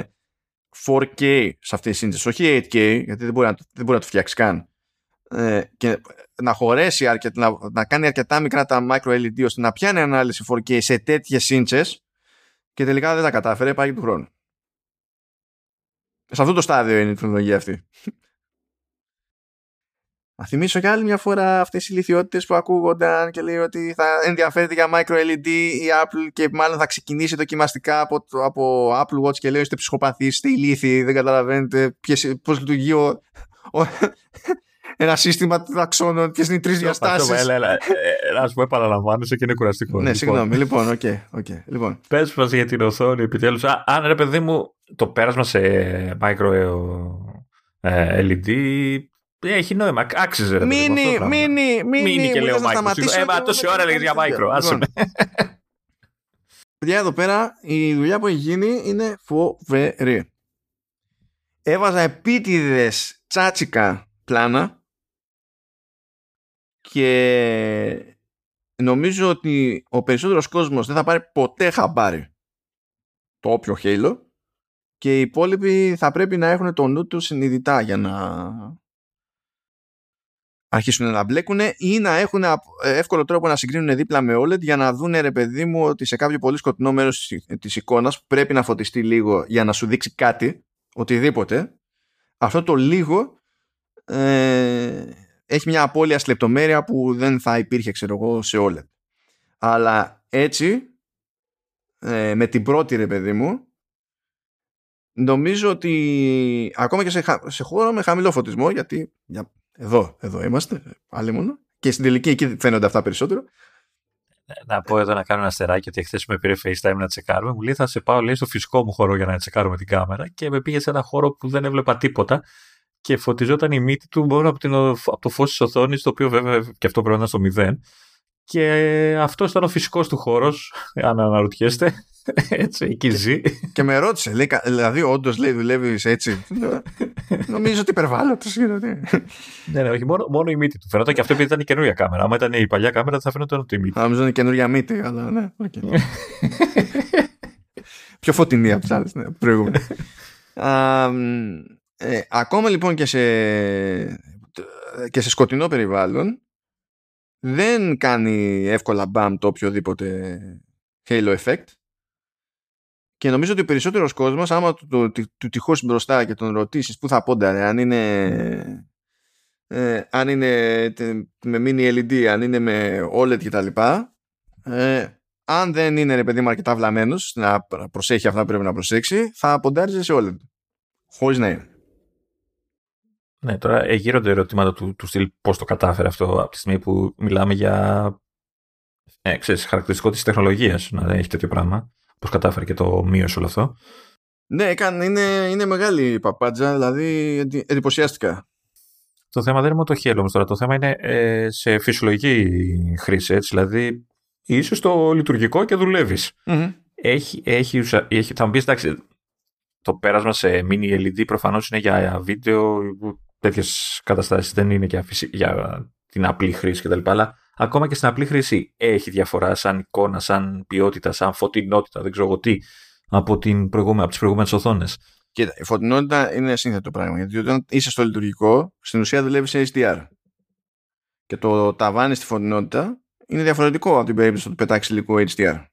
4K σε αυτές τις inches, όχι 8K, γιατί δεν μπορεί να, δεν μπορεί να το φτιάξεις καν ε, και να χωρέσει αρκετά, να, να κάνει αρκετά μικρά τα micro LED ώστε να πιάνει ανάλυση 4K σε τέτοιες σύντσες και τελικά δεν τα κατάφερε, πάει του χρόνου. Σε αυτό το στάδιο είναι η τεχνολογία αυτή. Να θυμίσω κι άλλη μια φορά αυτές οι λιθιότητες που ακούγονταν και λέει ότι θα ενδιαφέρεται για micro LED η Apple και μάλλον θα ξεκινήσει δοκιμαστικά από, από Apple Watch και λέει ότι είστε ψυχοπαθείς, είστε ηλίθιοι, δεν καταλαβαίνετε πώς λειτουργεί ο, ένα σύστημα ταξώνων, ποιες είναι οι τρεις διαστάσεις. Έλα, έλα. Να σου πω, επαναλαμβάνεσαι και είναι κουραστικό. Ναι, λοιπόν. συγγνώμη. Λοιπόν, ok. Okay, λοιπόν. Πες μας για την οθόνη, επιτέλους. Αν ρε παιδί μου, το πέρασμα σε micro ε, LED έχει νόημα. Άξιζε. Ρε, mini, mini, mini. και λέω micro. Ε, μα τόση ώρα λέγε για micro. Άσε με. Παιδιά, εδώ πέρα η δουλειά που έχει γίνει είναι φοβερή. Έβαζα επίτηδες τσάτσικα πλάνα και νομίζω ότι ο περισσότερος κόσμος δεν θα πάρει ποτέ χαμπάρι το όποιο Halo και οι υπόλοιποι θα πρέπει να έχουν το νου τους συνειδητά για να αρχίσουν να μπλέκουν ή να έχουν εύκολο τρόπο να συγκρίνουν δίπλα με OLED για να δουν ρε παιδί μου ότι σε κάποιο πολύ σκοτεινό μέρος της εικόνας που πρέπει να φωτιστεί λίγο για να σου δείξει κάτι, οτιδήποτε. Αυτό το λίγο ε, έχει μια απώλεια στη λεπτομέρεια που δεν θα υπήρχε ξέρω εγώ σε όλα. Αλλά έτσι ε, με την πρώτη ρε παιδί μου νομίζω ότι ακόμα και σε, σε χώρο με χαμηλό φωτισμό γιατί για, εδώ, εδώ είμαστε άλλη μόνο και στην τελική εκεί φαίνονται αυτά περισσότερο να πω εδώ να κάνω ένα στεράκι ότι χθε με πήρε FaceTime να τσεκάρουμε. Μου λέει θα σε πάω λέει, στο φυσικό μου χώρο για να τσεκάρουμε την κάμερα και με πήγε σε ένα χώρο που δεν έβλεπα τίποτα και φωτιζόταν η μύτη του μόνο από, την, από το φως της οθόνης, το οποίο βέβαια και αυτό πρέπει να είναι στο μηδέν. Και αυτό ήταν ο φυσικός του χώρος, αν αναρωτιέστε. Έτσι, εκεί ζει. Και με ρώτησε, λέει, δηλαδή, όντως λέει, δουλεύεις έτσι; Νομίζω ότι υπερβάλλω το Ναι, ναι, όχι, μόνο, μόνο η μύτη του. Φαίνονταν και αυτό επειδή ήταν η καινούργια κάμερα. Άμα ήταν η παλιά κάμερα, θα φαίνονταν ότι η μύτη. Νομίζω είναι καινούργια μύτη, αλλά ναι. Okay. Πιο φωτεινή από τις άλλες, ναι, προηγούμενε. Ε, ακόμα λοιπόν και σε, και σε σκοτεινό περιβάλλον δεν κάνει εύκολα μπαμ το οποιοδήποτε halo effect. Και νομίζω ότι ο περισσότερος κόσμος άμα του, του, του, του τυχώσεις μπροστά και τον ρωτήσεις που θα πόνταρε αν είναι ε, αν είναι με mini LED αν είναι με OLED κτλ ε, αν δεν είναι ρε παιδί μου αρκετά βλαμμένος να προσέχει αυτά που πρέπει να προσέξει θα ποντάριζε σε OLED. Χωρίς να είναι ναι, τώρα γύρονται ερωτήματα του, του στυλ πώς το κατάφερε αυτό από τη στιγμή που μιλάμε για ε, ξέρεις, χαρακτηριστικό της τεχνολογίας να έχει τέτοιο πράγμα. Πώς κατάφερε και το μείωσε όλο αυτό. Ναι, είναι, είναι μεγάλη παπάντζα, δηλαδή εντυπωσιάστηκα. Το θέμα δεν είναι μόνο το χέλο τώρα, το θέμα είναι ε, σε φυσιολογική χρήση, έτσι, δηλαδή είσαι το λειτουργικό και δουλεύεις. Mm-hmm. Έχει, έχει, έχει, θα μου πεις, εντάξει, το πέρασμα σε mini LED προφανώς είναι για βίντεο τέτοιες καταστάσεις δεν είναι για, για την απλή χρήση κτλ. Αλλά ακόμα και στην απλή χρήση έχει διαφορά σαν εικόνα, σαν ποιότητα, σαν φωτεινότητα, δεν ξέρω εγώ τι, από, την προηγούμενη, από τις προηγούμενες οθόνες. Κοίτα, η φωτεινότητα είναι σύνθετο πράγμα. Γιατί όταν είσαι στο λειτουργικό, στην ουσία δουλεύεις σε HDR. Και το ταβάνι στη φωτεινότητα είναι διαφορετικό από την περίπτωση του πετάξεις υλικό HDR.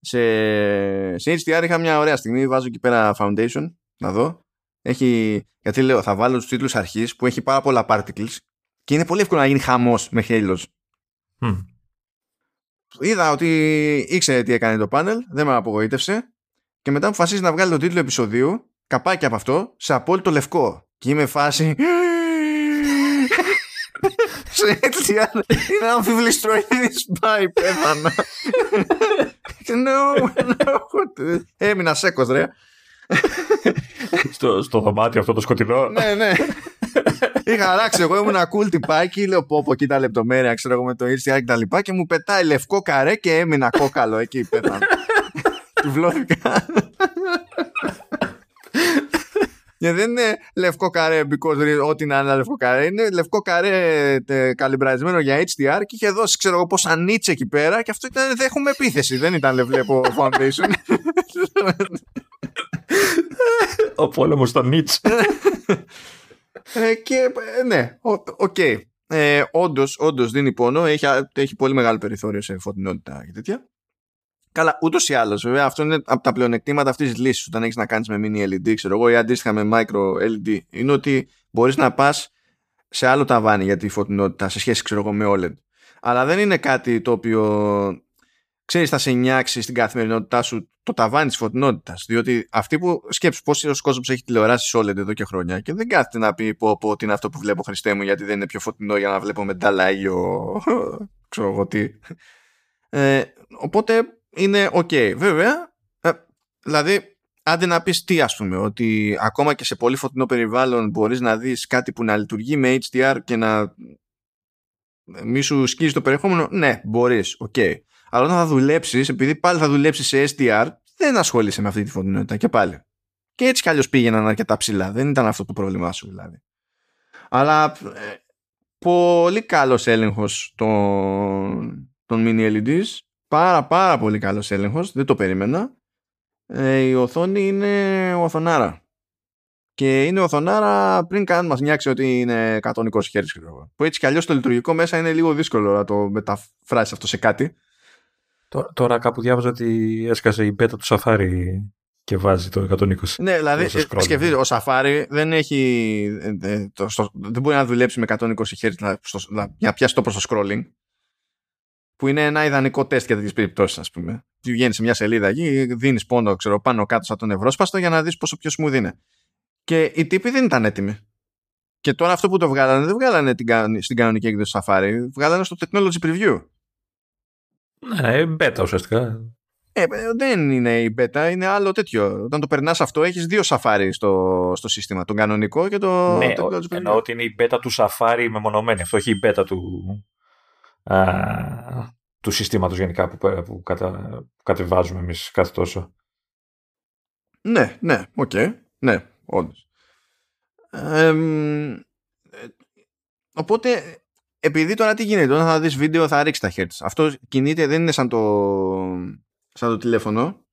Σε, σε HDR είχα μια ωραία στιγμή, βάζω εκεί πέρα foundation, να δω. Έχει, γιατί λέω, θα βάλω του τίτλου αρχή που έχει πάρα πολλά particles και είναι πολύ εύκολο να γίνει χαμό με χέλο. Mm. Είδα ότι ήξερε τι έκανε το πάνελ, δεν με απογοήτευσε και μετά αποφασίζει να βγάλει τον τίτλο επεισοδίου, καπάκι από αυτό, σε απόλυτο λευκό. Και είμαι φάση. Σε έτσι είναι αμφιβληστροειδή πάει πέθανα. No, no. Έμεινα σέκος ρε στο, στο δωμάτιο αυτό το σκοτεινό. ναι, ναι. Είχα αράξει εγώ, ήμουν ένα cool τυπάκι, λέω πω πω κοίτα λεπτομέρεια, ξέρω εγώ με το HDR και τα λοιπά και μου πετάει λευκό καρέ και έμεινα κόκαλο εκεί πέθανε. Του βλώθηκα. Και δεν είναι λευκό καρέ because ό,τι να είναι λευκό καρέ. Είναι λευκό καρέ καλυμπρασμένο για HDR και είχε δώσει ξέρω εγώ πόσα νίτσε εκεί πέρα και αυτό ήταν δεν έχουμε επίθεση. Δεν ήταν βλέπω foundation. Ο πόλεμος στο Νίτς. ε, και ε, ναι, οκ. Okay. Ε, όντως, όντως δίνει πόνο, έχει, έχει πολύ μεγάλο περιθώριο σε φωτεινότητα και τέτοια. Καλά, ούτως ή άλλως, βέβαια, αυτό είναι από τα πλεονεκτήματα αυτής της λύσης. Όταν έχεις να κάνεις με mini LED, ξέρω εγώ, ή αντίστοιχα με micro LED, είναι ότι μπορείς να πας σε άλλο ταβάνι για τη φωτεινότητα σε σχέση, ξέρω εγώ, με OLED. Αλλά δεν είναι κάτι το οποίο ξέρεις, θα σε νιάξεις στην καθημερινότητά σου το ταβάνι της φωτεινότητας. Διότι αυτοί που σκέψουν πόσοι κόσμος έχει τηλεοράσεις OLED εδώ και χρόνια και δεν κάθεται να πει πω, πω τι είναι αυτό που βλέπω Χριστέ μου, γιατί δεν είναι πιο φωτεινό για να βλέπω με νταλάγιο. ξέρω εγώ τι. Ε, οπότε είναι ok. Βέβαια, ε, δηλαδή, άντε να πεις τι ας πούμε, ότι ακόμα και σε πολύ φωτεινό περιβάλλον μπορείς να δεις κάτι που να λειτουργεί με HDR και να μη σου σκίζει το περιεχόμενο, ναι, μπορείς, ok. Αλλά όταν θα δουλέψεις, επειδή πάλι θα δουλέψεις σε SDR, δεν ασχολείσαι με αυτή τη φωτεινότητα και πάλι. Και έτσι κι αλλιώς πήγαιναν αρκετά ψηλά. Δεν ήταν αυτό το πρόβλημά σου δηλαδή. Αλλά ε, πολύ καλός έλεγχος των, των mini LEDs πάρα πάρα πολύ καλός έλεγχος, δεν το περίμενα. Ε, η οθόνη είναι οθονάρα. Και είναι οθονάρα πριν καν μας νιάξει ότι είναι 120 Hz. Που έτσι κι αλλιώς το λειτουργικό μέσα είναι λίγο δύσκολο να το μεταφράσεις αυτό σε κάτι. Τώρα, τώρα κάπου διάβαζα ότι έσκασε η beta του Safari και βάζει το 120. Ναι, δηλαδή ε, σκεφτείτε, ο Safari δεν έχει. Ε, ε, το, στο, δεν μπορεί να δουλέψει με 120 Hz να, στο, να, να πιάσει το προς το scrolling. που είναι ένα ιδανικό τεστ για τέτοιες περιπτώσεις, ας πούμε. Βγαίνει σε μια σελίδα εκεί, δίνεις πόνο ξέρω, πάνω κάτω σαν τον ευρώσπαστο για να δεις πόσο πιο smooth είναι. Και οι τύποι δεν ήταν έτοιμοι. Και τώρα αυτό που το βγάλανε, δεν βγάλανε την, στην κανονική έκδοση του Safari, βγάλανε στο Technology Preview. Ναι, beta ουσιαστικά. Ε, δεν είναι η beta, είναι άλλο τέτοιο. Όταν το περνάς αυτό, έχεις δύο Safari στο, στο σύστημα. Τον κανονικό και το. Ναι, το εννοώ ότι είναι η beta του Safari μεμονωμένη. Αυτό έχει η beta του, α, του συστήματος γενικά που, που, κατα, που κατεβάζουμε εμείς κάθε τόσο. Ναι, ναι, ok. Okay. Ναι, όντως. Ε, οπότε, επειδή τώρα τι γίνεται, όταν θα δεις βίντεο θα ρίξεις τα hertz. Αυτό κινείται, δεν είναι σαν το, σαν το τηλέφωνο.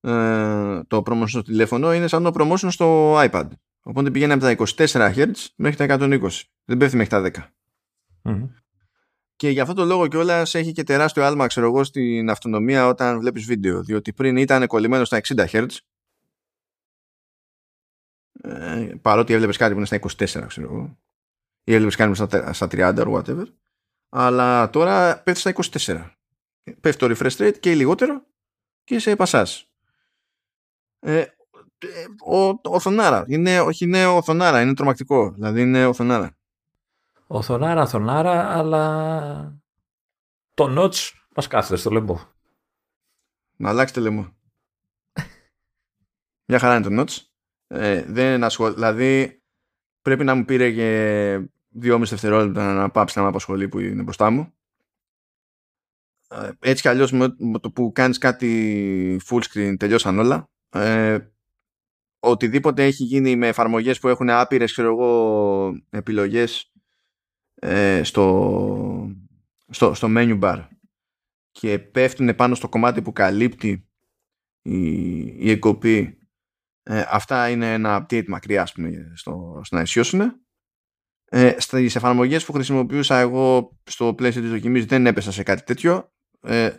Ε, το ProMotion στο τηλέφωνο είναι σαν το ProMotion στο iPad. Οπότε πηγαίνει από τα 24 Hz μέχρι τα 120. Δεν πέφτει μέχρι τα 10. Mm-hmm. Και για αυτό το λόγο κιόλας έχει και τεράστιο άλμα, ξέρω εγώ, στην αυτονομία όταν βλέπεις βίντεο. Διότι πριν ήταν κολλημένο στα 60 Hz. Ε, παρότι έβλεπες κάτι που είναι στα 24, ξέρω εγώ. Ή έβλεπε κάτι που είναι στα 30 or whatever. Αλλά τώρα πέφτει στα 24. Πέφτει το refresh rate και λιγότερο και σε πασάς. Ε, ο, ο Θονάρα. Είναι, όχι, είναι ο Θονάρα. Είναι τρομακτικό. Δηλαδή είναι ο Θονάρα. Ο Θονάρα, Θονάρα, αλλά το Notch μας κάθεται στο λαιμό. Να αλλάξετε λαιμό. Μια χαρά είναι το Notch. Ε, δεν είναι ασχολ... Δηλαδή πρέπει να μου πήρε και δυόμιση δευτερόλεπτα να πάψει να με απασχολεί που είναι μπροστά μου. Ε, έτσι κι αλλιώς με το που κάνεις κάτι full screen τελειώσαν όλα. Ε, οτιδήποτε έχει γίνει με εφαρμογές που έχουν άπειρες ξέρω εγώ, επιλογές ε, στο, στο, στο menu bar και πέφτουν πάνω στο κομμάτι που καλύπτει η, η εγκοπή ε, αυτά είναι ένα update μακριά ας πούμε, στο, στο να ισιώσουν ε, στις εφαρμογές που χρησιμοποιούσα εγώ στο πλαίσιο της δοκιμής δεν έπεσα σε κάτι τέτοιο ε,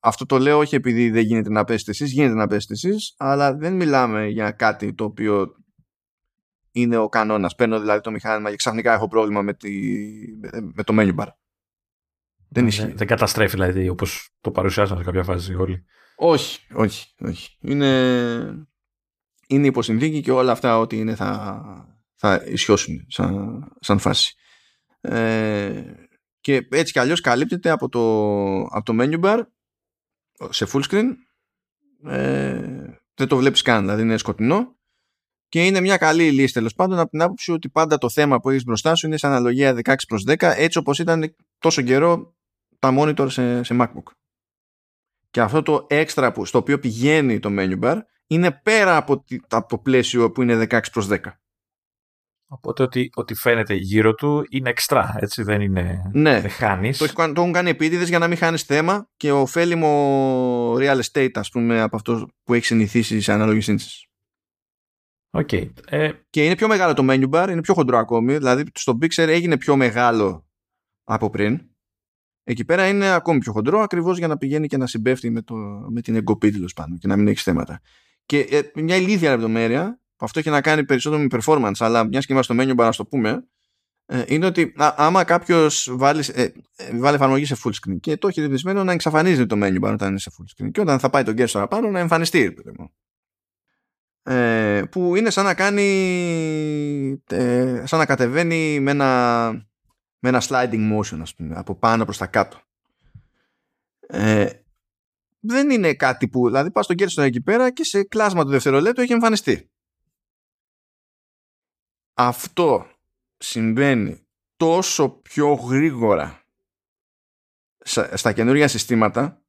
αυτό το λέω όχι επειδή δεν γίνεται να πέσετε εσείς γίνεται να πέσετε εσείς αλλά δεν μιλάμε για κάτι το οποίο είναι ο κανόνας. Παίρνω δηλαδή το μηχάνημα και ξαφνικά έχω πρόβλημα με, τη, με το menu bar. Δεν ισχύει. Δεν καταστρέφει δηλαδή όπως το παρουσιάσαν σε κάποια φάση όλοι. Όχι, όχι, όχι. Είναι, είναι υποσυνθήκη και όλα αυτά ότι είναι θα, θα ισιώσουν σαν, σαν φάση. Ε, και έτσι κι αλλιώς καλύπτεται από το, από το menu bar σε full screen ε, δεν το βλέπεις καν, δηλαδή είναι σκοτεινό και είναι μια καλή λύση τέλος πάντων από την άποψη ότι πάντα το θέμα που έχεις μπροστά σου είναι σε αναλογία 16 προς 10 έτσι όπως ήταν τόσο καιρό τα monitor σε, σε MacBook. Και αυτό το έξτρα που, στο οποίο πηγαίνει το menu bar είναι πέρα από, από το πλαίσιο που είναι 16 προς 10. Οπότε ότι, ότι φαίνεται γύρω του είναι εξτρά, έτσι δεν είναι. Ναι, δεν χάνεις. Το, το έχουν κάνει επίτηδες για να μην χάνεις θέμα και ωφέλιμο real estate, ας πούμε, από αυτό που έχεις συνηθίσει σε ανάλογη σύνθεση. Okay. Ε... Και είναι πιο μεγάλο το menu bar, είναι πιο χοντρό ακόμη. Δηλαδή στο Pixar έγινε πιο μεγάλο από πριν. Εκεί πέρα είναι ακόμη πιο χοντρό, ακριβώς για να πηγαίνει και να συμπέφτει με, το, με την εγκοπή τέλος πάντων και να μην έχεις θέματα. Και ε, μια ηλίθια λεπτομέρεια, που αυτό έχει να κάνει περισσότερο με performance, αλλά μιας και είμαστε στο menu bar, να το πούμε, ε, είναι ότι α, άμα κάποιος βάλει, ε, ε, βάλει εφαρμογή σε full screen και το έχει ρυθμισμένο να εξαφανίζει το menu bar όταν είναι σε full screen. Και όταν θα πάει το guest πάνω να εμφανιστεί, ε, που είναι σαν να κάνει ε, σαν να κατεβαίνει με ένα, με ένα sliding motion ας πούμε, από πάνω προς τα κάτω. Ε, δεν είναι κάτι που δηλαδή πας στον στο εκεί πέρα και σε κλάσμα του δευτερολέπτου έχει εμφανιστεί αυτό συμβαίνει τόσο πιο γρήγορα στα καινούργια συστήματα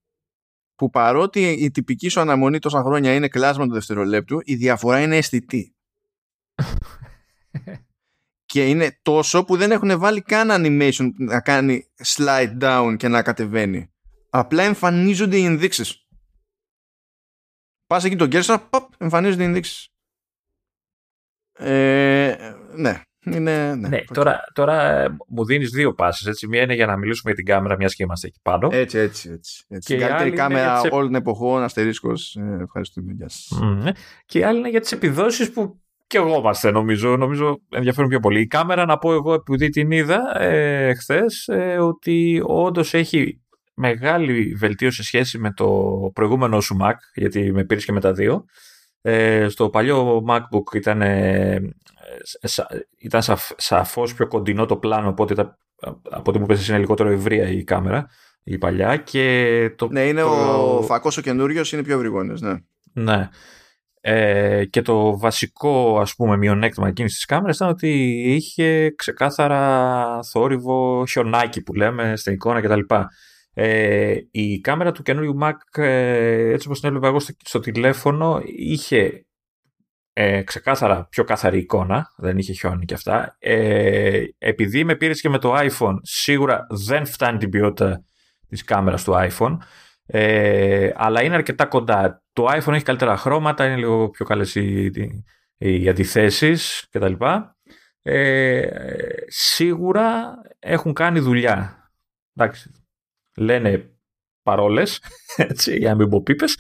που παρότι η τυπική σου αναμονή τόσα χρόνια είναι κλάσμα του δευτερολέπτου, η διαφορά είναι αισθητή. και είναι τόσο που δεν έχουν βάλει καν animation να κάνει slide down και να κατεβαίνει. Απλά εμφανίζονται οι ενδείξεις. Πας εκεί τον κέρσα, εμφανίζονται οι ενδείξεις. Ε, ναι. Είναι, ναι, ναι τώρα, τώρα ε, μου δίνεις δύο πάσεις. Μία είναι για να μιλήσουμε για την κάμερα, μιας και είμαστε εκεί πάνω. Έτσι, έτσι. έτσι. έτσι. Και η καλύτερη κάμερα όλων των εποχών, αστερίσκος. Ε, ευχαριστούμε. Γεια mm, και η άλλη είναι για τις επιδόσεις που και εγώ είμαστε, νομίζω. Νομίζω ενδιαφέρουν πιο πολύ. Η κάμερα, να πω εγώ, επειδή την είδα ε, χθες, ε, ότι όντως έχει μεγάλη βελτίωση σε σχέση με το προηγούμενο σου Mac, γιατί με πήρες και με τα δύο. Ε, στο παλιό MacBook ήταν, ε, ήταν σαφώς πιο κοντινό το πλάνο, οπότε ήταν, από ό,τι μου πες είναι λιγότερο ευρεία η κάμερα, η παλιά. Και το, ναι, είναι το... ο φακός ο καινούριος είναι πιο ευρυγόνιος, ναι. Ναι. Ε, και το βασικό ας πούμε μειονέκτημα εκείνης της κάμερας ήταν ότι είχε ξεκάθαρα θόρυβο χιονάκι που λέμε στην εικόνα κτλ. Ε, η κάμερα του καινούριου Mac ε, έτσι όπως την έβλεπα εγώ στο, τηλέφωνο είχε ε, ξεκάθαρα πιο καθαρή εικόνα, δεν είχε χιόνι και αυτά. Ε, επειδή με πήρες και με το iPhone, σίγουρα δεν φτάνει την ποιότητα της κάμερας του iPhone. Ε, αλλά είναι αρκετά κοντά. Το iPhone έχει καλύτερα χρώματα, είναι λίγο πιο καλές οι, οι αντιθέσεις κτλ. Ε, σίγουρα έχουν κάνει δουλειά. Εντάξει, λένε παρόλες, έτσι, για να μην πω πίπες.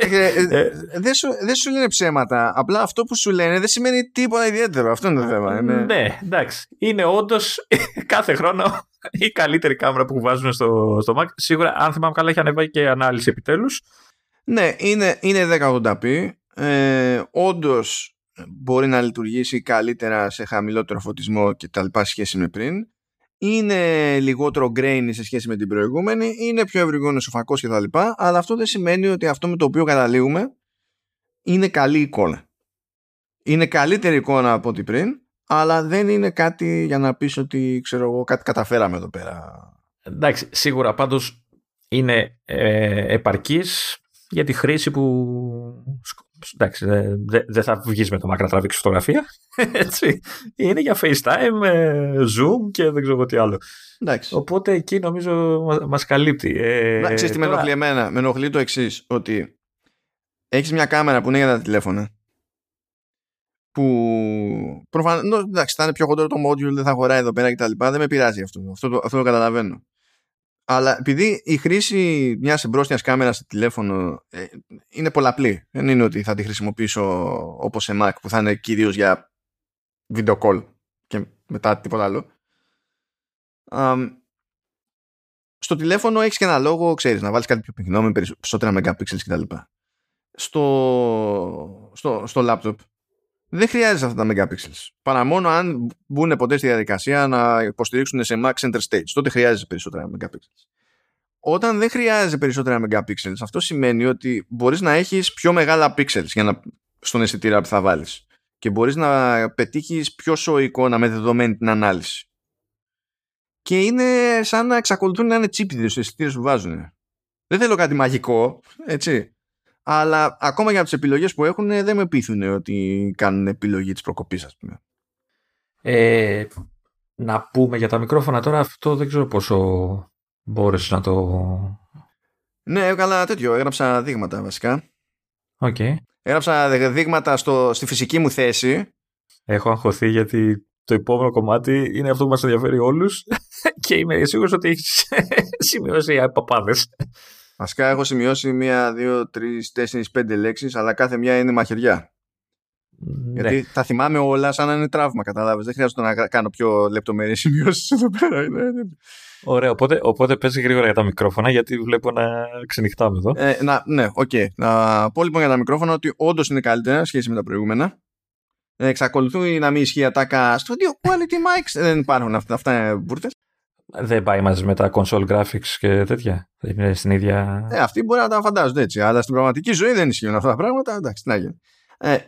Ε, ε, δεν, σου, δεν σου λένε ψέματα. Απλά αυτό που σου λένε δεν σημαίνει τίποτα ιδιαίτερο. Αυτό είναι το θέμα. Είναι... Ναι, εντάξει. Είναι όντως κάθε χρόνο η καλύτερη κάμερα που βάζουν στο, στο Mac. Σίγουρα, αν θυμάμαι καλά, έχει ανέβει και ανάλυση επιτέλους. Ναι, είναι, είναι 1080p. Ε, Όντως μπορεί να λειτουργήσει καλύτερα σε χαμηλότερο φωτισμό και τα λοιπά σχέση με πριν. Είναι λιγότερο grainy σε σχέση με την προηγούμενη, είναι πιο ευρυγόνος ο φακός και τα λοιπά, αλλά αυτό δεν σημαίνει ότι αυτό με το οποίο καταλήγουμε είναι καλή εικόνα. Είναι καλύτερη εικόνα από ό,τι πριν, αλλά δεν είναι κάτι για να πεις ότι ξέρω εγώ κάτι καταφέραμε εδώ πέρα. Εντάξει, σίγουρα πάντως είναι ε, επαρκής για τη χρήση που εντάξει, δεν δε θα βγεις με το Mac να τραβήξεις φωτογραφία. Έτσι. Είναι για FaceTime, ε, Zoom και δεν ξέρω τι άλλο. Εντάξει. Οπότε εκεί νομίζω μας καλύπτει. Ε, Εντάξει, τι με ενοχλεί εμένα; Με ενοχλεί το εξής ότι έχεις μια κάμερα που είναι για τα τηλέφωνα που προφανώς εντάξει θα είναι πιο χοντρό το module δεν θα χωράει εδώ πέρα και τα λοιπά δεν με πειράζει αυτό αυτό το, αυτό το καταλαβαίνω αλλά επειδή η χρήση μιας εμπρόστια κάμερας στο τηλέφωνο ε, είναι πολλαπλή, δεν είναι ότι θα τη χρησιμοποιήσω όπως σε Mac που θα είναι κυρίως για video call και μετά τίποτα άλλο. στο τηλέφωνο έχεις και ένα λόγο, ξέρεις, να βάλεις κάτι πιο πυκνό με περισσότερα megapixels κτλ. Στο, στο, στο laptop δεν χρειάζεται αυτά τα megapixels. Παρά μόνο αν μπουν ποτέ στη διαδικασία να υποστηρίξουν σε Max Center Stage. Τότε χρειάζεται περισσότερα megapixels. Όταν δεν χρειάζεται περισσότερα megapixels, αυτό σημαίνει ότι μπορείς να έχεις πιο μεγάλα pixels για να, στον αισθητήρα που θα βάλεις. Και μπορείς να πετύχεις πιο σοϊ εικόνα με δεδομένη την ανάλυση. Και είναι σαν να εξακολουθούν να είναι τσίπιδες οι αισθητήρες που βάζουν. Δεν θέλω κάτι μαγικό, έτσι αλλά ακόμα για τις επιλογές που έχουν δεν με πείθουν ότι κάνουν επιλογή της προκοπής ας πούμε. Ε, να πούμε για τα μικρόφωνα τώρα αυτό δεν ξέρω πόσο μπόρεσε να το... Ναι, έκανα τέτοιο, έγραψα δείγματα βασικά. Ok. Okay. Έγραψα δείγματα στο, στη φυσική μου θέση. Έχω αγχωθεί γιατί το επόμενο κομμάτι είναι αυτό που μας ενδιαφέρει όλους και είμαι σίγουρος ότι έχεις σημειώσει παπάδες. Βασικά έχω σημειώσει μία, δύο, τρεις, τέσσερις, πέντε λέξεις, αλλά κάθε μια είναι μαχαιριά. Ναι. Γιατί τα θυμάμαι όλα σαν να είναι τραύμα, κατάλαβες. Δεν χρειάζεται να κάνω πιο λεπτομερείς σημειώσεις εδώ πέρα. Ωραία, οπότε, οπότε παίζει γρήγορα για τα μικρόφωνα, γιατί βλέπω να ξενυχτάμε εδώ. Ε, να, ναι, ok. Okay. Να πω λοιπόν για τα μικρόφωνα ότι όντως είναι καλύτερα σχέση με τα προηγούμενα. Ε, εξακολουθούν να μην ισχύει η ατάκα στο quality mics. Δεν υπάρχουν αυτά, αυτά είναι μπουρτες. Δεν πάει μαζί με τα console graphics και τέτοια. Δεν είναι στην ίδια. Ε, αυτοί μπορεί να τα φαντάζονται έτσι. Αλλά στην πραγματική ζωή δεν ισχύουν αυτά τα πράγματα. Εντάξει, τι να γίνει. Ε, ε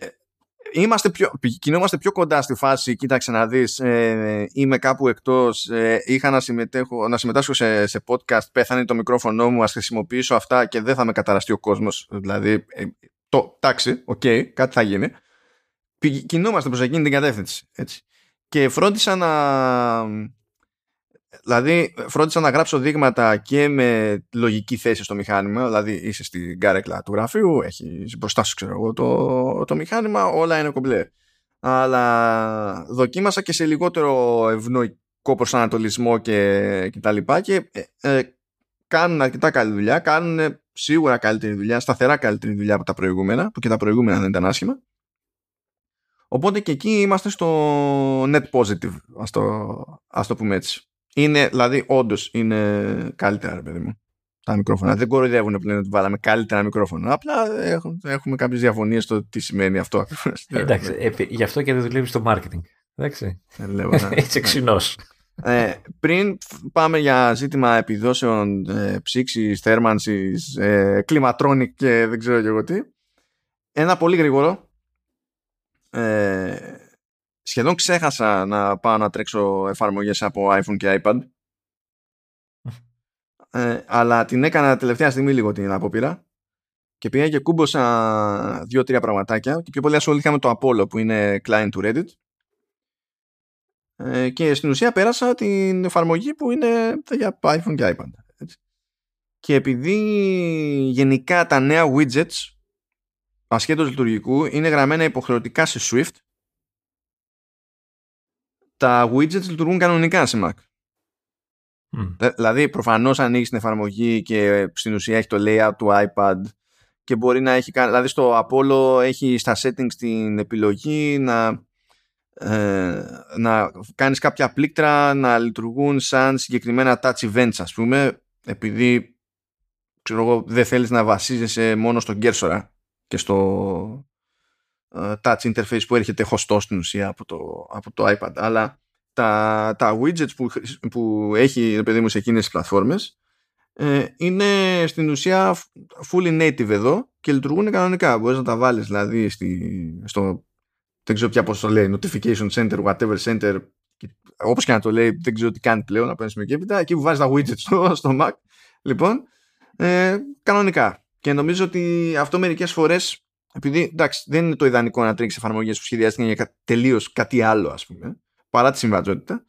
είμαστε πιο, κινούμαστε πιο κοντά στη φάση, κοίταξε να δεις, ε, είμαι κάπου εκτός, ε, είχα να, συμμετέχω, να συμμετάσχω σε, σε podcast, πέθανε το μικρόφωνο μου, ας χρησιμοποιήσω αυτά και δεν θα με καταραστεί ο κόσμος. Δηλαδή, ε, το, τάξη, ok, okay, κάτι θα γίνει. Κινούμαστε προς εκείνη την κατεύθυνση. Έτσι. Και φρόντισα να, Δηλαδή, φρόντισα να γράψω δείγματα και με λογική θέση στο μηχάνημα. Δηλαδή, είσαι στην καρέκλα του γραφείου, έχει μπροστά σου, ξέρω εγώ, το, το μηχάνημα, όλα είναι κομπλέ. Αλλά δοκίμασα και σε λιγότερο ευνοϊκό προσανατολισμό και, και τα λοιπά και ε, ε, κάνουν αρκετά καλή δουλειά, κάνουν σίγουρα καλύτερη δουλειά, σταθερά καλύτερη δουλειά από τα προηγούμενα, που και τα προηγούμενα δεν ήταν άσχημα. Οπότε και εκεί είμαστε στο net positive, ας το, ας το πούμε έτσι. Είναι, δηλαδή, όντως είναι καλύτερα, ρε παιδί μου. τα μικρόφωνα. Δεν κοροϊδεύουν πλέον ότι βάλαμε καλύτερα μικρόφωνα. Απλά έχουμε, έχουμε κάποιες διαφωνίες στο τι σημαίνει αυτό. Εντάξει, ε, γι' αυτό και δεν δουλεύει στο marketing. Εντάξει. Ε, λέω, ναι. Έτσι εξυνό. Ε, πριν πάμε για ζήτημα επιδόσεων ε, ψήξης, θέρμανσης, ε, κλιματρόνικ και δεν ξέρω και εγώ τι, ένα πολύ γρήγορο ε, σχεδόν ξέχασα να πάω να τρέξω εφαρμογές από iPhone και iPad ε, αλλά την έκανα τελευταία στιγμή λίγο την απόπειρα και πήγα και κούμποσα δύο-τρία πραγματάκια και πιο πολύ ασχολήθηκα με το Apollo που είναι client του Reddit ε, και στην ουσία πέρασα την εφαρμογή που είναι για iPhone και iPad. Έτσι. Και επειδή γενικά τα νέα widgets ασχέτως λειτουργικού είναι γραμμένα υποχρεωτικά σε Swift τα widgets λειτουργούν κανονικά σε Mac. Δηλαδή προφανώς ανοίγεις την εφαρμογή και στην ουσία έχει το layout του iPad και μπορεί να έχει δηλαδή στο Apollo έχει στα settings την επιλογή να ε, να κάνεις κάποια πλήκτρα να λειτουργούν σαν συγκεκριμένα touch events ας πούμε επειδή ξέρω εγώ, δεν θέλεις να βασίζεσαι μόνο στον κέρσορα και στο uh, touch interface που έρχεται χωστό στην ουσία από το, από το iPad αλλά τα, τα widgets που, που έχει παιδί μου σε εκείνες τις πλατφόρμες ε, είναι στην ουσία fully native εδώ και λειτουργούν κανονικά μπορείς να τα βάλεις δηλαδή στη, στο δεν ξέρω πια πώς το λέει, notification center, whatever center, όπως και να το λέει, δεν ξέρω τι κάνει πλέον από ένα σημείο και έπειτα, εκεί που βάζεις τα widgets στο, στο Mac. Λοιπόν, ε, κανονικά. Και νομίζω ότι αυτό μερικές φορές, επειδή εντάξει, δεν είναι το ιδανικό να τρέξεις εφαρμογές που σχεδιάστηκαν για τελείως κάτι άλλο, ας πούμε, παρά τη συμβατότητα,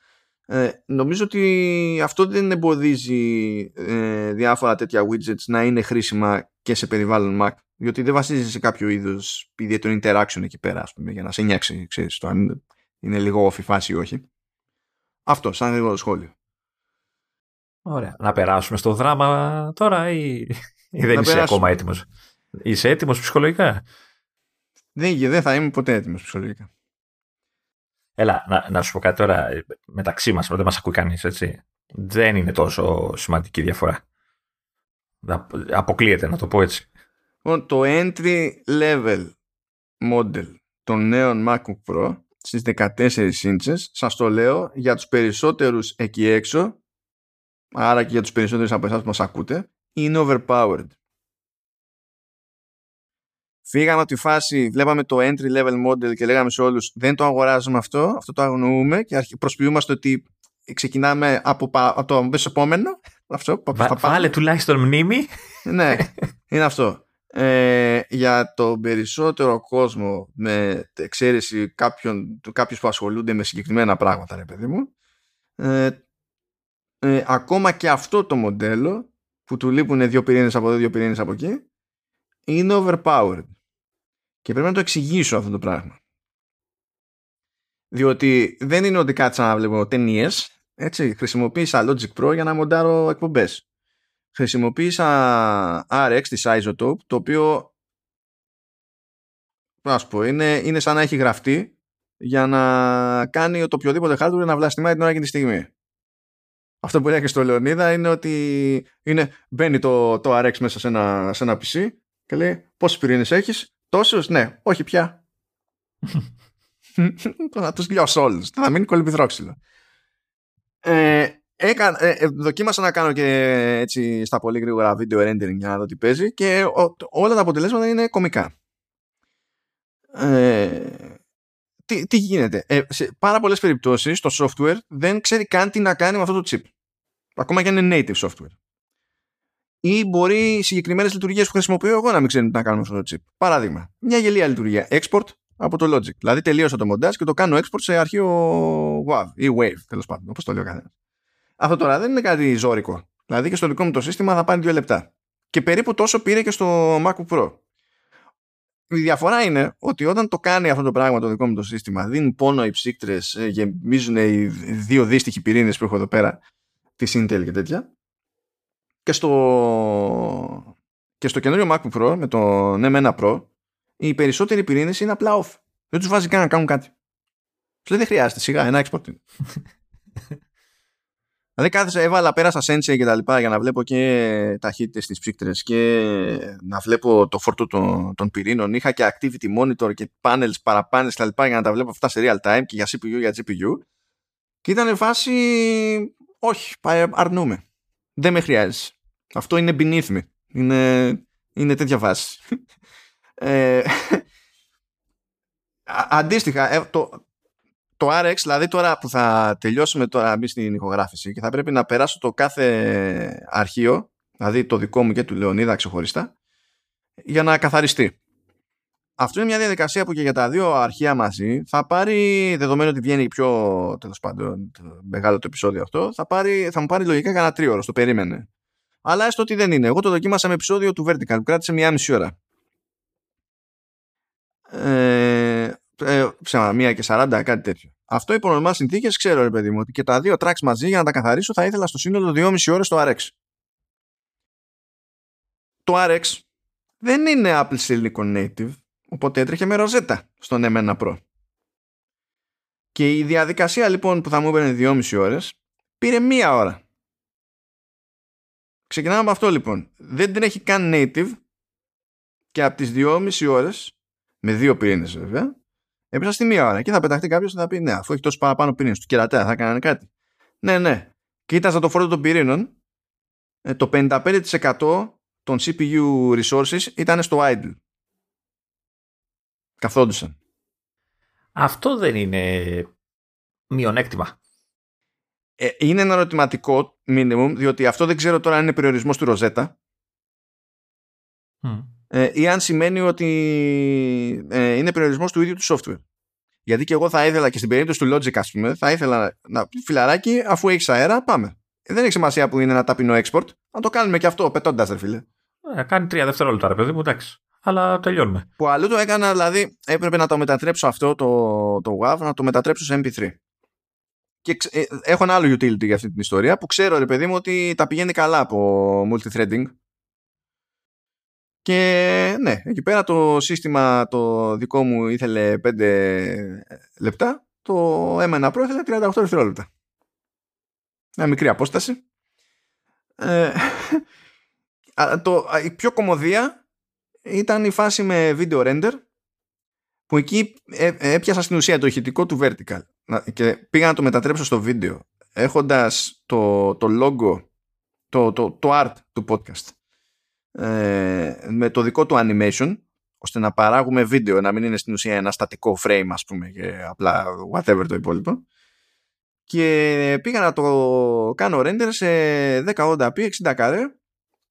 ε, νομίζω ότι αυτό δεν εμποδίζει ε, διάφορα τέτοια widgets να είναι χρήσιμα και σε περιβάλλον Mac διότι δεν βασίζεται σε κάποιο είδος ιδιαίτερο interaction εκεί πέρα, ας πούμε, για να σε νιάξει, ξέρεις, το αν είναι λίγο off η φάση ή όχι. Αυτό, σαν λίγο σχόλιο. Ωραία. Να περάσουμε στο δράμα τώρα ή, ή δεν είσαι ακόμα έτοιμος; Είσαι έτοιμος ψυχολογικά; Δεν, δεν θα είμαι ποτέ έτοιμος ψυχολογικά. Έλα, να, να σου πω κάτι τώρα μεταξύ μας, δεν μας ακούει κανείς, έτσι. Δεν είναι τόσο σημαντική διαφορά. Αποκλείεται, να το πω έτσι. Λοιπόν, το entry level model των νέων MacBook Pro στις 14 inches, σας το λέω για τους περισσότερους εκεί έξω, άρα και για τους περισσότερους από εσάς που μας ακούτε, είναι overpowered. Φύγαμε από τη φάση, βλέπαμε το entry level model και λέγαμε σε όλους δεν το αγοράζουμε αυτό, αυτό το αγνοούμε και προσποιούμαστε ότι ξεκινάμε από, από το επόμενο. Αυτό, Βα, βάλε τουλάχιστον μνήμη. ναι, είναι αυτό ε, για τον περισσότερο κόσμο με εξαίρεση κάποιον, κάποιους που ασχολούνται με συγκεκριμένα πράγματα ρε παιδί μου ε, ε, ακόμα και αυτό το μοντέλο που του λείπουν δύο πυρήνες από εδώ δύο πυρήνες από εκεί είναι overpowered και πρέπει να το εξηγήσω αυτό το πράγμα διότι δεν είναι ότι κάτσα να βλέπω ταινίες. έτσι χρησιμοποίησα Logic Pro για να μοντάρω εκπομπές χρησιμοποίησα RX της Isotope το οποίο ας πω, είναι, είναι σαν να έχει γραφτεί για να κάνει το οποιοδήποτε hardware να βλαστημάει την ώρα και τη στιγμή. Αυτό που και στο Λεωνίδα είναι ότι είναι, μπαίνει το, το RX μέσα σε ένα, σε ένα PC και λέει πόσες πυρήνες έχεις, τόσους, ναι, όχι πια. να τους λιώσω όλους, θα μείνει κολυμπιδρόξυλο. Ε, Έκα, ε, ε, δοκίμασα να κάνω και έτσι στα πολύ γρήγορα βίντεο rendering για να δω τι παίζει και όλα τα αποτελέσματα είναι κομικά. Ε, τι, τι γίνεται; Ε, σε πάρα πολλές περιπτώσεις το software δεν ξέρει καν τι να κάνει με αυτό το chip. Ακόμα και αν είναι native software. Ή μπορεί συγκεκριμένες λειτουργίες που χρησιμοποιώ εγώ να μην ξέρουν τι να κάνουμε με αυτό το chip. Παράδειγμα, μια γελία λειτουργία. Export από το Logic. Δηλαδή τελείωσα το montage και το κάνω export σε αρχείο WAV ή Wave, τέλος πάντων, όπως το λέει ο καθένας. Αυτό τώρα δεν είναι κάτι ζώρικο. Δηλαδή και στο δικό μου το σύστημα θα πάρει δύο λεπτά. Και περίπου τόσο πήρε και στο MacBook Pro. Η διαφορά είναι ότι όταν το κάνει αυτό το πράγμα το δικό μου το σύστημα, δίνουν πόνο οι ψύκτρες, ε, γεμίζουν οι δύο δύστιχοι πυρήνες που έχω εδώ πέρα της Intel και τέτοια. Και στο, και στο καινούριο MacBook Pro με το M1 Pro, οι περισσότεροι πυρήνες είναι απλά off. Δεν τους βάζει καν να κάνουν κάτι. Σου δεν χρειάζεται σιγά ένα export. Δηλαδή κάθεσα, έβαλα, πέρασα Sensei και τα λοιπά για να βλέπω και ταχύτητες στις ψύκτρες και να βλέπω το φόρτο των, των πυρήνων. Είχα και activity monitor και panels, παραπάνες και τα λοιπά για να τα βλέπω αυτά σε real time και για CPU, για GPU. Και ήταν φάση, όχι, αρνούμε. Δεν με χρειάζεσαι. Αυτό είναι beneath me. Είναι, είναι τέτοια βάση. ε, αντίστοιχα, ε, το, το RX, δηλαδή τώρα που θα τελειώσουμε τώρα μπει στην ηχογράφηση και θα πρέπει να περάσω το κάθε αρχείο, δηλαδή το δικό μου και του Λεωνίδα ξεχωριστά, για να καθαριστεί. Αυτό είναι μια διαδικασία που και για τα δύο αρχεία μαζί θα πάρει, δεδομένου ότι βγαίνει πιο τέλος πάντων μεγάλο το επεισόδιο αυτό, θα, πάρει, θα μου πάρει λογικά κανένα τρίωρο, το περίμενε. Αλλά έστω ότι δεν είναι. Εγώ το δοκίμασα με επεισόδιο του Vertical που κράτησε μία μισή ώρα. Ε, ε, ψέμα, μία και 40, κάτι τέτοιο. Αυτό υπό νορμά συνθήκες ξέρω, ρε παιδί μου, ότι και τα δύο tracks μαζί για να τα καθαρίσω θα ήθελα στο σύνολο 2,5 ώρες το RX. Το RX δεν είναι Apple Silicon Native, οπότε έτρεχε με ροζέτα στον M1 Pro. Και η διαδικασία λοιπόν που θα μου έπαιρνε 2,5 ώρες πήρε μία ώρα. Ξεκινάμε από αυτό λοιπόν. Δεν την έχει καν native και από τις 2,5 ώρες με δύο πυρήνες βέβαια έπεσα στη μία ώρα και θα πεταχτεί κάποιος και θα πει ναι αφού έχει τόσο παραπάνω πυρήνες του κερατέα θα κάνανε κάτι. Ναι ναι. Κοίταζα το φόρτο των πυρήνων ε, το 55% των CPU resources ήταν στο idle. Καθόντουσαν. Αυτό δεν είναι μειονέκτημα. Ε, είναι ένα ερωτηματικό minimum, διότι αυτό δεν ξέρω τώρα αν είναι περιορισμός του Ροζέτα. Ε, ή αν σημαίνει ότι ε, είναι περιορισμός του ίδιου του software. Γιατί και εγώ θα ήθελα και στην περίπτωση του Logic, ας πούμε, θα ήθελα να πει φιλαράκι, αφού έχεις αέρα, πάμε. δεν έχει σημασία που είναι ένα ταπεινό export. Να το κάνουμε και αυτό, πετώντας, ρε φίλε. Ε, κάνει τρία δευτερόλεπτα, ρε παιδί μου, εντάξει. Αλλά τελειώνουμε. Που αλλού το έκανα, δηλαδή έπρεπε να το μετατρέψω αυτό το, το WAV, να το μετατρέψω σε MP3 και ε, έχω ένα άλλο utility για αυτή την ιστορία που ξέρω ρε παιδί μου ότι τα πηγαίνει καλά από multithreading. Και ναι, εκεί πέρα το σύστημα το δικό μου ήθελε 5 λεπτά το M1 Pro ήθελε 38 δευτερόλεπτα. Μια μικρή απόσταση. Ε, το, η πιο κομμωδία ήταν η φάση με video render που εκεί ε, έπιασα στην ουσία το ηχητικό του vertical και πήγα να το μετατρέψω στο βίντεο έχοντας το, το logo το, το, το art του podcast ε, με το δικό του animation ώστε να παράγουμε βίντεο να μην είναι στην ουσία ένα στατικό frame ας πούμε και απλά whatever το υπόλοιπο. Και πήγα να το κάνω render σε 1080p 60 καρέ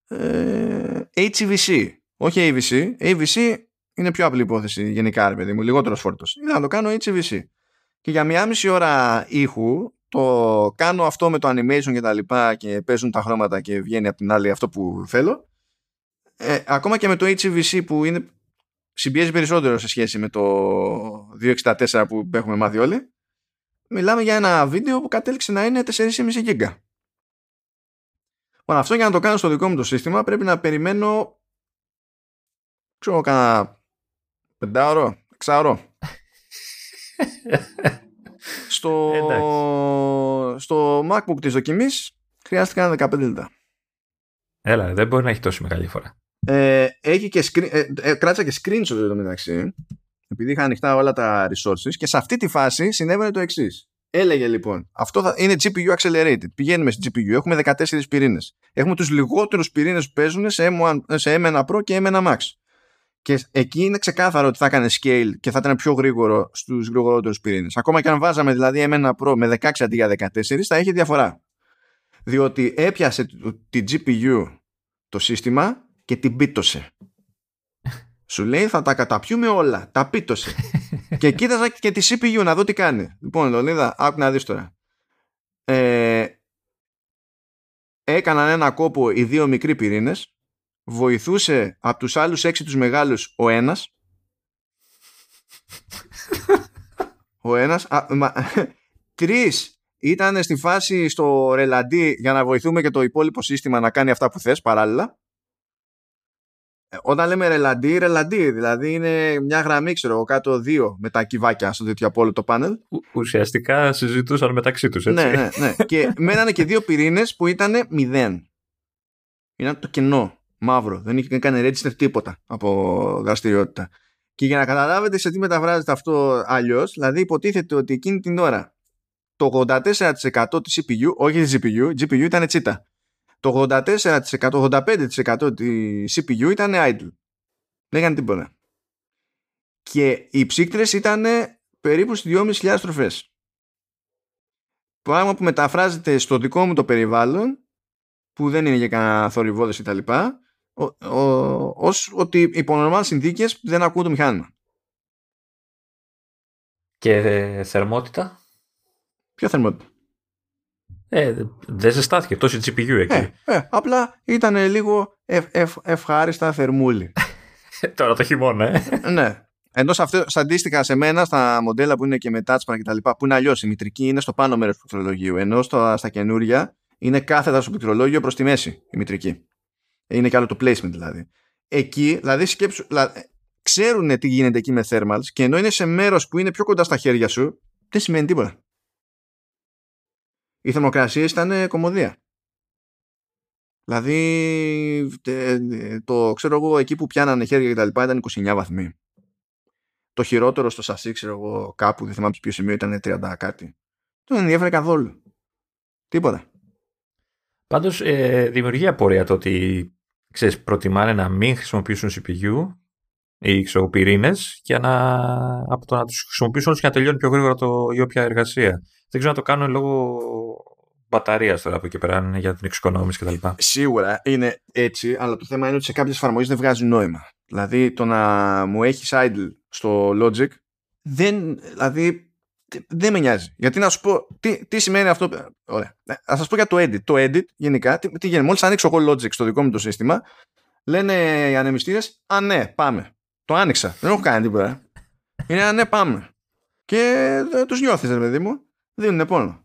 ε, HEVC όχι AVC AVC είναι πιο απλή υπόθεση γενικά ρε παιδί μου λιγότερος φόρτος. Ήθελα να το κάνω HEVC και για μια μισή ώρα ήχου το κάνω αυτό με το animation και τα λοιπά και παίζουν τα χρώματα και βγαίνει από την άλλη αυτό που θέλω. Ε, ακόμα και με το HVC που είναι συμπιέζει περισσότερο σε σχέση με το 264 που έχουμε μάθει όλοι μιλάμε για ένα βίντεο που κατέληξε να είναι 4,5 GB Λοιπόν, αυτό για να το κάνω στο δικό μου το σύστημα πρέπει να περιμένω ξέρω κανένα πεντάωρο, εξάωρο στο, στο MacBook της δοκιμής χρειάστηκαν 15 λεπτά. Έλα, δεν μπορεί να έχει τόση μεγάλη φορά. Ε, έχει και screen, ε, ε, κράτησα και screenshot εδώ μεταξύ επειδή είχα ανοιχτά όλα τα resources και σε αυτή τη φάση συνέβαινε το εξής. Έλεγε λοιπόν, αυτό θα είναι GPU accelerated. Πηγαίνουμε στην GPU, έχουμε 14 πυρήνες. Έχουμε τους λιγότερους πυρήνες που παίζουν σε, M1, σε M1 Pro και M1 Max. Και εκεί είναι ξεκάθαρο ότι θα έκανε scale και θα ήταν πιο γρήγορο στους γρηγορότερους πυρήνες. Ακόμα και αν βάζαμε δηλαδή ένα Pro με 16 αντί για 14, θα έχει διαφορά. Διότι έπιασε την GPU το σύστημα και την πίτωσε. Σου λέει θα τα καταπιούμε όλα. Τα πίτωσε. και κοίταζα και τη CPU να δω τι κάνει. Λοιπόν, Λονίδα, άκου να δεις τώρα. Ε, έκαναν ένα κόπο οι δύο μικροί πυρήνες βοηθούσε από τους άλλους έξι τους μεγάλους ο ένας ο ένας α, μα, τρεις ήταν στη φάση στο ρελαντί για να βοηθούμε και το υπόλοιπο σύστημα να κάνει αυτά που θες παράλληλα όταν λέμε ρελαντί, ρελαντί, δηλαδή είναι μια γραμμή, ξέρω εγώ, κάτω δύο με τα κυβάκια στο τέτοιο από όλο το πάνελ. Ουσιαστικά συζητούσαν μεταξύ τους, έτσι. Ναι, ναι, ναι. και μένανε και δύο πυρήνες που ήταν μηδέν. Ήταν το κενό, μαύρο. Δεν είχε κάνει register τίποτα από δραστηριότητα. Και για να καταλάβετε σε τι μεταφράζεται αυτό αλλιώς, δηλαδή υποτίθεται ότι εκείνη την ώρα το 84% της CPU, όχι της GPU, η GPU ήταν τσίτα το 84%, 85% της CPU ήταν idle. Δεν έκανε τίποτα. Και οι ψύκτρες ήταν περίπου στις 2.500 στροφές. Πράγμα που μεταφράζεται στο δικό μου το περιβάλλον, που δεν είναι για κανένα θορυβόδες κτλ. Ως ότι υπό νορμάλ συνθήκες δεν ακούω το μηχάνημα. Και θερμότητα; Ποια θερμότητα; Ε, δεν ζεστάθηκε τόση GPU εκεί. Ε, ε, απλά ήταν λίγο ευ, ευ, ευχάριστα θερμούλη. Τώρα το χειμώνα, ε. ναι. Ενώ σε αυτό, αντίστοιχα σε μένα, στα μοντέλα που είναι και με touchpad και τα λοιπά, που είναι αλλιώς η μητρική είναι στο πάνω μέρος του πληκτρολογίου. Ενώ στο, στα καινούρια είναι κάθετα στο πληκτρολόγιο προς τη μέση η μητρική. Είναι και άλλο το placement δηλαδή. Εκεί, δηλαδή σκέψου, δηλαδή, ξέρουν τι γίνεται εκεί με thermals και ενώ είναι σε μέρος που είναι πιο κοντά στα χέρια σου, δεν σημαίνει τίποτα οι θερμοκρασίες ήταν κομμωδία. Δηλαδή, το ξέρω εγώ, εκεί που πιάνανε χέρια και τα λοιπά ήταν 29 βαθμοί. Το χειρότερο στο σασί, ξέρω εγώ, κάπου, δεν θυμάμαι σε ποιο σημείο ήταν 30 κάτι. Δεν ενδιαφέρει καθόλου. Τίποτα. Πάντως, ε, δημιουργεί απορία το ότι ξέρεις, προτιμάνε να μην χρησιμοποιήσουν CPU ή ξέρω, πυρήνες για να, από το να τους χρησιμοποιήσουν όλους για να τελειώνει πιο γρήγορα το, η όποια εργασία. Δεν ξέρω να το κάνουν λόγω μπαταρίας τώρα από εκεί πέρα, είναι για την εξοικονόμηση κτλ. Σίγουρα είναι έτσι, αλλά το θέμα είναι ότι σε κάποιες εφαρμογές δεν βγάζει νόημα. Δηλαδή το να μου έχεις idle στο Logic δεν, δηλαδή, δεν με νοιάζει. Γιατί να σου πω, τι, τι σημαίνει αυτό. Ωραία. Θα σας πω για το edit. Το edit γενικά, τι, τι γίνεται. Μόλις ανοίξω εγώ Logic στο δικό μου το σύστημα, λένε οι ανεμιστήρες, Α, ναι, πάμε. Το άνοιξα. Δεν έχω κάνει τίποτα. Είναι Α, ναι, πάμε. Και τους νιώθεις, ρε παιδί μου δίνουν πόνο.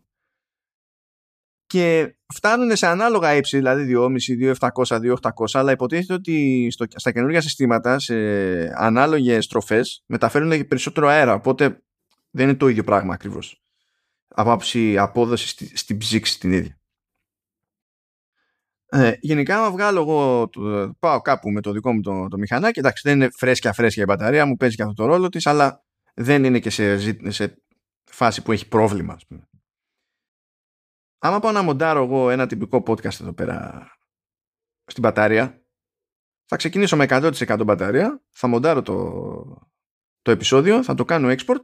Και φτάνουν σε ανάλογα ύψη, δηλαδή 2,5, 2,700, 2,800, αλλά υποτίθεται ότι στο, στα καινούργια συστήματα, σε ανάλογες στροφές, μεταφέρουν περισσότερο αέρα. Οπότε δεν είναι το ίδιο πράγμα ακριβώς. Από άψη απόδοση στη, στην ψήξη την ίδια. Ε, γενικά, άμα βγάλω εγώ, το, πάω κάπου με το δικό μου το, το μηχανάκι, εντάξει, δεν είναι φρέσκια φρέσκια η μπαταρία, μου παίζει και αυτό το ρόλο της, αλλά δεν είναι και σε, σε φάση που έχει πρόβλημα, ας πούμε. Άμα πάω να μοντάρω εγώ ένα τυπικό podcast εδώ πέρα στην μπαταρία, θα ξεκινήσω με 100% μπαταρία, θα μοντάρω το, το επεισόδιο, θα το κάνω export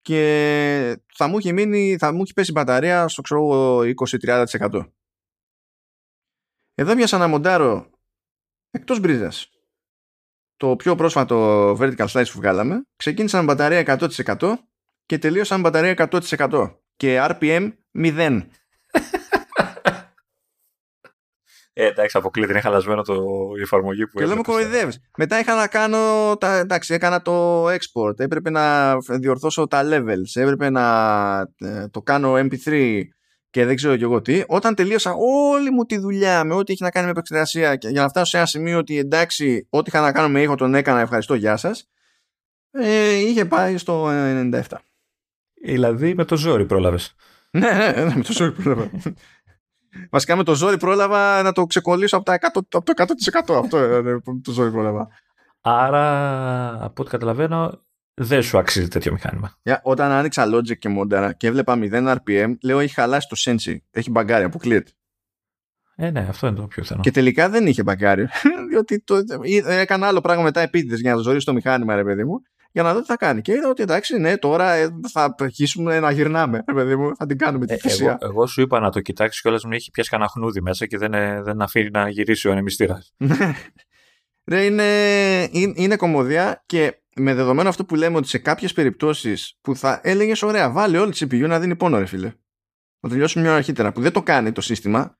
και θα μου έχει μείνει, θα μου έχει πέσει μπαταρία στο ξέρω 20-30%. Εδώ πιάσα να μοντάρω εκτός μπρίζας το πιο πρόσφατο vertical slice που βγάλαμε ξεκίνησα με μπαταρία 100% και τελείωσα με μπαταρία 100% και RPM 0. Ε, εντάξει, αποκλείται. Είναι χαλασμένο το, η εφαρμογή που Και λέμε κοροϊδεύει. Μετά είχα να κάνω. Τα, εντάξει, έκανα το export. Έπρεπε να διορθώσω τα levels. Έπρεπε να ε, το κάνω MP3 και δεν ξέρω και εγώ τι. Όταν τελείωσα όλη μου τη δουλειά με ό,τι έχει να κάνει με επεξεργασία και για να φτάσω σε ένα σημείο ότι εντάξει, ό,τι είχα να κάνω με ήχο τον έκανα. Ευχαριστώ, γεια σας. Ε, είχε πάει στο 97. Δηλαδή με το ζόρι πρόλαβες. ναι, ναι, ναι, με το ζόρι πρόλαβα. Βασικά με το ζόρι πρόλαβα να το ξεκολλήσω από, τα 100, από το 100% αυτό ε, το ζόρι πρόλαβα. Άρα, από ό,τι καταλαβαίνω, δεν σου αξίζει τέτοιο μηχάνημα. Yeah, όταν άνοιξα Logic και Modera και έβλεπα 0 RPM, λέω έχει χαλάσει το Sensi. Έχει μπαγκάρει, αποκλείεται. Ε, ναι, αυτό είναι το πιο πιθανό. Και τελικά δεν είχε μπαγκάρει. διότι το, έκανα άλλο πράγμα μετά επίτηδες για να ζωρίσω το μηχάνημα, ρε παιδί μου για να δω τι θα κάνει. Και είδα ότι εντάξει, ναι, τώρα ε, θα αρχίσουμε να γυρνάμε. Παιδί μου, θα την κάνουμε τη ε, Εγώ, εγώ, σου είπα να το κοιτάξεις κιόλας μου έχει πιάσει κανένα χνούδι μέσα και δεν, ε, δεν αφήνει να γυρίσει ο ανεμιστήρας. ναι, είναι, είναι, είναι κομμωδία και με δεδομένο αυτό που λέμε ότι σε κάποιες περιπτώσεις που θα έλεγες ωραία, βάλε όλη τη CPU να δίνει πόνο, ρε φίλε. Να τελειώσουμε μια αρχίτερα που δεν το κάνει το σύστημα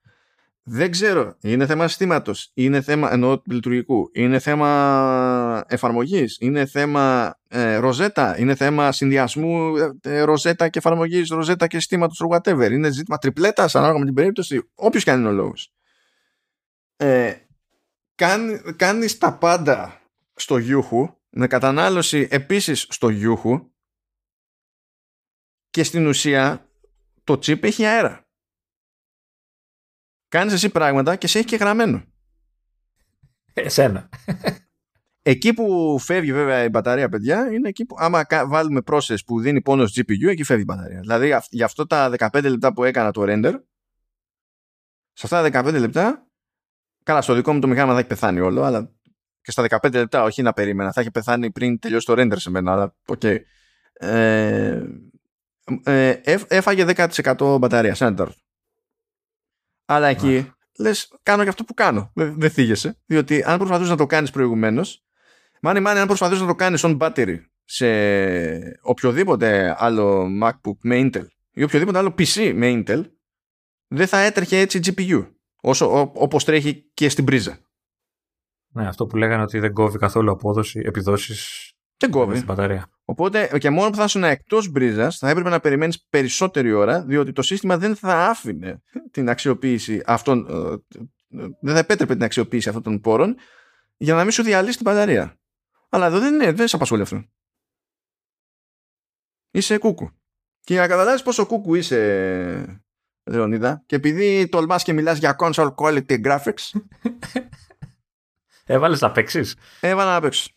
δεν ξέρω. Είναι θέμα συστήματος. Είναι θέμα εννοώ λειτουργικού. Είναι θέμα εφαρμογής. Είναι θέμα ε, ροζέτα. Είναι θέμα συνδυασμού ε, ε ροζέτα και εφαρμογής, ροζέτα και συστήματος whatever. Είναι ζήτημα τριπλέτας ανάλογα με την περίπτωση. Όποιος και αν είναι ο λόγος. Ε, κάνει, κάνεις τα πάντα στο γιούχου με κατανάλωση επίσης στο γιούχου και στην ουσία το chip έχει αέρα. Κάνεις εσύ πράγματα και σε έχει και γραμμένο. Εσένα. Εκεί που φεύγει βέβαια η μπαταρία, παιδιά, είναι εκεί που άμα βάλουμε process που δίνει πόνο στο GPU, εκεί φεύγει η μπαταρία. Δηλαδή για αυτό τα 15 λεπτά που έκανα το render, σε αυτά τα 15 λεπτά, καλά στο δικό μου το μηχάνημα θα έχει πεθάνει όλο, αλλά και στα 15 λεπτά, όχι να περίμενα, θα έχει πεθάνει πριν τελειώσει το render σε μένα, αλλά ok. Okay. Ε, ε, έφαγε 10% μπαταρία, σαν Αλλά εκεί λες κάνω και αυτό που κάνω. Δεν, δεν θίγεσαι. Διότι αν προσπαθούσες να το κάνεις προηγουμένως Μάνι μάνι αν προσπαθείς να το κάνεις on battery σε οποιοδήποτε άλλο MacBook με Intel ή οποιοδήποτε άλλο PC με Intel δεν θα έτρεχε έτσι GPU όσο, όπως τρέχει και στην πρίζα. Ναι, αυτό που λέγανε ότι δεν κόβει καθόλου απόδοση, επιδόσεις δεν κόβει. Στην μπαταρία. Οπότε και μόνο που θα ήσουν εκτός μπρίζας θα έπρεπε να περιμένεις περισσότερη ώρα, διότι το σύστημα δεν θα άφηνε την αξιοποίηση αυτών. Ε, ε, δεν θα επέτρεπε την αξιοποίηση αυτών των πόρων για να μην σου διαλύσει την μπαταρία. Αλλά εδώ δεν είναι, δεν σε απασχολεί αυτό. Είσαι κούκου. Και για να καταλάβεις πόσο κούκου είσαι, Λεωνίδα, και επειδή τολμάς και μιλάς για console quality graphics. Έβαλες να παίξεις; Έβαλα να παίξω.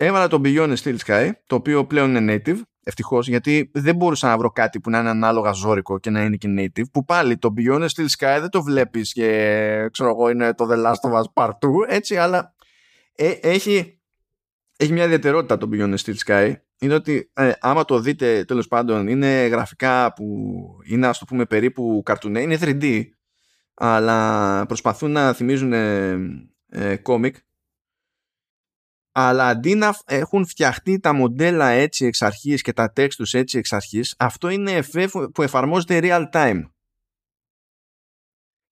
Έβαλα το Beyond Steel Sky, το οποίο πλέον είναι native, ευτυχώς, γιατί δεν μπορούσα να βρω κάτι που να είναι ανάλογα ζώρικο και να είναι και native. Που πάλι το Beyond Steel Sky δεν το βλέπεις και ξέρω εγώ είναι το The Last of Us Part 2, έτσι, αλλά ε, έχει, έχει μια ιδιαιτερότητα το Beyond Steel Sky. Είναι ότι ε, άμα το δείτε τέλος πάντων είναι γραφικά που είναι ας το πούμε περίπου καρτουνέ, είναι 3D, αλλά προσπαθούν να θυμίζουν ε, ε, αλλά αντί να έχουν φτιαχτεί τα μοντέλα έτσι εξ αρχής και τα text τους έτσι εξ αρχής, αυτό είναι εφέ που εφαρμόζεται real time.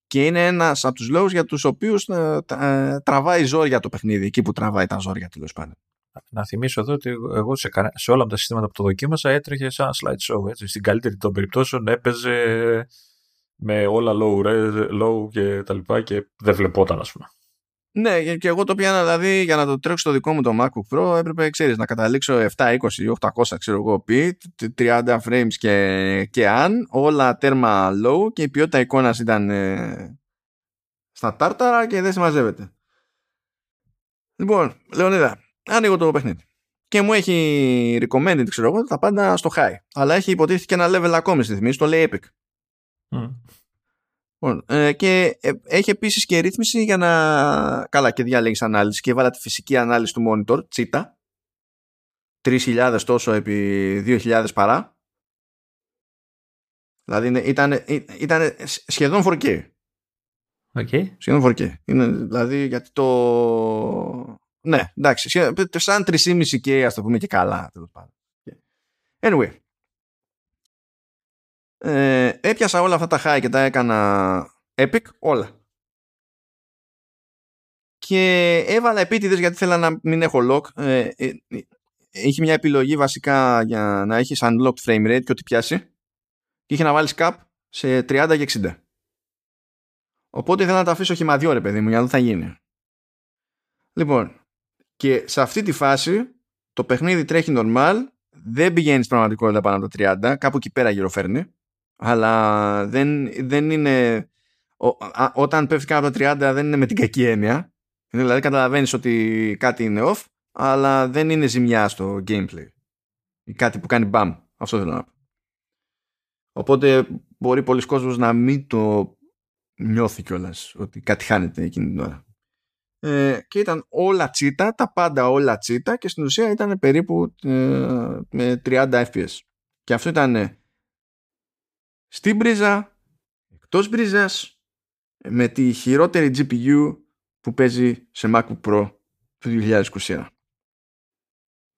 Και είναι ένας από τους λόγους για τους οποίους ε, ε, τραβάει ζόρια το παιχνίδι, εκεί που τραβάει τα ζόρια τέλος πάντων. Να θυμίσω εδώ ότι εγώ σε, σε όλα τα συστήματα που το δοκίμασα έτρεχε σαν slideshow. Έτσι. Στην καλύτερη των περιπτώσεων έπαιζε με όλα low, low και τα λοιπά και δεν βλεπόταν ας πούμε. Ναι, και εγώ το πιάνα δηλαδή για να το τρέξω στο δικό μου το MacBook Pro έπρεπε, ξέρεις, να καταλήξω 720 ή 800 ξέρω εγώ πει, 30 frames και, και αν, όλα τέρμα low και η ποιότητα εικόνας ήταν ε, στα τάρταρα και δεν συμμαζεύεται. Λοιπόν, Λεωνίδα, άνοιγω το παιχνίδι. Και μου έχει recommended, ξέρω εγώ, τα πάντα στο high. Αλλά έχει υποτίθεται και ένα level ακόμη στη θυμίση, το λέει Epic. Mm. Λοιπόν, ε, και ε, έχει επίσης και ρύθμιση για να... Καλά και διάλεγεις ανάλυση και έβαλα τη φυσική ανάλυση του monitor, τσίτα. 3.000 τόσο επί 2.000 παρά. Δηλαδή ήταν, ήταν σχεδόν 4K. Okay. Σχεδόν 4K. Είναι, δηλαδή γιατί το... Ναι, εντάξει. Σαν 3,5K ας το πούμε και καλά. Anyway ε, έπιασα όλα αυτά τα high και τα έκανα epic όλα. Και έβαλα επίτηδες γιατί θέλω να μην έχω lock. Ε, ε, έχει μια επιλογή βασικά για να έχεις unlocked frame rate και ό,τι πιάσει. Και είχε να βάλεις cap σε 30 και 60 οπότε ήθελα να τα αφήσω χυμαδιό ρε παιδί μου για να δω θα γίνει. Λοιπόν και σε αυτή τη φάση το παιχνίδι τρέχει normal δεν πηγαίνεις στην πραγματικότητα πάνω από τα 30 κάπου εκεί πέρα γυροφέρνει αλλά δεν, δεν είναι όταν πέφτει κάτω από τα 30 δεν είναι με την κακή έννοια. Δηλαδή καταλαβαίνεις ότι κάτι είναι off αλλά δεν είναι ζημιά στο gameplay. Ή κάτι που κάνει μπαμ. Αυτό θέλω να πω. Οπότε μπορεί πολλοί κόσμος να μην το νιώθει κιόλας ότι κάτι χάνεται εκείνη την ώρα. Ε, και ήταν όλα τσίτα, τα πάντα όλα τσίτα και στην ουσία ήταν περίπου ε, με 30 fps και αυτό ήταν στην πρίζα, εκτός πρίζας, με τη χειρότερη GPU που παίζει σε MacBook Pro του 2021.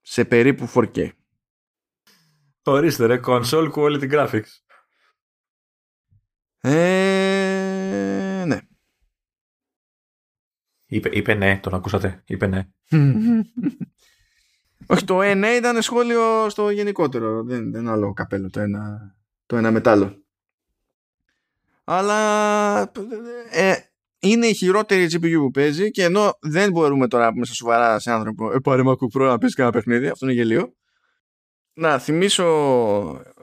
Σε περίπου 4K. Ορίστε ρε, console quality graphics. Ε, ναι. Είπε, είπε ναι, τον ακούσατε. Είπε ναι. Όχι, το ε, ναι ήταν σχόλιο στο γενικότερο. Δεν, δεν άλλο καπέλο το ένα το ένα μετάλλο. Αλλά ε, είναι η χειρότερη GPU που παίζει και ενώ δεν μπορούμε τώρα μέσα σοβαρά σε άνθρωπο ε, πάρε MacBook Pro να παίζει κανένα παιχνίδι, αυτό είναι γελίο. Να θυμίσω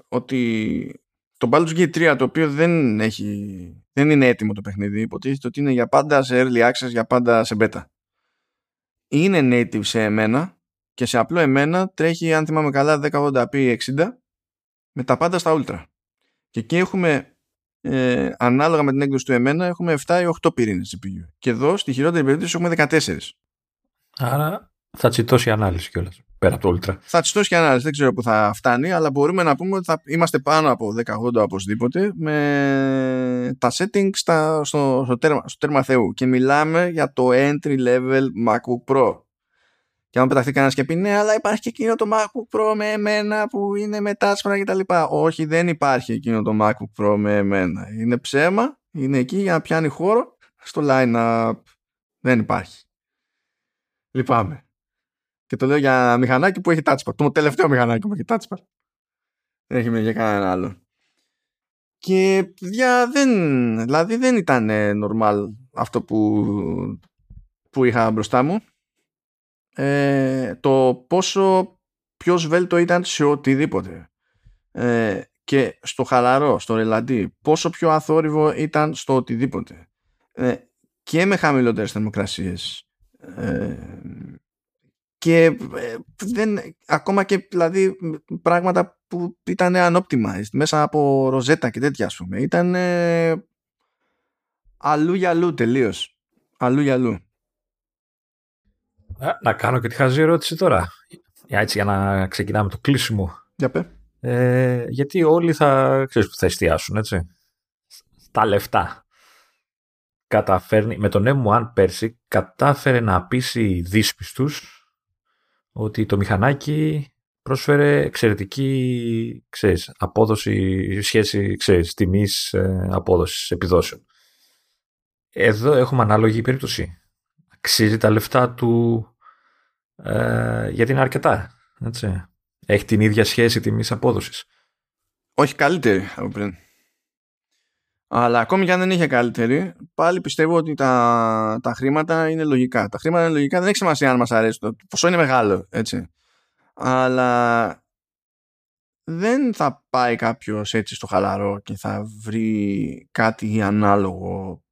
ότι το Baldur's Gate 3 το οποίο δεν, έχει, δεν είναι έτοιμο το παιχνίδι υποτίθεται ότι είναι για πάντα σε early access, για πάντα σε beta. Είναι native σε εμένα και σε απλό εμένα τρέχει αν θυμάμαι καλά 1080p 60 με τα πάντα στα ultra. Και εκεί έχουμε ε, ανάλογα με την έκδοση του εμένα έχουμε 7 ή 8 πυρήνες CPU. Και εδώ στη χειρότερη περίπτωση έχουμε 14. Άρα θα τσιτώσει η ανάλυση κιόλας. Πέρα από το Ultra. Θα τσιτώσει η ανάλυση, δεν ξέρω που θα φτάνει, αλλά μπορούμε να πούμε ότι θα είμαστε πάνω από 1080 οπωσδήποτε με τα settings στα, στο, στο, τέρμα, στο τέρμα Θεού. Και μιλάμε για το entry level MacBook Pro. Και αν πεταχθεί κανένας και πει ναι, αλλά υπάρχει και εκείνο το MacBook Pro με εμένα που είναι με touch κτλ. Όχι, δεν υπάρχει εκείνο το MacBook Pro με εμένα. Είναι ψέμα, είναι εκεί για να πιάνει χώρο στο line-up. Δεν υπάρχει. Λυπάμαι. Και το λέω για μηχανάκι που έχει touchpad. Το τελευταίο μηχανάκι που έχει touchpad. Δεν έχει για κανένα άλλο. Και για δεν, δηλαδή δεν ήταν normal αυτό που, που είχα μπροστά μου. Ε, το πόσο πιο σβέλτο ήταν σε οτιδήποτε. Ε, και στο χαλαρό, στο ρελαντί, πόσο πιο αθόρυβο ήταν στο οτιδήποτε. Ε, και με χαμηλότερες θερμοκρασίες. Ε, και ε, δεν, ακόμα και δηλαδή πράγματα που ήταν unoptimized μέσα από ροζέτα και τέτοια ας πούμε ήταν ε, αλλού για αλλού τελείως αλλού για αλλού να κάνω και τη χαζή ερώτηση τώρα έτσι για να ξεκινάμε το κλείσιμο για πέ. Ε, γιατί όλοι θα, ξέρεις, θα εστιάσουν έτσι στα λεφτά καταφέρνει με τον M1 πέρσι κατάφερε να πείσει δύσπιστους ότι το μηχανάκι πρόσφερε εξαιρετική ξέρεις, απόδοση, σχέση ξέρεις, τιμής ε, απόδοσης επιδόσεων. Εδώ έχουμε ανάλογη περίπτωση. Αξίζει τα λεφτά του ε, γιατί είναι αρκετά. Έτσι. Έχει την ίδια σχέση τιμής απόδοσης. Όχι καλύτερη από πριν. Αλλά ακόμη και αν δεν είχε καλύτερη, πάλι πιστεύω ότι τα, τα χρήματα είναι λογικά. Τα χρήματα είναι λογικά, δεν έχει σημασία αν μας αρέσει το ποσό είναι μεγάλο, έτσι. Αλλά δεν θα πάει κάποιος έτσι στο χαλαρό και θα βρει κάτι ανάλογο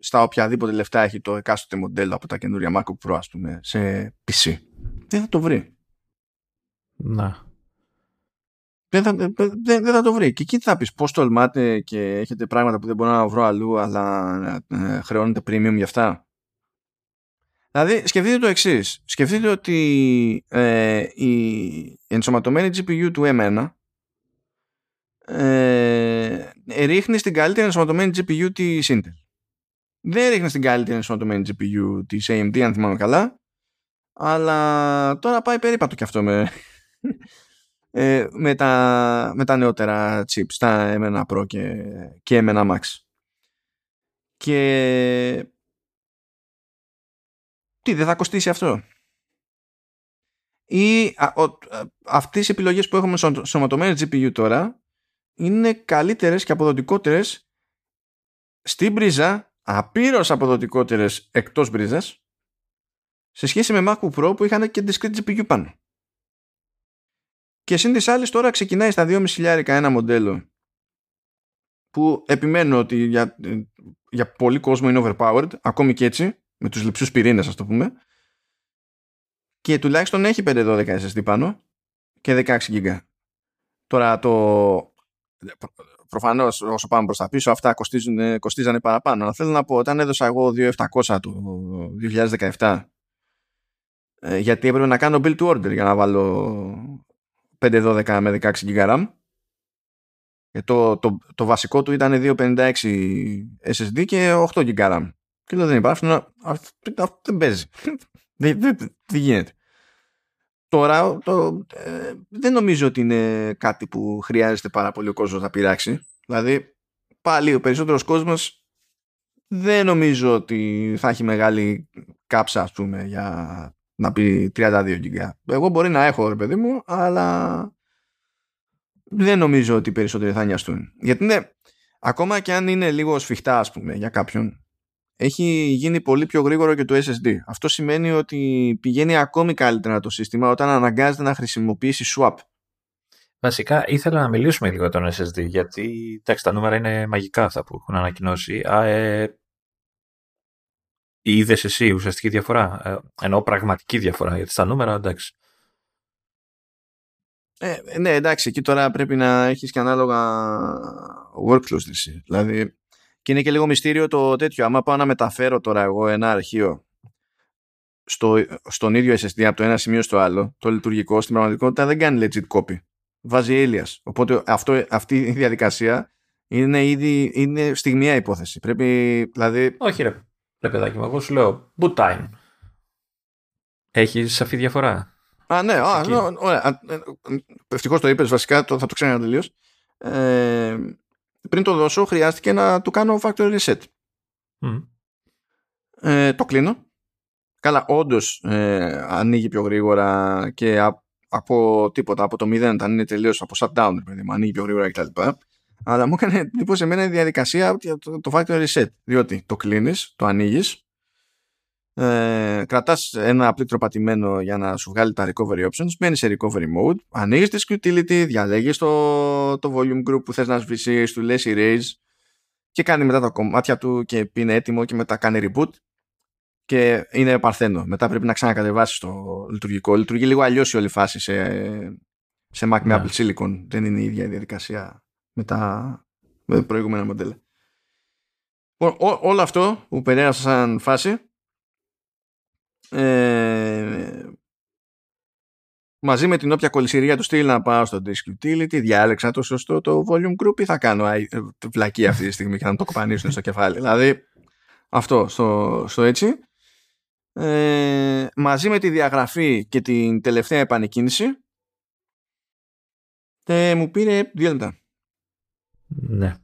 στα οποιαδήποτε λεφτά έχει το εκάστοτε μοντέλο από τα καινούρια MacBook Pro, ας πούμε, σε PC. Δεν θα το βρει. Να δεν θα, δεν, δεν θα το βρει. Και εκεί θα πεις πώς τολμάτε και έχετε πράγματα που δεν μπορώ να βρω αλλού αλλά ε, χρεώνετε premium για αυτά; Δηλαδή σκεφτείτε το εξής. Σκεφτείτε ότι ε, η ενσωματωμένη GPU του M1 ε, ρίχνει στην καλύτερη ενσωματωμένη GPU της Intel. Δεν ρίχνει στην καλύτερη ενσωματωμένη GPU της AMD αν θυμάμαι καλά αλλά τώρα πάει περίπατο κι αυτό με, ε, με, τα, με τα νεότερα chips, τα M1 Pro και, και M1 Max. Και τι, δεν θα κοστίσει αυτό; Ή α, αυτές οι επιλογές που έχουμε σωματωμένη GPU τώρα είναι καλύτερες και αποδοτικότερες στην μπρίζα, απείρως αποδοτικότερες εκτός μπρίζας σε σχέση με MacBook Pro που είχαν και discrete GPU πάνω. Και σύν της άλλης τώρα ξεκινάει στα 2.500 ένα μοντέλο που επιμένω ότι για, για πολύ κόσμο είναι overpowered, ακόμη και έτσι, με τους λειψούς πυρήνες ας το πούμε, και τουλάχιστον έχει 512 SSD πάνω και 16 GB. Τώρα το... Προφανώς όσο πάμε προς τα πίσω αυτά κοστίζουν, κοστίζανε παραπάνω. Αλλά θέλω να πω όταν έδωσα εγώ 2.700 το 2017 ε, γιατί έπρεπε να κάνω build to order για να βάλω 512 με 16 GB RAM. Και το, το, το βασικό του ήταν 256 SSD και 8 GB RAM. Και λέω δεν υπάρχει αυτό δεν παίζει. Δεν, δεν, δεν γίνεται τώρα το, ε, δεν νομίζω ότι είναι κάτι που χρειάζεται πάρα πολύ ο κόσμος να πειράξει δηλαδή πάλι ο περισσότερος κόσμος δεν νομίζω ότι θα έχει μεγάλη κάψα ας πούμε για να πει 32 GB. Εγώ μπορεί να έχω ρε παιδί μου, αλλά δεν νομίζω ότι οι περισσότεροι θα νοιαστούν. Γιατί είναι ακόμα και αν είναι λίγο σφιχτά ας πούμε για κάποιον έχει γίνει πολύ πιο γρήγορο και το SSD. Αυτό σημαίνει ότι πηγαίνει ακόμη καλύτερα το σύστημα όταν αναγκάζεται να χρησιμοποιήσει swap. Βασικά ήθελα να μιλήσουμε λίγο για τον SSD γιατί εντάξει, τα νούμερα είναι μαγικά αυτά που έχουν ανακοινώσει. Α, ε, είδες εσύ ουσιαστική διαφορά; Ε, εννοώ πραγματική διαφορά γιατί στα νούμερα εντάξει. Ε, ναι, εντάξει, εκεί τώρα πρέπει να έχεις και ανάλογα workflows Δηλαδή, και είναι και λίγο μυστήριο το τέτοιο. Άμα πάω να μεταφέρω τώρα εγώ ένα αρχείο στο, στον ίδιο SSD από το ένα σημείο στο άλλο, το λειτουργικό στην πραγματικότητα δεν κάνει legit copy. Βάζει alias. Οπότε αυτό, αυτή η διαδικασία είναι ήδη είναι στιγμιαία υπόθεση. Πρέπει, δηλαδή... Όχι ρε, ρε παιδάκι μου, εγώ σου λέω boot time. Έχεις σαφή διαφορά; Α, ναι, α, ναι, ωραία. Ε, Ευτυχώς το είπες, βασικά το, θα το ξέρω τελείως. Ε, πριν το δώσω, χρειάστηκε να του κάνω factory reset. Ε, το κλείνω. Καλά, όντως ε, ανοίγει πιο γρήγορα και από τίποτα, από το 0, όταν είναι τελείως από shutdown, παιδί μου, ανοίγει πιο γρήγορα κτλ. Αλλά μου έκανε εντύπωση εμένα η διαδικασία το, το factory reset. Διότι το κλείνεις, το ανοίγεις, ε, κρατάς ένα πλήκτρο πατημένο για να σου βγάλει τα recovery options, μένεις σε recovery mode, ανοίγεις τη utility, διαλέγεις το, το volume group που θες να σβήσεις, του λες erase και κάνει μετά τα κομμάτια του και είναι έτοιμο και μετά κάνει reboot και είναι παρθένο. Μετά πρέπει να ξανακατεβάσεις το λειτουργικό. Λειτουργεί λίγο αλλιώς η όλη φάση σε, σε Mac με ναι. Apple Silicon. Δεν είναι η ίδια η διαδικασία με τα με προηγούμενα μοντέλα. όλο αυτό που περίεργασα σαν φάση ε, μαζί με την όποια κολυσιρία του στείλει να πάω στο Disk Utility, διάλεξα το σωστό το volume group ή θα κάνω ε, βλακή αυτή τη στιγμή και θα το κοπανίσουν στο κεφάλι. Δηλαδή, αυτό στο, στο έτσι. Ε, μαζί με τη διαγραφή και την τελευταία επανεκκίνηση ε, μου πήρε δύο λεπτά. Ναι.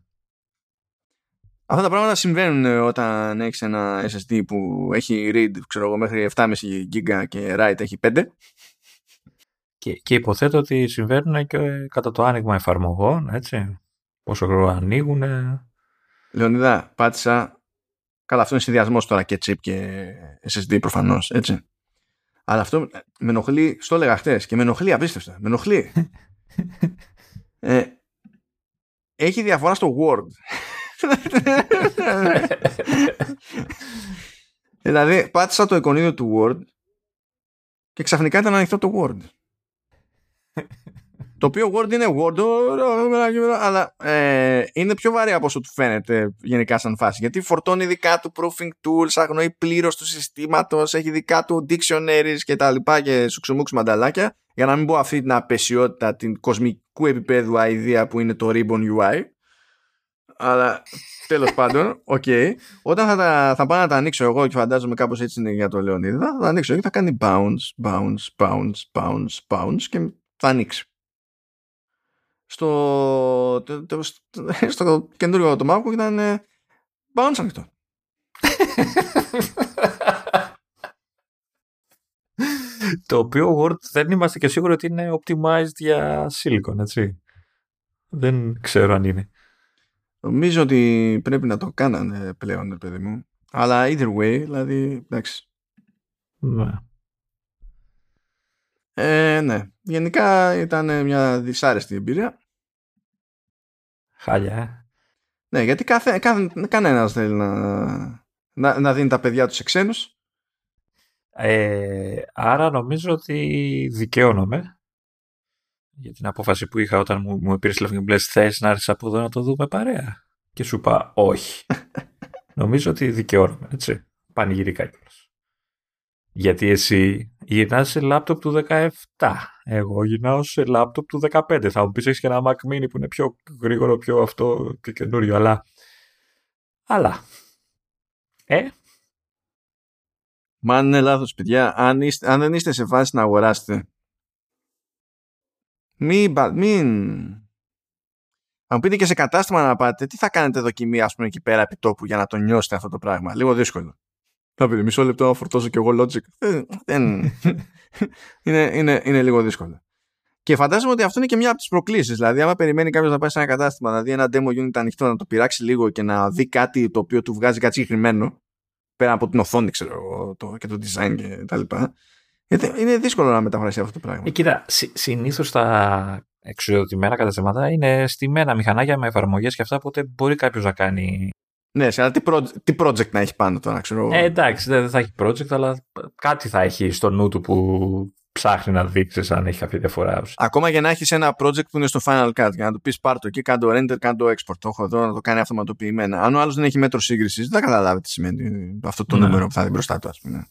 Αυτά τα πράγματα συμβαίνουν ε, όταν έχεις ένα SSD που έχει read ξέρω εγώ, μέχρι 7,5 GB και write έχει 5. Και, και υποθέτω ότι συμβαίνουν και κατά το άνοιγμα εφαρμογών, έτσι. Πόσο γρήγορα ανοίγουν. Λεωνίδα, πάτησα. Καλά, αυτό είναι συνδυασμός τώρα και chip και SSD προφανώς, έτσι. Αλλά αυτό με ενοχλεί, στο έλεγα χτες και με ενοχλεί απίστευτα. Με ενοχλεί. ε, έχει διαφορά στο Word δηλαδή πάτησα το εικονίδιο του Word και ξαφνικά ήταν ανοιχτό το Word. το οποίο Word είναι Word, αλλά ε, είναι πιο βαρύ από όσο του φαίνεται γενικά σαν φάση. Γιατί φορτώνει δικά του proofing tools, αγνοεί πλήρως του συστήματος, έχει δικά του dictionaries και τα λοιπά και σουξουμούξ μανταλάκια. Για να μην πω αυτή την απεσιότητα, την κοσμικού επίπεδου idea που είναι το Ribbon UI αλλά τέλος πάντων, ok. Okay. Όταν θα, τα, θα πάω να τα ανοίξω εγώ και φαντάζομαι κάπως έτσι είναι για το Λεωνίδα, θα τα ανοίξω και θα κάνει bounce, bounce, bounce, bounce, bounce και θα ανοίξει. Στο, το, το, στο καινούριο το MacBook ήταν bounce ανοιχτό. το οποίο Word δεν είμαστε και σίγουροι ότι είναι optimized για silicon, έτσι. Δεν ξέρω αν είναι. Νομίζω ότι πρέπει να το κάνανε πλέον, παιδί μου. Αλλά either way, δηλαδή, εντάξει. Ναι. Ε, ναι. Γενικά ήταν μια δυσάρεστη εμπειρία. Χάλια. Ε. Ναι, γιατί κάθε, κάθε, κανένας θέλει να, να, να δίνει τα παιδιά τους σε ξένους. Ε, άρα νομίζω ότι δικαιώνομαι για την απόφαση που είχα όταν μου, μου πήρες τηλέφωνο και μου θες να έρθεις από εδώ να το δούμε παρέα; Και σου είπα όχι. Νομίζω ότι δικαιώνομαι, έτσι. Πανηγυρικά κιόλας. Γιατί εσύ γυρνάς σε λάπτοπ του 17. Εγώ γυρνάω σε λάπτοπ του 15. Θα μου πεις έχεις και ένα Mac Mini που είναι πιο γρήγορο, πιο αυτό και καινούριο. Αλλά. Αλλά. Ε. Μα αν είναι λάθος, παιδιά, αν, είστε, αν δεν είστε σε φάση να αγοράσετε μην, μην... Αν πείτε και σε κατάστημα να πάτε, τι θα κάνετε δοκιμή, ας πούμε, εκεί πέρα επί τόπου για να το νιώσετε αυτό το πράγμα. Λίγο δύσκολο. Θα πείτε, μισό λεπτό να φορτώσω κι εγώ logic. Δεν, είναι, είναι, είναι λίγο δύσκολο. Και φαντάζομαι ότι αυτό είναι και μια από τις προκλήσεις. Δηλαδή, άμα περιμένει κάποιος να πάει σε ένα κατάστημα, να δει ένα demo unit ανοιχτό, να το πειράξει λίγο και να δει κάτι το οποίο του βγάζει κάτι συγκεκριμένο, πέρα από την οθόνη, ξέρω το, και το design και τα λοιπά. Είναι δύσκολο να μεταφράσει αυτό το πράγμα. Ε, κοίτα, συνήθως τα εξοδοτημένα καταστήματα είναι στημένα μηχανάκια με εφαρμογές και αυτά, οπότε μπορεί κάποιος να κάνει. Ναι, σε τι, τι project να έχει πάνω τώρα, ξέρω. Ε, εντάξει, δεν θα έχει project, αλλά κάτι θα έχει στο νου του που ψάχνει να δείξει αν έχει κάποια διαφορά. Ακόμα και να έχεις ένα project που είναι στο Final Cut και να του πεις πάρτο εκεί, κάνε το render, κάνε το export. Το έχω εδώ να το κάνει αυτοματοποιημένα. Αν ο άλλος δεν έχει μέτρο σύγκρισης, δεν θα καταλάβει τι σημαίνει αυτό το ναι. νούμερο που θα δει μπροστά του, ας πούμε.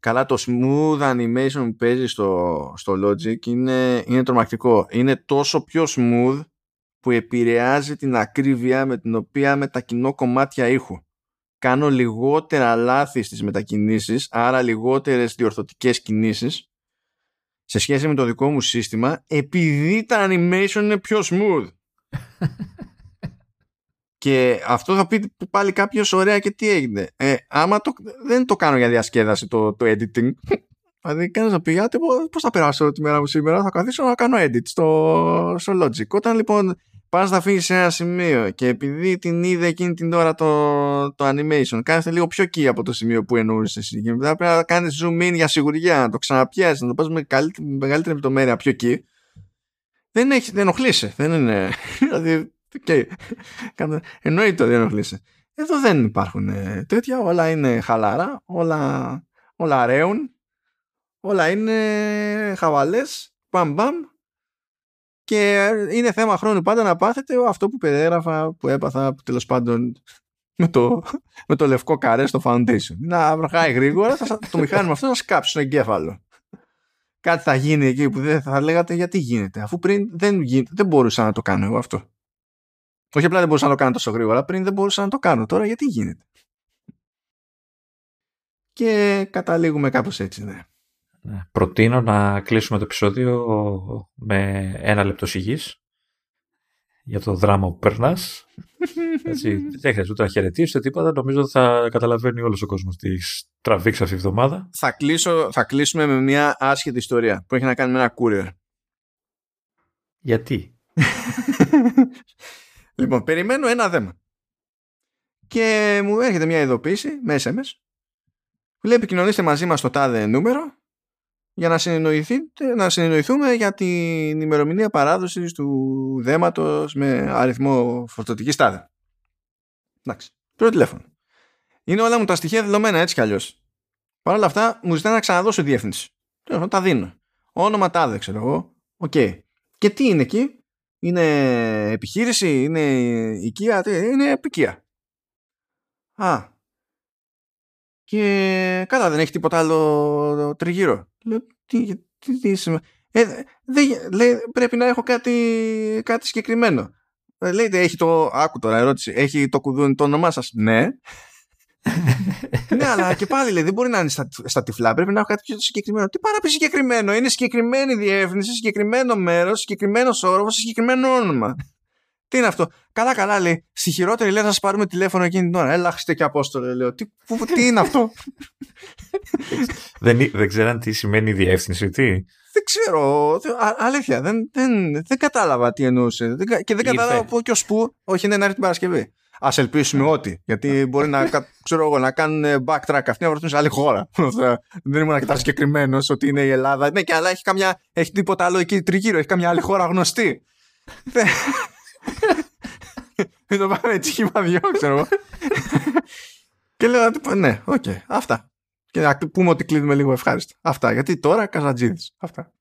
Καλά, το smooth animation που παίζει στο, στο Logic είναι, είναι τρομακτικό. Είναι τόσο πιο smooth που επηρεάζει την ακρίβεια με την οποία μετακινώ κομμάτια ήχου. Κάνω λιγότερα λάθη στις μετακινήσεις, άρα λιγότερες διορθωτικές κινήσεις σε σχέση με το δικό μου σύστημα, επειδή τα animation είναι πιο smooth. Και αυτό θα πει πάλι κάποιος ωραία και τι έγινε. Ε, άμα το, δεν το κάνω για διασκέδαση το, το editing. Δηλαδή, κανένα να πει, γιατί πώς θα περάσω τη μέρα μου σήμερα, θα καθίσω να κάνω edit στο, στο Logic. Όταν λοιπόν πας να φύγεις σε ένα σημείο και επειδή την είδε εκείνη την ώρα το, το animation, κάθεται λίγο πιο key από το σημείο που εννοούσες εσύ. Και μετά πρέπει να κάνεις zoom in για σιγουριά, να το ξαναπιάσεις, να το πας με μεγαλύτερη λεπτομέρεια πιο key. Δεν, έχει, δεν ενοχλείσαι. Δεν είναι. Δηλαδή, Okay. Εννοείται ότι ενοχλείσαι. Εδώ δεν υπάρχουν ε, τέτοια, όλα είναι χαλάρα, όλα, όλα ρέουν, όλα είναι χαβαλές, μπαμ μπαμ και είναι θέμα χρόνου πάντα να πάθετε αυτό που περιγράφα, που έπαθα τέλος πάντων με το, με το λευκό καρέ στο foundation. Να βραχάει γρήγορα, θα, το μηχάνημα αυτό να σκάψει στο εγκέφαλο. Κάτι θα γίνει εκεί που δεν θα λέγατε γιατί γίνεται, αφού πριν δεν, δεν μπορούσα να το κάνω εγώ αυτό. Όχι απλά δεν μπορούσα να το κάνω τόσο γρήγορα, πριν δεν μπορούσα να το κάνω. Τώρα γιατί γίνεται; Και καταλήγουμε κάπως έτσι, ναι. ναι. Προτείνω να κλείσουμε το επεισόδιο με ένα λεπτό σιγής για το δράμα που περνάς. δεν χρειάζεται ούτε να χαιρετήσει τίποτα. Νομίζω ότι θα καταλαβαίνει όλος ο κόσμος τι τραβήξει αυτή τη βδομάδα. Θα, κλείσω, θα κλείσουμε με μια άσχετη ιστορία που έχει να κάνει με ένα courier. Γιατί; Λοιπόν, περιμένω ένα δέμα. Και μου έρχεται μια ειδοποίηση με SMS που λέει επικοινωνήστε μαζί μας στο τάδε νούμερο για να, να συνεννοηθούμε για την ημερομηνία παράδοσης του δέματος με αριθμό φορτωτικής τάδε. Εντάξει, πρώτο τηλέφωνο. Είναι όλα μου τα στοιχεία δεδομένα έτσι κι αλλιώς. Παρ' όλα αυτά μου ζητάνε να ξαναδώσω διεύθυνση. Τα δίνω. Όνομα τάδε ξέρω εγώ. Οκ. Και τι είναι εκεί; Είναι επιχείρηση, είναι οικία, είναι επικία. Α. Και καλά δεν έχει τίποτα άλλο τριγύρω. Λέω, τι, τι, τι, ε, λέει, πρέπει να έχω κάτι, κάτι συγκεκριμένο. Ε, λέει, έχει το, άκου τώρα ερώτηση, έχει το κουδούνι το όνομά σας. Ναι ναι, αλλά και πάλι λέει, δεν μπορεί να είναι στα, στα τυφλά. Πρέπει να έχω κάτι πιο συγκεκριμένο. Τι πάρα πει συγκεκριμένο; Είναι συγκεκριμένη διεύθυνση, συγκεκριμένο μέρος, συγκεκριμένο όροφο, συγκεκριμένο όνομα. Τι είναι αυτό; Καλά, καλά λέει. Στη χειρότερη λέει θα σας πάρουμε τηλέφωνο εκείνη την ώρα. Έλα, και απόστολε. Λέω. Τι, που, τι είναι αυτό; δεν, δεν ξέραν τι σημαίνει διεύθυνση, τι; Δεν ξέρω. Α, αλήθεια. Δεν, δεν, δεν κατάλαβα τι εννοούσε. Και δεν κατάλαβα πού και ω πού. Όχι, είναι να έρθει την Παρασκευή. Α ελπίσουμε ότι. Γιατί μπορεί να, ξέρω εγώ, να κάνουν backtrack αυτοί να βρεθούν σε άλλη χώρα. Δεν ήμουν αρκετά συγκεκριμένος ότι είναι η Ελλάδα. Ναι, και αλλά έχει, καμιά, έχει τίποτα άλλο εκεί τριγύρω. Έχει καμιά άλλη χώρα γνωστή. Δεν το πάμε έτσι χύμα δυο, ξέρω εγώ. Και λέω, ναι, οκ, αυτά. Και να πούμε ότι κλείνουμε λίγο ευχάριστο. Αυτά. Γιατί τώρα Καζαντζίδη. Αυτά.